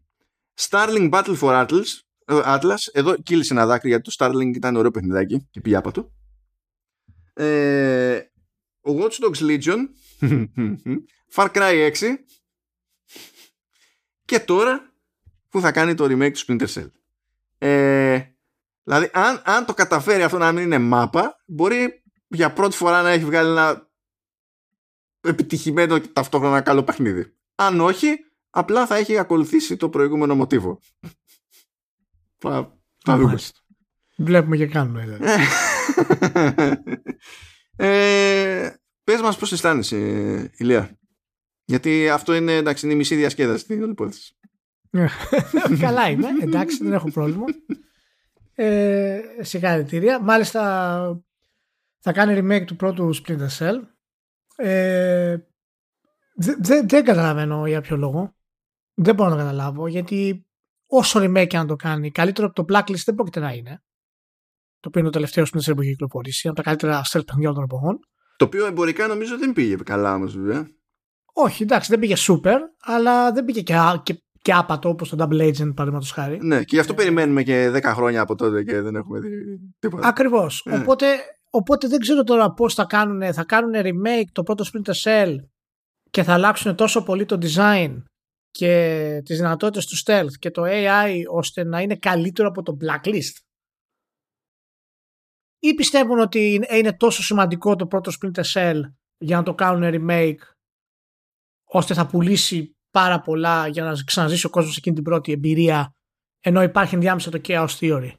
Speaker 1: Starling Battle for Atlas. Ε, Atlas. Εδώ κύλησε ένα δάκρυ γιατί το Starling ήταν ωραίο παιχνιδάκι και πήγε άπατο. Ε, Watch Dogs Legion. Far Cry 6 και τώρα που θα κάνει το remake του Splinter Cell. Ε, δηλαδή, αν, αν το καταφέρει αυτό να μην είναι μάπα, μπορεί για πρώτη φορά να έχει βγάλει ένα επιτυχημένο και ταυτόχρονα καλό παιχνίδι. Αν όχι, απλά θα έχει ακολουθήσει το προηγούμενο μοτίβο. Θα, θα δούμε.
Speaker 2: Βλέπουμε και κάνουμε. Δηλαδή.
Speaker 1: ε, πες μας πώς αισθάνεσαι, Ηλία. Γιατί αυτό είναι, εντάξει, είναι η μισή διασκέδαση στην όλη υπόθεση.
Speaker 2: Καλά είμαι, εντάξει, δεν έχω πρόβλημα. Ε, συγχαρητήρια. Μάλιστα θα κάνει remake του πρώτου Splinter Cell. Ε, δεν, δεν καταλαβαίνω για ποιο λόγο. Δεν μπορώ να καταλάβω γιατί όσο remake και αν το κάνει, καλύτερο από το Blacklist δεν πρόκειται να είναι. Το οποίο είναι το τελευταίο Splinter Cell που έχει κυκλοφορήσει, από τα καλύτερα stealth παιχνιδιών των εποχών.
Speaker 1: Το οποίο εμπορικά νομίζω δεν πήγε καλά όμως βέβαια.
Speaker 2: Όχι, εντάξει, δεν πήγε super, αλλά δεν πήγε και, και, και άπατο όπως το Double Agent, παραδείγματος χάρη.
Speaker 1: Ναι, και γι' αυτό περιμένουμε και 10 χρόνια από τότε και δεν έχουμε δει τίποτα.
Speaker 2: Ακριβώς. Ε. Οπότε, οπότε δεν ξέρω τώρα πώς θα κάνουν, θα κάνουν remake το πρώτο Splinter Cell και θα αλλάξουν τόσο πολύ το design και τις δυνατότητες του stealth και το AI ώστε να είναι καλύτερο από το blacklist ή πιστεύουν ότι είναι τόσο σημαντικό το πρώτο Splinter Cell για να το κάνουν remake ώστε θα πουλήσει πάρα πολλά για να ξαναζήσει ο κόσμος εκείνη την πρώτη εμπειρία ενώ υπάρχει ενδιάμεσα το Chaos Theory;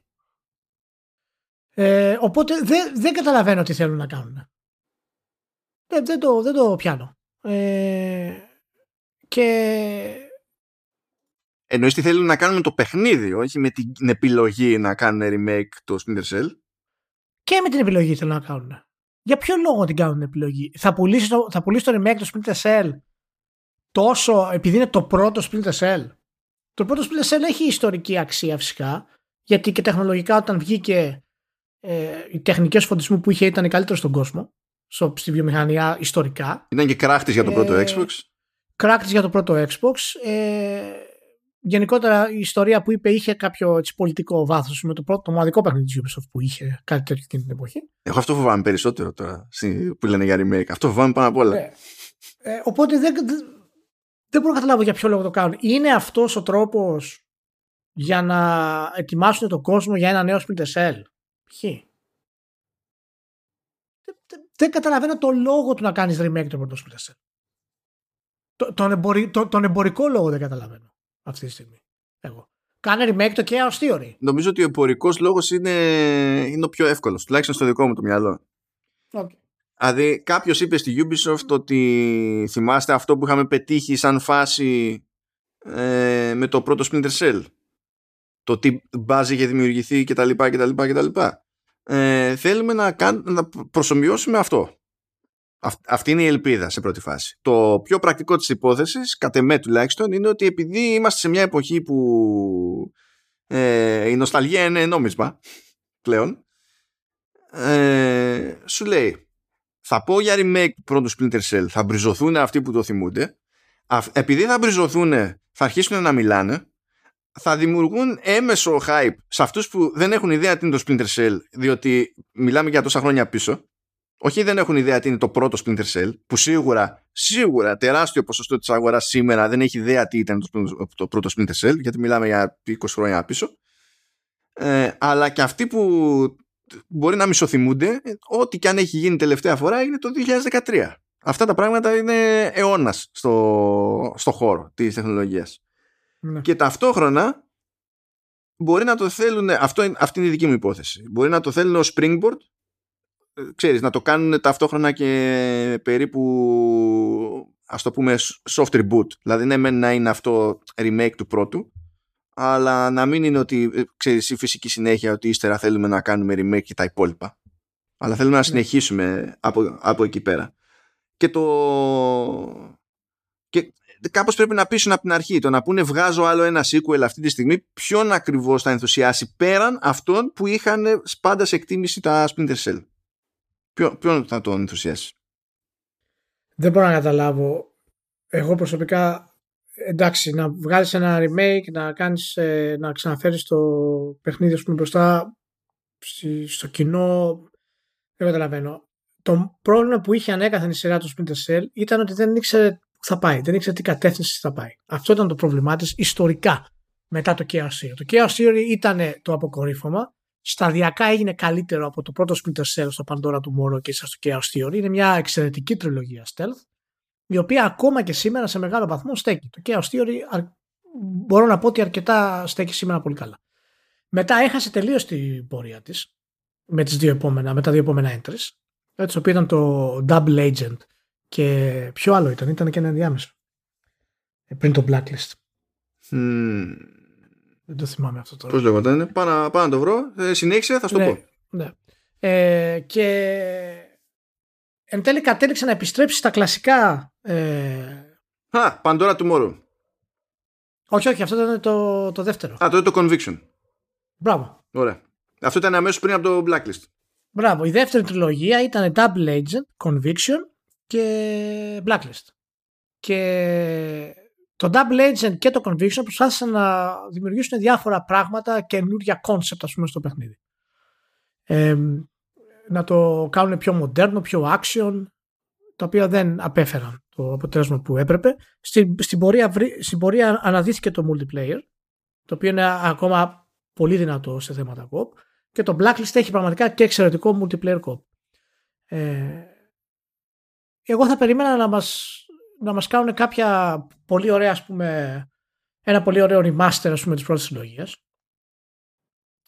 Speaker 2: Ε, οπότε δεν, δεν καταλαβαίνω τι θέλουν να κάνουν. Δεν, δεν, το, δεν το πιάνω. Ε, και...
Speaker 1: Εννοείς τι θέλουν να κάνουν το παιχνίδι, όχι με την επιλογή να κάνουν remake το Splinter Cell;
Speaker 2: Και με την επιλογή θέλουν να κάνουν. Για ποιο λόγο την κάνουν την επιλογή; Θα πουλήσει το, θα πουλήσει το remake του Splinter Cell τόσο επειδή είναι το πρώτο Splinter Cell; Το πρώτο Splinter Cell έχει ιστορική αξία φυσικά γιατί και τεχνολογικά όταν βγήκε ε, οι τεχνικές φωτισμού που είχε ήταν καλύτερο στον κόσμο στη βιομηχανία ιστορικά.
Speaker 1: Ήταν και κράχτης για το πρώτο ε, Xbox.
Speaker 2: Κράχτης για το πρώτο Xbox. Ε, γενικότερα η ιστορία που είπε είχε κάποιο έτσι, πολιτικό βάθος με το, πρώτο, το μοναδικό παιχνίδι της Ubisoft που είχε κάτι τέτοιο εκείνη την εποχή.
Speaker 1: Εγώ αυτό φοβάμαι περισσότερο τώρα που λένε για remake. Αυτό φοβάμαι πάνω απ' όλα.
Speaker 2: Ε, ε, οπότε δεν, δεν, δεν μπορώ να καταλάβω για ποιο λόγο το κάνουν. Είναι αυτός ο τρόπος για να ετοιμάσουν τον κόσμο για ένα νέο Splinter Cell; Ποιοι; Δεν, δεν, καταλαβαίνω το λόγο του να κάνεις remake το πρώτο Splinter Cell. Το, τον, εμπορι, το, τον εμπορικό λόγο δεν καταλαβαίνω αυτή τη στιγμή. Εγώ. Κάνε remake το Chaos Theory.
Speaker 1: Νομίζω ότι ο εμπορικός λόγος είναι, είναι ο πιο εύκολος, τουλάχιστον στο δικό μου το μυαλό.
Speaker 2: Okay.
Speaker 1: Δηλαδή, κάποιος είπε στη Ubisoft ότι θυμάστε αυτό που είχαμε πετύχει σαν φάση ε, με το πρώτο Splinter Cell; Το τι μπάζει είχε δημιουργηθεί κτλ. κτλ, κτλ. Ε, θέλουμε να, να προσωμιώσουμε αυτό. Αυτή είναι η ελπίδα σε πρώτη φάση. Το πιο πρακτικό της υπόθεσης, κατ' εμέ τουλάχιστον, είναι ότι επειδή είμαστε σε μια εποχή που ε, η νοσταλγία είναι νόμισμα πλέον, ε, σου λέει θα πω για remake του πρώτου Splinter Cell, θα μπριζωθούν αυτοί που το θυμούνται, επειδή θα μπριζωθούν θα αρχίσουν να μιλάνε, θα δημιουργούν έμεσο hype σε αυτούς που δεν έχουν ιδέα τι είναι το Splinter Cell, διότι μιλάμε για τόσα χρόνια πίσω, όχι δεν έχουν ιδέα τι είναι το πρώτο Splinter Cell, που σίγουρα, σίγουρα τεράστιο ποσοστό της αγοράς σήμερα δεν έχει ιδέα τι ήταν το, το πρώτο Splinter Cell, γιατί μιλάμε για 20 χρόνια πίσω. Ε, αλλά και αυτοί που μπορεί να μισοθυμούνται, ό,τι και αν έχει γίνει τελευταία φορά είναι το 2013. Αυτά τα πράγματα είναι αιώνας στο, στο χώρο της τεχνολογίας. Ναι. Και ταυτόχρονα μπορεί να το θέλουν, αυτό, αυτή είναι η δική μου υπόθεση, μπορεί να το θέλουν ως springboard ξέρεις, να το κάνουν ταυτόχρονα και περίπου ας το πούμε soft reboot. Δηλαδή ναι μεν να είναι αυτό remake του πρώτου αλλά να μην είναι ότι ε, ξέρεις η φυσική συνέχεια ότι ύστερα θέλουμε να κάνουμε remake και τα υπόλοιπα. Αλλά θέλουμε να ναι. συνεχίσουμε από, από εκεί πέρα. Και το... Και κάπως πρέπει να πείσουν από την αρχή. Το να πούνε βγάζω άλλο ένα sequel αυτή τη στιγμή ποιον ακριβώς θα ενθουσιάσει πέραν αυτών που είχαν πάντα σε εκτίμηση τα Splinter Cell; Ποιο, ποιον θα τον ενθουσιάσει;
Speaker 2: Δεν μπορώ να καταλάβω. Εγώ προσωπικά εντάξει να βγάλεις ένα remake να κάνεις ε, να ξαναφέρεις το παιχνίδι σου μπροστά στο κοινό δεν καταλαβαίνω. Το πρόβλημα που είχε ανέκαθεν η σειρά του Splinter Cell ήταν ότι δεν ήξερε που θα πάει. Δεν ήξερε τι κατεύθυνση θα πάει. Αυτό ήταν το πρόβλημά της ιστορικά μετά το Chaos Theory. Το Chaos Theory ήταν το αποκορύφωμα σταδιακά έγινε καλύτερο από το πρώτο Splinter Cell στο Pandora του Moro και στο Chaos Theory. Είναι μια εξαιρετική τριλογία stealth, η οποία ακόμα και σήμερα σε μεγάλο βαθμό στέκει. Το Chaos Theory μπορώ να πω ότι αρκετά στέκει σήμερα πολύ καλά. Μετά έχασε τελείως την πορεία της με, τις δύο επόμενα, με τα δύο επόμενα entries, έτσι, οποίο ήταν το Double Agent και ποιο άλλο ήταν, ήταν και ένα ενδιάμεσο ε, πριν το Blacklist. Δεν το θυμάμαι αυτό τώρα.
Speaker 1: Πώς λέγονταν, πάω, πάω να το βρω. Ε, συνέχισε, θα σου το
Speaker 2: ναι,
Speaker 1: πω.
Speaker 2: Ναι. Ε, και εν τέλει κατέληξε να επιστρέψει στα κλασικά. Ε...
Speaker 1: Α, Pandora Tomorrow.
Speaker 2: Όχι, όχι, αυτό ήταν το, το δεύτερο.
Speaker 1: Α, το το Conviction.
Speaker 2: Μπράβο.
Speaker 1: Ωραία. Αυτό ήταν αμέσως πριν από το Blacklist.
Speaker 2: Μπράβο. Η δεύτερη τριλογία ήταν Double Agent, Conviction και Blacklist. Και το Double Agent και το Conviction προσπάθησαν να δημιουργήσουν διάφορα πράγματα, καινούργια concept ας πούμε στο παιχνίδι. Ε, να το κάνουν πιο μοντέρνο, πιο action, τα οποία δεν απέφεραν το αποτέλεσμα που έπρεπε. Στην, στην, πορεία, στην πορεία αναδύθηκε το multiplayer, το οποίο είναι ακόμα πολύ δυνατό σε θέματα cop και το Blacklist έχει πραγματικά και εξαιρετικό multiplayer cop. Ε, εγώ θα περίμενα να μας, να μας κάνουν κάποια πολύ ωραία, ας πούμε, ένα πολύ ωραίο remaster, ας πούμε, της πρώτης συλλογίας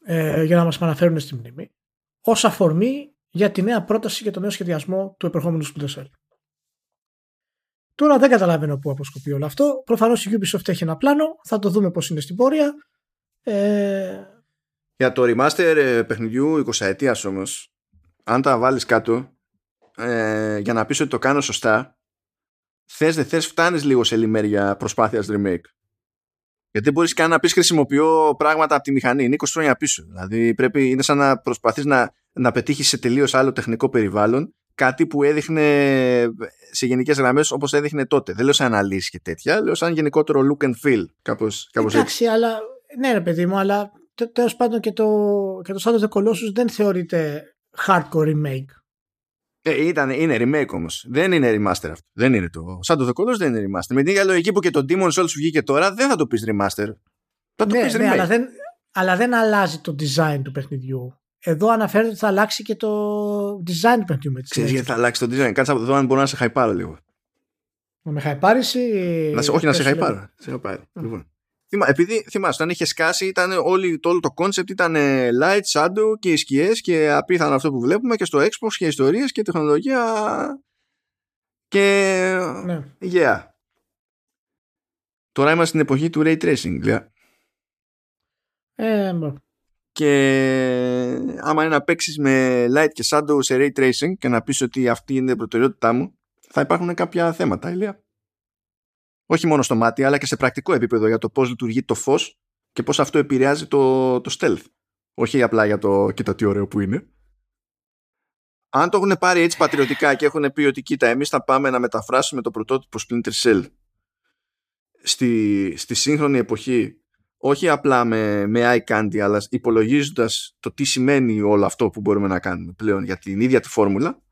Speaker 2: ε, για να μας αναφέρουν στη μνήμη ως αφορμή για τη νέα πρόταση για το νέο σχεδιασμό του επερχόμενου Splinter Cell. Τώρα δεν καταλαβαίνω πού αποσκοπεί όλο αυτό. Προφανώς η Ubisoft έχει ένα πλάνο. Θα το δούμε πώς είναι στην πορεία. Ε...
Speaker 1: Για το remaster ε, παιχνιδιού 20 ετία όμως, αν τα βάλεις κάτω ε, για να πεις ότι το κάνω σωστά, θες δεν θες, φτάνεις λίγο σε λιμέρια προσπάθειας remake. Γιατί μπορείς καν να πεις χρησιμοποιώ πράγματα από τη μηχανή. Είναι 20 χρόνια πίσω. Δηλαδή πρέπει, είναι σαν να προσπαθείς να, να πετύχεις σε τελείως άλλο τεχνικό περιβάλλον κάτι που έδειχνε σε γενικές γραμμές όπως έδειχνε τότε. Δεν λέω σαν αναλύσεις και τέτοια, λέω σαν γενικότερο look and feel. Κάπως, κάπως
Speaker 2: Εντάξει,
Speaker 1: έτσι.
Speaker 2: αλλά. Ναι, ρε παιδί μου, αλλά τέλος πάντων και το, και το Shadow of the Colossus δεν θεωρείται hardcore remake.
Speaker 1: Ε, ήταν, είναι remake όμως. Δεν είναι remaster αυτό. Δεν είναι το. Shadow of the Colossus δεν είναι remaster. Με την ίδια λογική που και το Demon Souls σου βγήκε τώρα, δεν θα το πεις remaster. Θα το
Speaker 2: ναι,
Speaker 1: πεις
Speaker 2: ναι,
Speaker 1: remake.
Speaker 2: αλλά, δεν, αλλά δεν αλλάζει το design του παιχνιδιού. Εδώ αναφέρεται ότι θα αλλάξει και το design του παιχνιδιού με
Speaker 1: Ξέρεις γιατί θα αλλάξει το design. Κάτσε από εδώ αν μπορώ να σε χαϊπάρω λίγο.
Speaker 2: Να με χαϊπάρεις ή...
Speaker 1: Να σε, όχι να σε
Speaker 2: πες,
Speaker 1: χαϊπάρω. Σε χαϊπάρω. Λοιπόν. Θυμά, επειδή θυμάσαι, όταν είχε σκάσει, ήταν όλη, το, όλο το concept ήταν ε, light, shadow και οι σκιές και απίθανο αυτό που βλέπουμε και στο Xbox και ιστορίες και τεχνολογία. Και.
Speaker 2: Ναι.
Speaker 1: Yeah. Τώρα είμαστε στην εποχή του ray tracing. Δηλαδή.
Speaker 2: Ε, bro.
Speaker 1: Και άμα είναι να παίξεις με light και shadow σε ray tracing και να πεις ότι αυτή είναι η προτεραιότητά μου, θα υπάρχουν κάποια θέματα, Ηλία. Όχι μόνο στο μάτι, αλλά και σε πρακτικό επίπεδο για το πώς λειτουργεί το φως και πώς αυτό επηρεάζει το, το stealth. Όχι απλά για το κοίτα τι ωραίο που είναι. Αν το έχουν πάρει έτσι πατριωτικά και έχουν πει ότι κοίτα εμείς θα πάμε να μεταφράσουμε το πρωτότυπο Splinter Cell στη, στη σύγχρονη εποχή όχι απλά με, με eye candy αλλά υπολογίζοντας το τι σημαίνει όλο αυτό που μπορούμε να κάνουμε πλέον για την ίδια τη φόρμουλα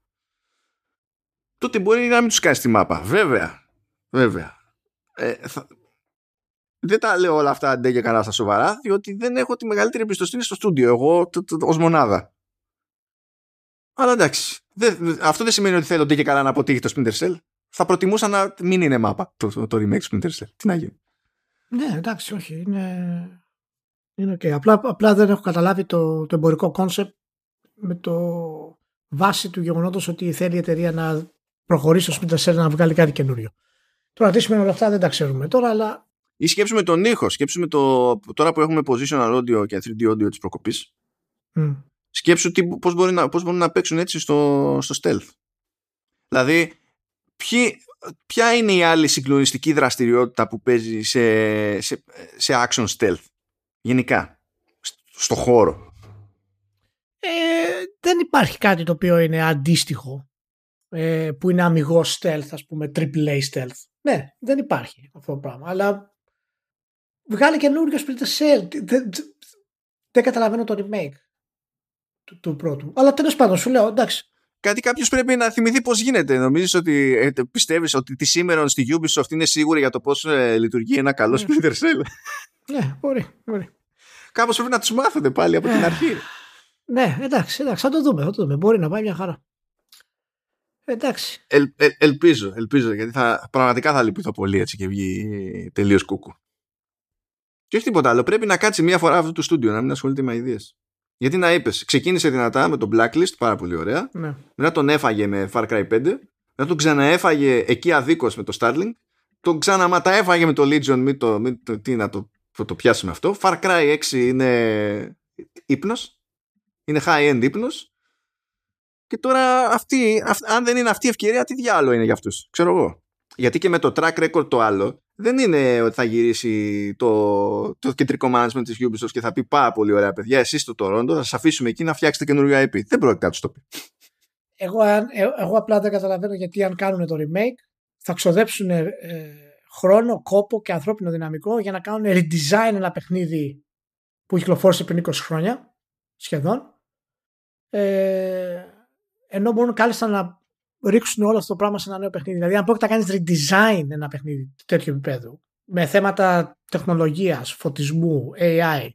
Speaker 1: τότε μπορεί να μην τους κάνεις στη μάπα. Βέβαια. Βέβαια. Ε, θα... Δεν τα λέω όλα αυτά αντέ και καλά στα σοβαρά διότι δεν έχω τη μεγαλύτερη εμπιστοσύνη στο στούντιο εγώ ως μονάδα. Αλλά εντάξει. Δεν, αυτό δεν σημαίνει ότι θέλω ντε και καλά να αποτύχει το Splinter Cell. Θα προτιμούσα να μην είναι μάπα το, το, το remake Splinter Cell. Τι να γίνει.
Speaker 2: Ναι, εντάξει, όχι. Είναι, είναι okay. απλά, απλά δεν έχω καταλάβει το, το εμπορικό concept με το βάση του γεγονότος ότι θέλει η εταιρεία να προχωρήσει στο Splinter Cell να βγάλει κάτι καινούριο. Τώρα τι σημαίνει όλα αυτά δεν τα ξέρουμε τώρα, αλλά.
Speaker 1: Ή σκέψου με τον ήχο, σκέψου με το. Τώρα που έχουμε positional audio και 3D audio της προκοπής.
Speaker 2: Mm.
Speaker 1: Σκέψου τι, πώς, μπορεί να, πώς μπορούν να παίξουν έτσι στο, στο stealth. Δηλαδή, ποιοι, ποια είναι η άλλη συγκλονιστική δραστηριότητα που παίζει σε, σε, σε action stealth γενικά στο χώρο;
Speaker 2: Ε, δεν υπάρχει κάτι το οποίο είναι αντίστοιχο ε, που είναι αμυγός stealth ας πούμε AAA stealth ναι δεν υπάρχει αυτό το πράγμα αλλά βγάλει καινούριο Splinter Cell δεν, δεν καταλαβαίνω το remake του, του πρώτου αλλά τέλος πάντων σου λέω εντάξει
Speaker 1: κάτι κάποιος πρέπει να θυμηθεί πώς γίνεται. Νομίζεις ότι ε, πιστεύεις ότι τη σήμερα στη Ubisoft είναι σίγουρη για το πώς ε, λειτουργεί ένα καλό Splinter Cell;
Speaker 2: Ναι, μπορεί. μπορεί.
Speaker 1: Κάπως πρέπει να τους μάθετε πάλι από την αρχή.
Speaker 2: Ναι, εντάξει, εντάξει, θα το δούμε. Θα το δούμε. Μπορεί να πάει μια χαρά. Εντάξει.
Speaker 1: El, el, ελπίζω, ελπίζω, γιατί θα, πραγματικά θα λυπηθώ πολύ έτσι και βγει τελείως κούκου. Και όχι τίποτα άλλο. Πρέπει να κάτσει μία φορά αυτό το στούντιο, να μην ασχολείται με ιδέες. Γιατί να είπες, ξεκίνησε δυνατά με τον Blacklist, πάρα πολύ ωραία.
Speaker 2: Ναι.
Speaker 1: Μετά τον έφαγε με Far Cry 5. Μετά τον ξαναέφαγε εκεί αδίκως με το Starlink. Τον ξαναματά έφαγε με το Legion. Μην το, μην το, τι να το, το, το πιάσουμε αυτό. Far Cry 6 είναι ύπνος. Είναι high-end ύπνος. Και τώρα αυτή, αυ, αν δεν είναι αυτή η ευκαιρία, τι διάλογο είναι για αυτούς. Ξέρω εγώ. Γιατί και με το track record το άλλο, δεν είναι ότι θα γυρίσει το, το κεντρικό management της Ubisoft και θα πει πάρα πολύ ωραία παιδιά, εσείς στο Toronto θα σας αφήσουμε εκεί να φτιάξετε καινούργια IP. Δεν πρόκειται να τους το πει.
Speaker 2: Εγώ, εγώ απλά δεν καταλαβαίνω γιατί αν κάνουν το remake θα ξοδέψουν ε, χρόνο, κόπο και ανθρώπινο δυναμικό για να κάνουν redesign ένα παιχνίδι που κυκλοφόρησε πριν 20 χρόνια σχεδόν ε, ενώ μπορούν κάλλιστα να ρίξουν όλο αυτό το πράγμα σε ένα νέο παιχνίδι. Δηλαδή, αν πρόκειται να κάνεις redesign ένα παιχνίδι τέτοιου επίπεδου με θέματα τεχνολογίας, φωτισμού, AI.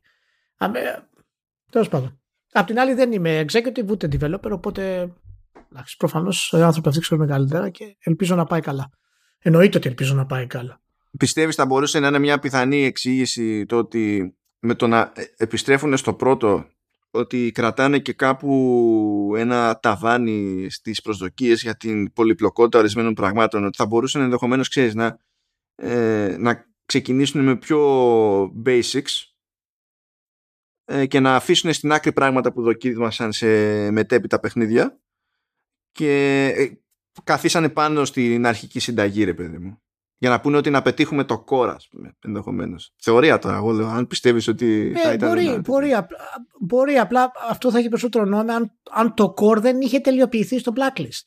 Speaker 2: Τέλος πάντων. Απ' την άλλη, δεν είμαι executive ούτε developer, οπότε προφανώς οι άνθρωποι αυτοί ξέρουν καλύτερα και ελπίζω να πάει καλά. Εννοείται ότι ελπίζω να πάει καλά.
Speaker 1: Πιστεύεις θα μπορούσε να είναι μια πιθανή εξήγηση το ότι με το να επιστρέφουν στο πρώτο ότι κρατάνε και κάπου ένα ταβάνι στις προσδοκίες για την πολυπλοκότητα ορισμένων πραγμάτων ότι θα μπορούσαν ενδεχομένως ξέρεις να, ε, να ξεκινήσουν με πιο basics ε, και να αφήσουν στην άκρη πράγματα που δοκίμασαν σε μετέπειτα παιχνίδια και ε, καθίσανε πάνω στην αρχική συνταγή ρε παιδί μου για να πούνε ότι να πετύχουμε το κόρα, ενδεχομένως. Θεωρία τώρα, εγώ λέω, αν πιστεύεις ότι.
Speaker 2: θα ήταν μπορεί, μπορεί, μπορεί, απλά αυτό θα έχει περισσότερο νόημα αν, αν το core δεν είχε τελειοποιηθεί στο blacklist.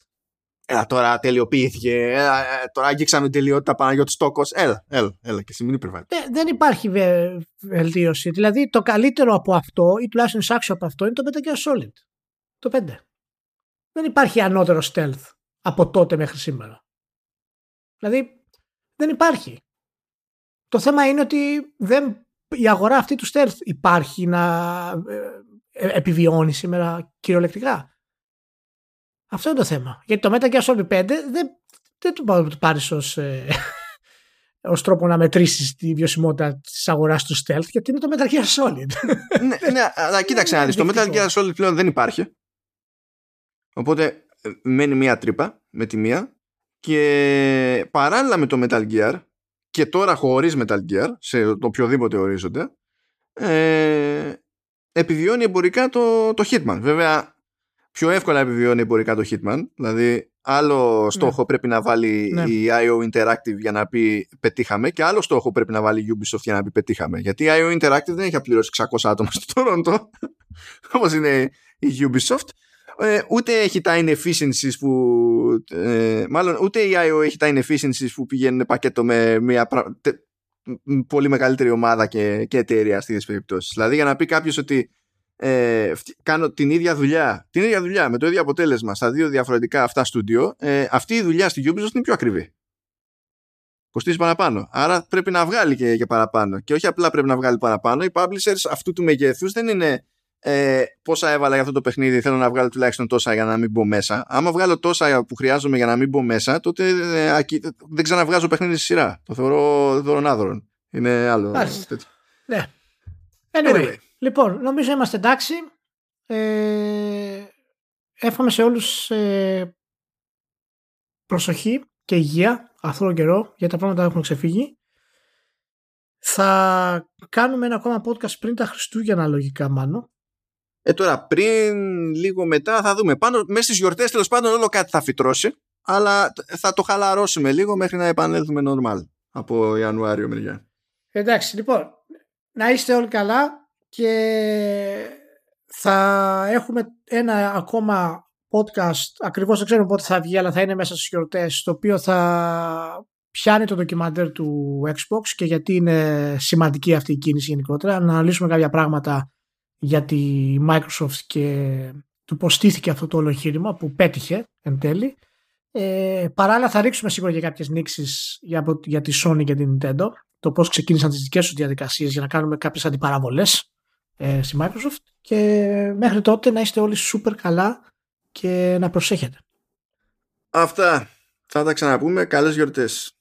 Speaker 1: Έλα τώρα τελειοποιήθηκε. Έλα, ε, τώρα αγγίξαμε τελειότητα Παναγιώτης Στόκος. Έλα, έλα, έλα και εσύ μην υπερβάλλεις.
Speaker 2: Ε, δεν υπάρχει βελτίωση. Δηλαδή το καλύτερο από αυτό, ή τουλάχιστον εισάξιο από αυτό, είναι το Metal Gear Solid. Το 5. Δεν υπάρχει ανώτερο stealth από τότε μέχρι σήμερα. Δηλαδή δεν υπάρχει. Το θέμα είναι ότι δεν, η αγορά αυτή του stealth υπάρχει να ε, ε, επιβιώνει σήμερα κυριολεκτικά. Αυτό είναι το θέμα. Γιατί το Metal Gear Solid 5 δεν, δεν το πάρεις ως ε, ως τρόπο να μετρήσεις τη βιωσιμότητα της αγοράς του stealth, γιατί είναι το Metal Gear Solid.
Speaker 1: ναι, ναι, αλλά κοίταξε να δεις. Το Metal Gear Solid πλέον δεν υπάρχει. Οπότε ε, μένει μία τρύπα με τη μία και παράλληλα με το Metal Gear και τώρα χωρίς Metal Gear σε οποιοδήποτε ορίζοντα ε, επιβιώνει εμπορικά το, το Hitman. Βέβαια πιο εύκολα επιβιώνει εμπορικά το Hitman δηλαδή άλλο στόχο ναι. πρέπει να βάλει ναι. η IO Interactive για να πει πετύχαμε και άλλο στόχο πρέπει να βάλει η Ubisoft για να πει πετύχαμε γιατί η IO Interactive δεν έχει απληρώσει 600 άτομα στο Toronto όπως είναι η Ubisoft ε, ούτε έχει τα inefficiencies που ε, μάλλον ούτε η IO έχει τα inefficiencies που πηγαίνουν πακέτο με μια πολύ μεγαλύτερη ομάδα και, και εταιρεία στις περιπτώσεις. Δηλαδή για να πει κάποιος ότι ε, κάνω την ίδια δουλειά την ίδια δουλειά με το ίδιο αποτέλεσμα στα δύο διαφορετικά αυτά στούντιο ε, αυτή η δουλειά στη Ubisoft είναι πιο ακριβή. Κοστίζει παραπάνω. Άρα πρέπει να βγάλει και, και παραπάνω. Και όχι απλά πρέπει να βγάλει παραπάνω. Οι publishers αυτού του μεγέθους δεν είναι ε, πόσα έβαλα για αυτό το παιχνίδι, θέλω να βγάλω τουλάχιστον τόσα για να μην μπω μέσα. Άμα βγάλω τόσα που χρειάζομαι για να μην μπω μέσα, τότε ε, δεν ξαναβγάζω παιχνίδι στη σειρά. Το θεωρώ δωρονάδωρον. Είναι άλλο.
Speaker 2: Ναι. Anyway, Λοιπόν, νομίζω είμαστε εντάξει. Ε, εύχομαι σε όλους ε, προσοχή και υγεία αυτόν τον καιρό γιατί τα πράγματα έχουν ξεφύγει. Θα κάνουμε ένα ακόμα podcast πριν τα Χριστούγεννα λογικά μάλλον
Speaker 1: ε, τώρα πριν, λίγο μετά θα δούμε. Πάνω, μέσα στις γιορτές τέλος πάντων όλο κάτι θα φυτρώσει. Αλλά θα το χαλαρώσουμε λίγο μέχρι να επανέλθουμε normal από Ιανουάριο μεριά.
Speaker 2: Εντάξει, λοιπόν, να είστε όλοι καλά και θα έχουμε ένα ακόμα podcast, ακριβώς δεν ξέρουμε πότε θα βγει, αλλά θα είναι μέσα στις γιορτές, το οποίο θα πιάνει το ντοκιμαντέρ του Xbox και γιατί είναι σημαντική αυτή η κίνηση γενικότερα, να αναλύσουμε κάποια πράγματα για τη Microsoft και του πώς στήθηκε αυτό το όλο εγχείρημα που πέτυχε εν τέλει. Ε, παράλληλα θα ρίξουμε σίγουρα για κάποιες νήξεις για, για τη Sony και την Nintendo το πώς ξεκίνησαν τις δικές τους διαδικασίες για να κάνουμε κάποιες αντιπαραβολές ε, στη Microsoft και μέχρι τότε να είστε όλοι super καλά και να προσέχετε.
Speaker 1: Αυτά. Θα τα ξαναπούμε. Καλές γιορτές.